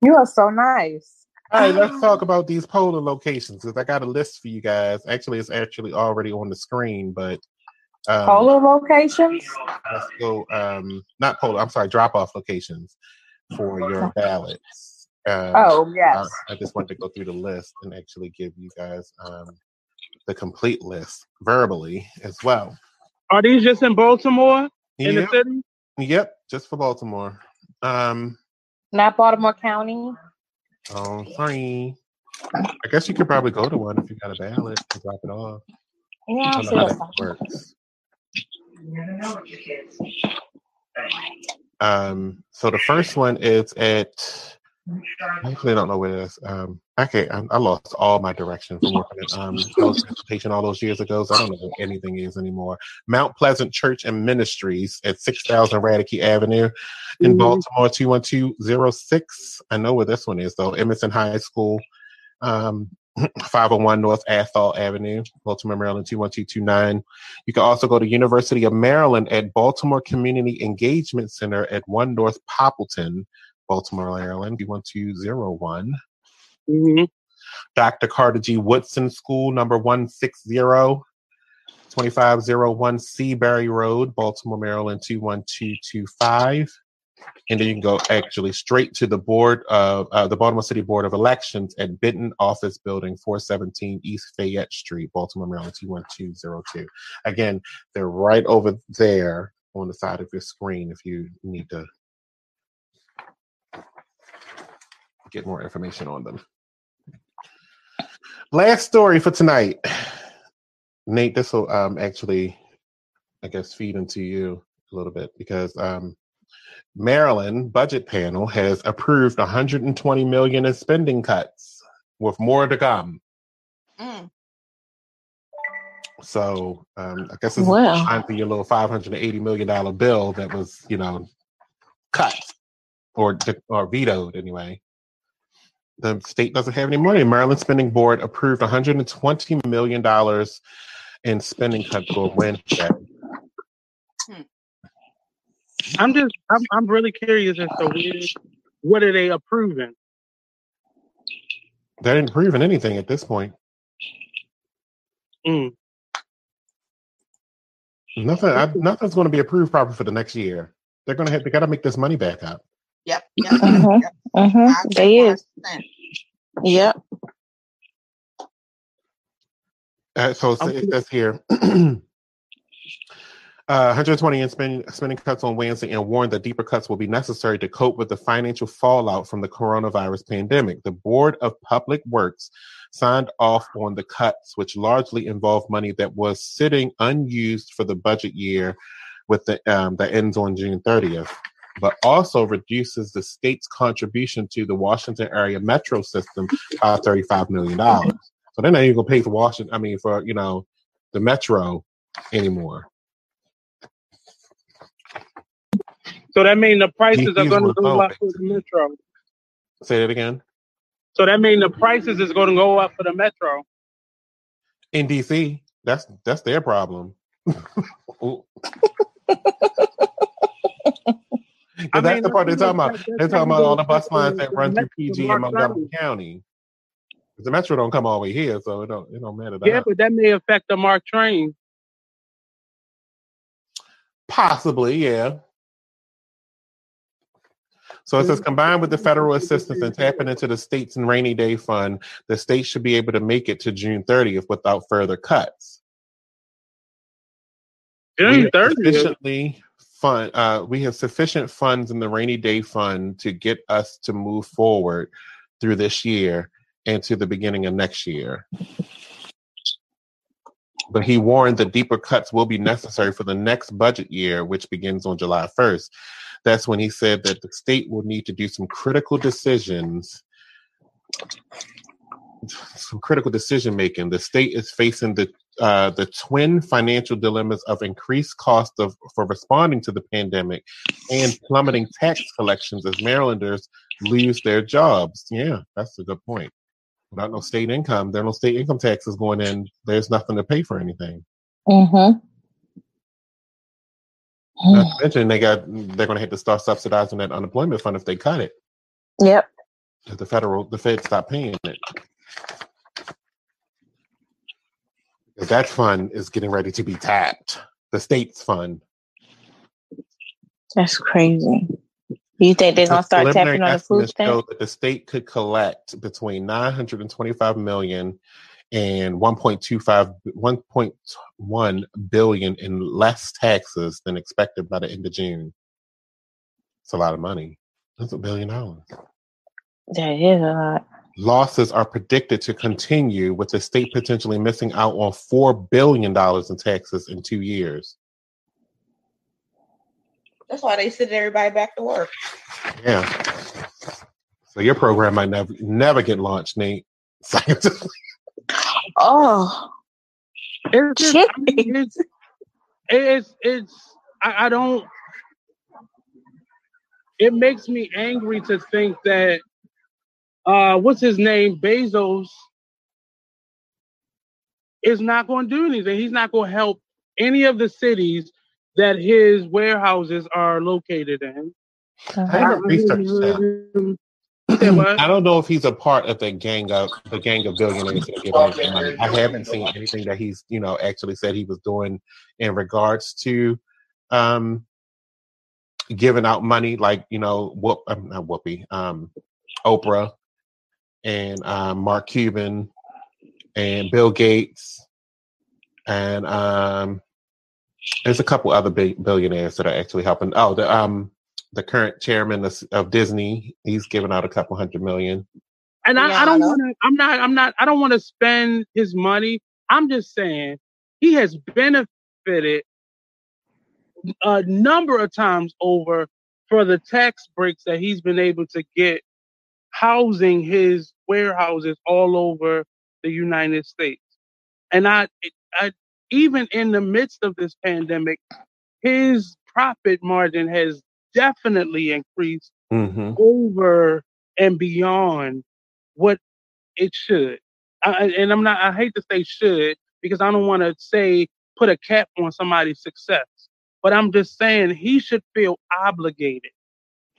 You are so nice.
All right, let's talk about these polling locations because I got a list for you guys. Actually, it's actually already on the screen, but um,
Polar locations?
let's go. Um, not poll. I'm sorry, drop off locations for your ballots. Um,
Oh, yes.
I, I just wanted to go through the list and actually give you guys um, the complete list verbally as well.
Are these just in Baltimore in
Yep.
the city?
Yep, just for Baltimore. Um,
Not Baltimore County.
oh, sorry. I guess you could probably go to one if you got a ballot and drop it off.
Yeah,
I don't know how
what's
that works. Um, so the first one is at. I actually don't know where it is. Um, okay, I, I lost all my direction from working at um, transportation all those years ago, so I don't know where anything is anymore. Mount Pleasant Church and Ministries at 6000 Radecke Avenue in
Mhm.
Baltimore, 21206. I know where this one is, though. Edmondson High School, um, 501 North Athol Avenue, Baltimore, Maryland, 21229. You can also go to University of Maryland at Baltimore Community Engagement Center at 1 North Poppleton, Baltimore, Maryland, 21201.
Mhm.
Dr. Carter G. Woodson School, number 160. 2501 Seabury Road, Baltimore, Maryland 21225. And then you can go actually straight to the board of uh, the Baltimore City Board of Elections at Benton Office Building, 417 East Fayette Street, Baltimore, Maryland 21202. Again, they're right over there on the side of your screen if you need to get more information on them. Last story for tonight. Nate, this will um, actually, I guess, feed into you a little bit because um, Maryland budget panel has approved 120 million in spending cuts, with more to come.
Mm.
So um, I guess it's
Wow.
time for your little 580 million dollar bill that was, you know, cut or or vetoed anyway. The state doesn't have any money. Maryland Spending Board approved 120 million dollars in spending cuts for Wednesday.
I'm just, I'm, I'm really curious as to what are they approving?
They didn't prove anything at this point.
Mm.
Nothing. I, nothing's going to be approved proper for the next year. They're going to have. They got to make this money back up.
Yep. Yep.
Mhm. Mhm. They is.
5%.
Yep.
Uh, so it sa- it says here. Uh, 120 in spending, spending cuts on Wednesday and warned that deeper cuts will be necessary to cope with the financial fallout from the coronavirus pandemic. The Board of Public Works signed off on the cuts, which largely involved money that was sitting unused for the budget year with the um, that ends on June 30th, but also reduces the state's contribution to the Washington area metro system by 35 million dollars. So they're not even gonna pay for Washington. I mean, for you know, the metro anymore.
So that means the prices are going to go up for the metro.
Say that again.
So that means the prices is going to go up for the metro.
In DC, that's that's their problem.
I
that's
mean,
the part they're talking about. They're talking about all the bus lines that run through PG and Montgomery County. The metro don't come all the way here, so it don't it don't matter.
Yeah, but that may affect the MARC train.
Possibly, yeah. So it says combined with the federal assistance and tapping into the state's and rainy day fund, the state should be able to make it to June 30th without further cuts.
June 30th.
sufficiently fund. Uh, we have sufficient funds in the rainy day fund to get us to move forward through this year and to the beginning of next year. But he warned that deeper cuts will be necessary for the next budget year, which begins on July 1st. That's when he said that the state will need to do some critical decisions some critical decision making. The state is facing the uh, the twin financial dilemmas of increased cost of for responding to the pandemic and plummeting tax collections as Marylanders lose their jobs. Yeah, that's a good point. Without no state income, there are no state income taxes going in. There's nothing to pay for anything.
Mm-hmm.
Not to mention they got they're going to have to start subsidizing that unemployment fund if they cut it.
Yep.
If the federal the Fed stop paying it. 'Cause That fund is getting ready to be tapped. The state's fund.
That's crazy. You think they're gonna start tapping on the food
estimates show
stamp?
that the state could collect between 925 million and 1.25 1.1 billion in less taxes than expected by the end of June. It's a lot of money. That's a billion dollars.
That is a lot.
Losses are predicted to continue with the state potentially missing out on four billion dollars in taxes in two years.
That's why they send everybody back to work.
Yeah. So your program might never never get launched, Nate.
Oh,
It's just, I mean, it's, it's, it's, I, I don't, it makes me angry to think that, uh, what's his name? Bezos is not going to do anything. He's not going to help any of the cities that his warehouses are located in.
I haven't researched that. I don't know if he's a part of the gang of the gang of billionaires that give away money. I haven't seen anything that he's you know actually said he was doing in regards to um giving out money like you know whoop um, not whoopee um Oprah and um, Mark Cuban and Bill Gates and um there's a couple other big billionaires that are actually helping. Oh, the um the current chairman of, of Disney, he's giving out a couple hundred million.
And I, I don't want to. I'm not. I'm not. I don't want to spend his money. I'm just saying he has benefited a number of times over for the tax breaks that he's been able to get housing his warehouses all over the United States. And I, I even in the midst of this pandemic, his profit margin has definitely increased
Mm-hmm.
over and beyond what it should. I, and I'm not, I hate to say should because I don't want to say put a cap on somebody's success, but I'm just saying he should feel obligated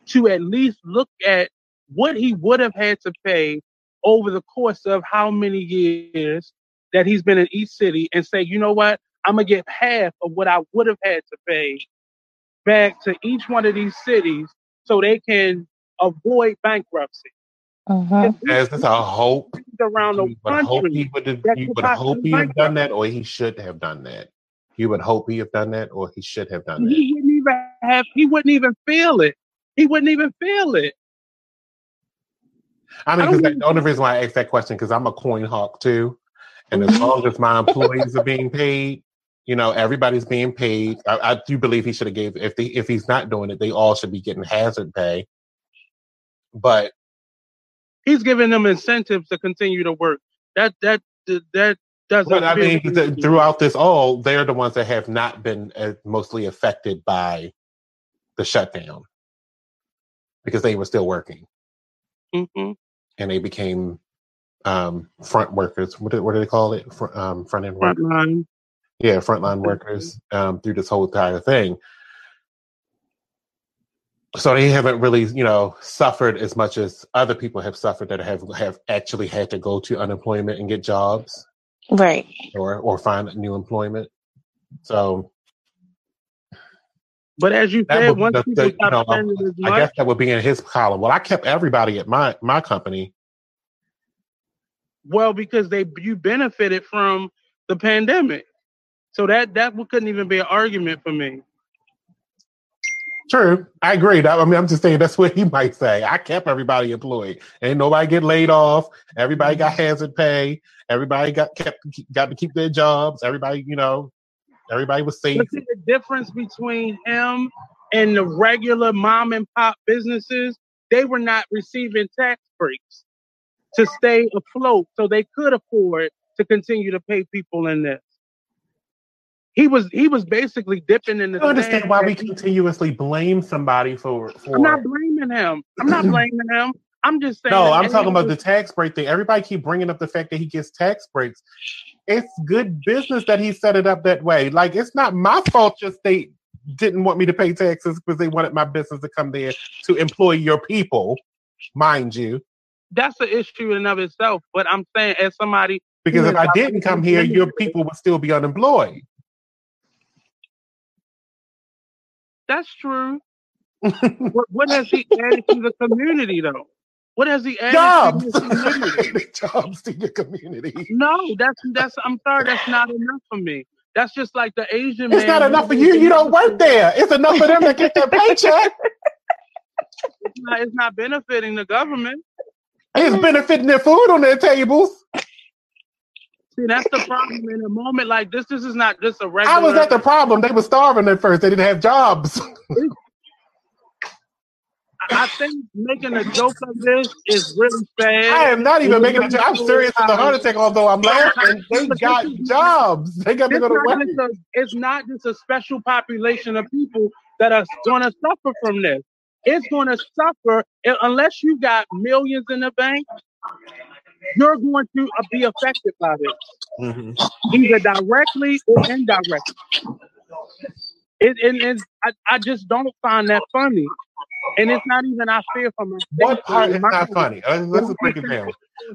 to at least look at what he would have had to pay over the course of how many years that he's been in each city and say, you know what, I'm gonna get half of what I would have had to pay back to each one of these cities so they can avoid bankruptcy. Uh-huh.
As this a hope,
Around the
you hope he would have, you would hope
possibly
he have done that, or he should have done that. You would hope he have done that, or he should have done that.
he wouldn't even have. He wouldn't even feel it. He wouldn't even feel it.
I mean, because the only reason why I asked that question because I'm a coin hawk too, and as long as my employees are being paid, you know, everybody's being paid. I, I do believe he should have gave if they if he's not doing it, they all should be getting hazard pay. But
He's giving them incentives to continue to work. That that that, that doesn't.
but I mean,
good
th-
to me.
throughout this all, they're the ones that have not been uh, mostly affected by the shutdown because they were still working
Mhm.
and they became um, front workers. What do, what do they call it? Fr- um, front end workers.
Frontline.
Yeah, frontline workers um, through this whole entire thing. So they haven't really, you know, suffered as much as other people have suffered that have have actually had to go to unemployment and get jobs
Right.
or or find new employment. So
But as you
that
said, once
the,
people
the, you know,
spending as
I guess that would be in his column. Well, I kept everybody at my my company.
well, because they you benefited from the pandemic, so that that couldn't even be an argument for me.
True, I agree. I mean, I'm just saying that's what he might say. I kept everybody employed. Ain't nobody get laid off. Everybody got mm-hmm. hazard pay. Everybody got kept got to keep their jobs. Everybody, you know, everybody was safe.
But see the difference between him and the regular mom and pop businesses, they were not receiving tax breaks to stay afloat, so they could afford to continue to pay people in this. He was he was basically dipping in the.
I understand why we continuously blame somebody for for.
I'm not blaming him. I'm not blaming him. I'm just saying.
No, I'm talking about
was-
the tax break thing. Everybody keep bringing up the fact that he gets tax breaks. It's good business that he set it up that way. Like it's not my fault. Just they didn't want me to pay taxes because they wanted my business to come there to employ your people, mind you.
That's an issue in and of itself. But I'm saying, as somebody,
Because if I didn't come here, your people would still be unemployed.
That's true. what, what has he added to the community, though? What has he added
Jobs,
to
jobs to your community.
No, that's that's. I'm sorry, that's not enough for me. That's just like the Asian
It's not enough for you. You don't work there. It's enough for them to get their paycheck.
It's not, it's not benefiting the government.
It's benefiting their food on their tables.
See, that's the problem. In a moment like this, this is not just a regular.
How was that the problem? They were starving at first. They didn't have jobs.
I think making a joke of this is really sad.
I am not even making a joke. I'm serious with the heart attack, although I'm laughing. They got jobs. They got to
It's
go to
not,
work.
just a, it's not just a special population of people that are going to suffer from this. It's going to suffer unless you got millions in the bank. You're going to uh, be affected by this,
Mm-hmm.
either directly or indirectly. It, and and I, I just don't find that funny And it's not even I feel for my
What part is not funny? Uh, Let's just break it down.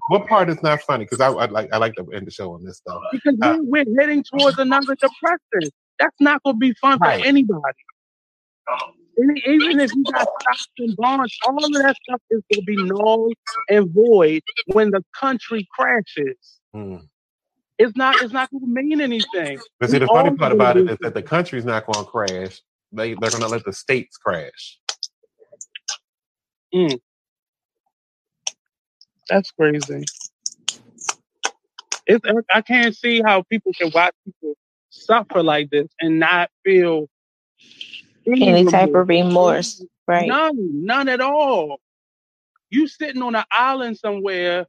What part is not funny? Because I, I like I like to end the show on this though.
Because
Uh,
we're, heading towards another depression. That's not going to be fun
Right.
for anybody. And even if you got stocks and bonds, all of that stuff is going to be null and void when the country crashes.
hmm.
It's not. It's not going to mean anything.
But see, the funny part about it is that the country's not going to crash. They they're going to let the states crash.
Mm. That's crazy. It's, I- I can't see how people can watch people suffer like this and not feel
Any type of remorse, right?
None, none at all. You sitting on an island somewhere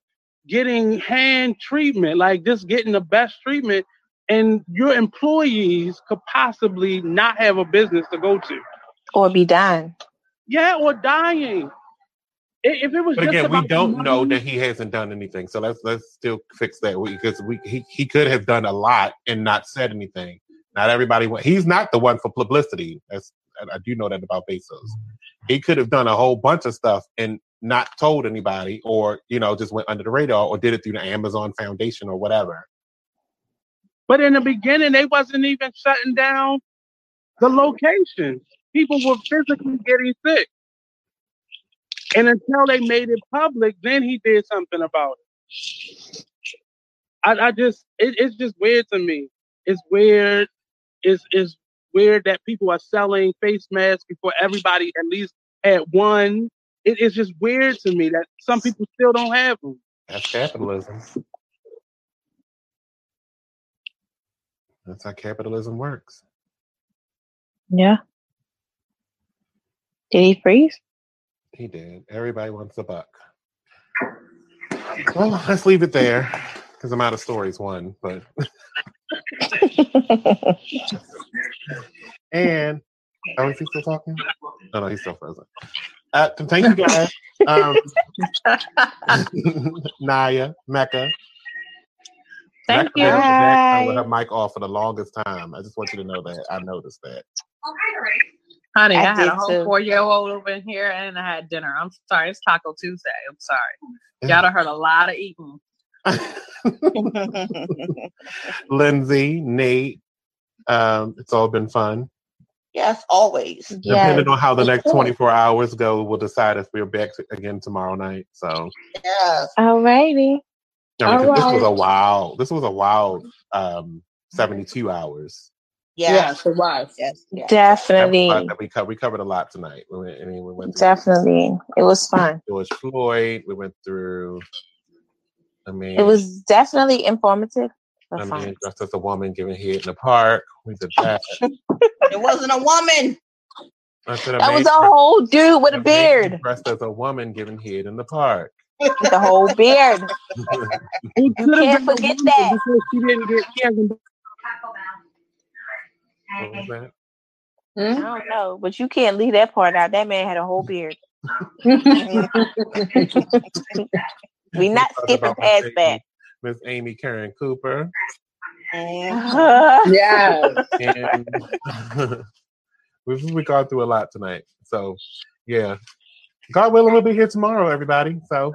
getting hand treatment, like just getting the best treatment, and your employees could possibly not have a business to go to.
Or be dying.
Yeah, or dying. If it was
But
just
again, we don't
money-
know that he hasn't done anything. So let's let's still fix that because we he, he could have done a lot and not said anything. Not everybody. He's not the one for publicity. That's I do know that about Bezos. He could have done a whole bunch of stuff and not told anybody, or you know, just went under the radar, or did it through the Amazon Foundation or whatever.
But in the beginning, they wasn't even shutting down the location. People were physically getting sick. And until they made it public, then he did something about it. I, I just, it, it's just weird to me. It's weird. It's, it's weird that people are selling face masks before everybody at least had one. It, it's just weird to me that some people still don't have them.
That's capitalism. That's how capitalism works.
Yeah. Did he freeze?
He did. Everybody wants a buck. Well, let's leave it there because I'm out of stories. One, but and oh, is he still talking? Oh no, he's still frozen. Uh, thank you guys, um, Naya, Mecca.
Thank
Mecca
you.
had her back with her mic off for the longest time. I just want you to know that I noticed that.
Honey,
I
I, had a whole
too.
four year old over in here and I had dinner. I'm sorry, it's Taco Tuesday. I'm sorry. Y'all done heard a lot of eating.
Lindsay, Nate, um, it's all been fun.
Yes, always.
Depending on how the next 24 hours go, we'll decide if we're back again tomorrow night. So,
Yes.
Alrighty.
I mean, 'cause this was a
Alright.
wild, this was a wild um, 72 hours.
Yes.
it was.
Yes. yes.
Definitely.
That- that we, co- we covered a lot tonight. We went, I mean, we went through
Definitely. It was fun.
George Floyd. We went through, I mean,
It was definitely informative.
I
fun.
mean, dressed as a woman giving head in the park. We did that.
It wasn't a woman.
I said,
That was a whole dude with a beard.
Dressed as a woman giving head in the park.
With the whole beard.
You
can't forget that.
She didn't get, she hasn't
What was that?
I hmm? don't know, but you can't leave that part out. That man had a whole beard. we not
Talk
skipping
about Miss
past that.
Miss Amy Karen Cooper.
Yes.
And we've, we've gone through a lot tonight. So, yeah. God willing, we'll be here tomorrow, everybody. So,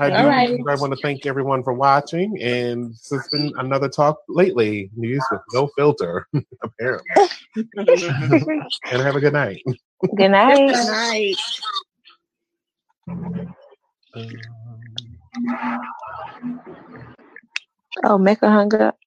I do
Alrighty.
I want to thank everyone for watching. And this has been another talk lately news with no filter, apparently. and have a good night.
Good night.
Good night.
Oh, Mecca hung up.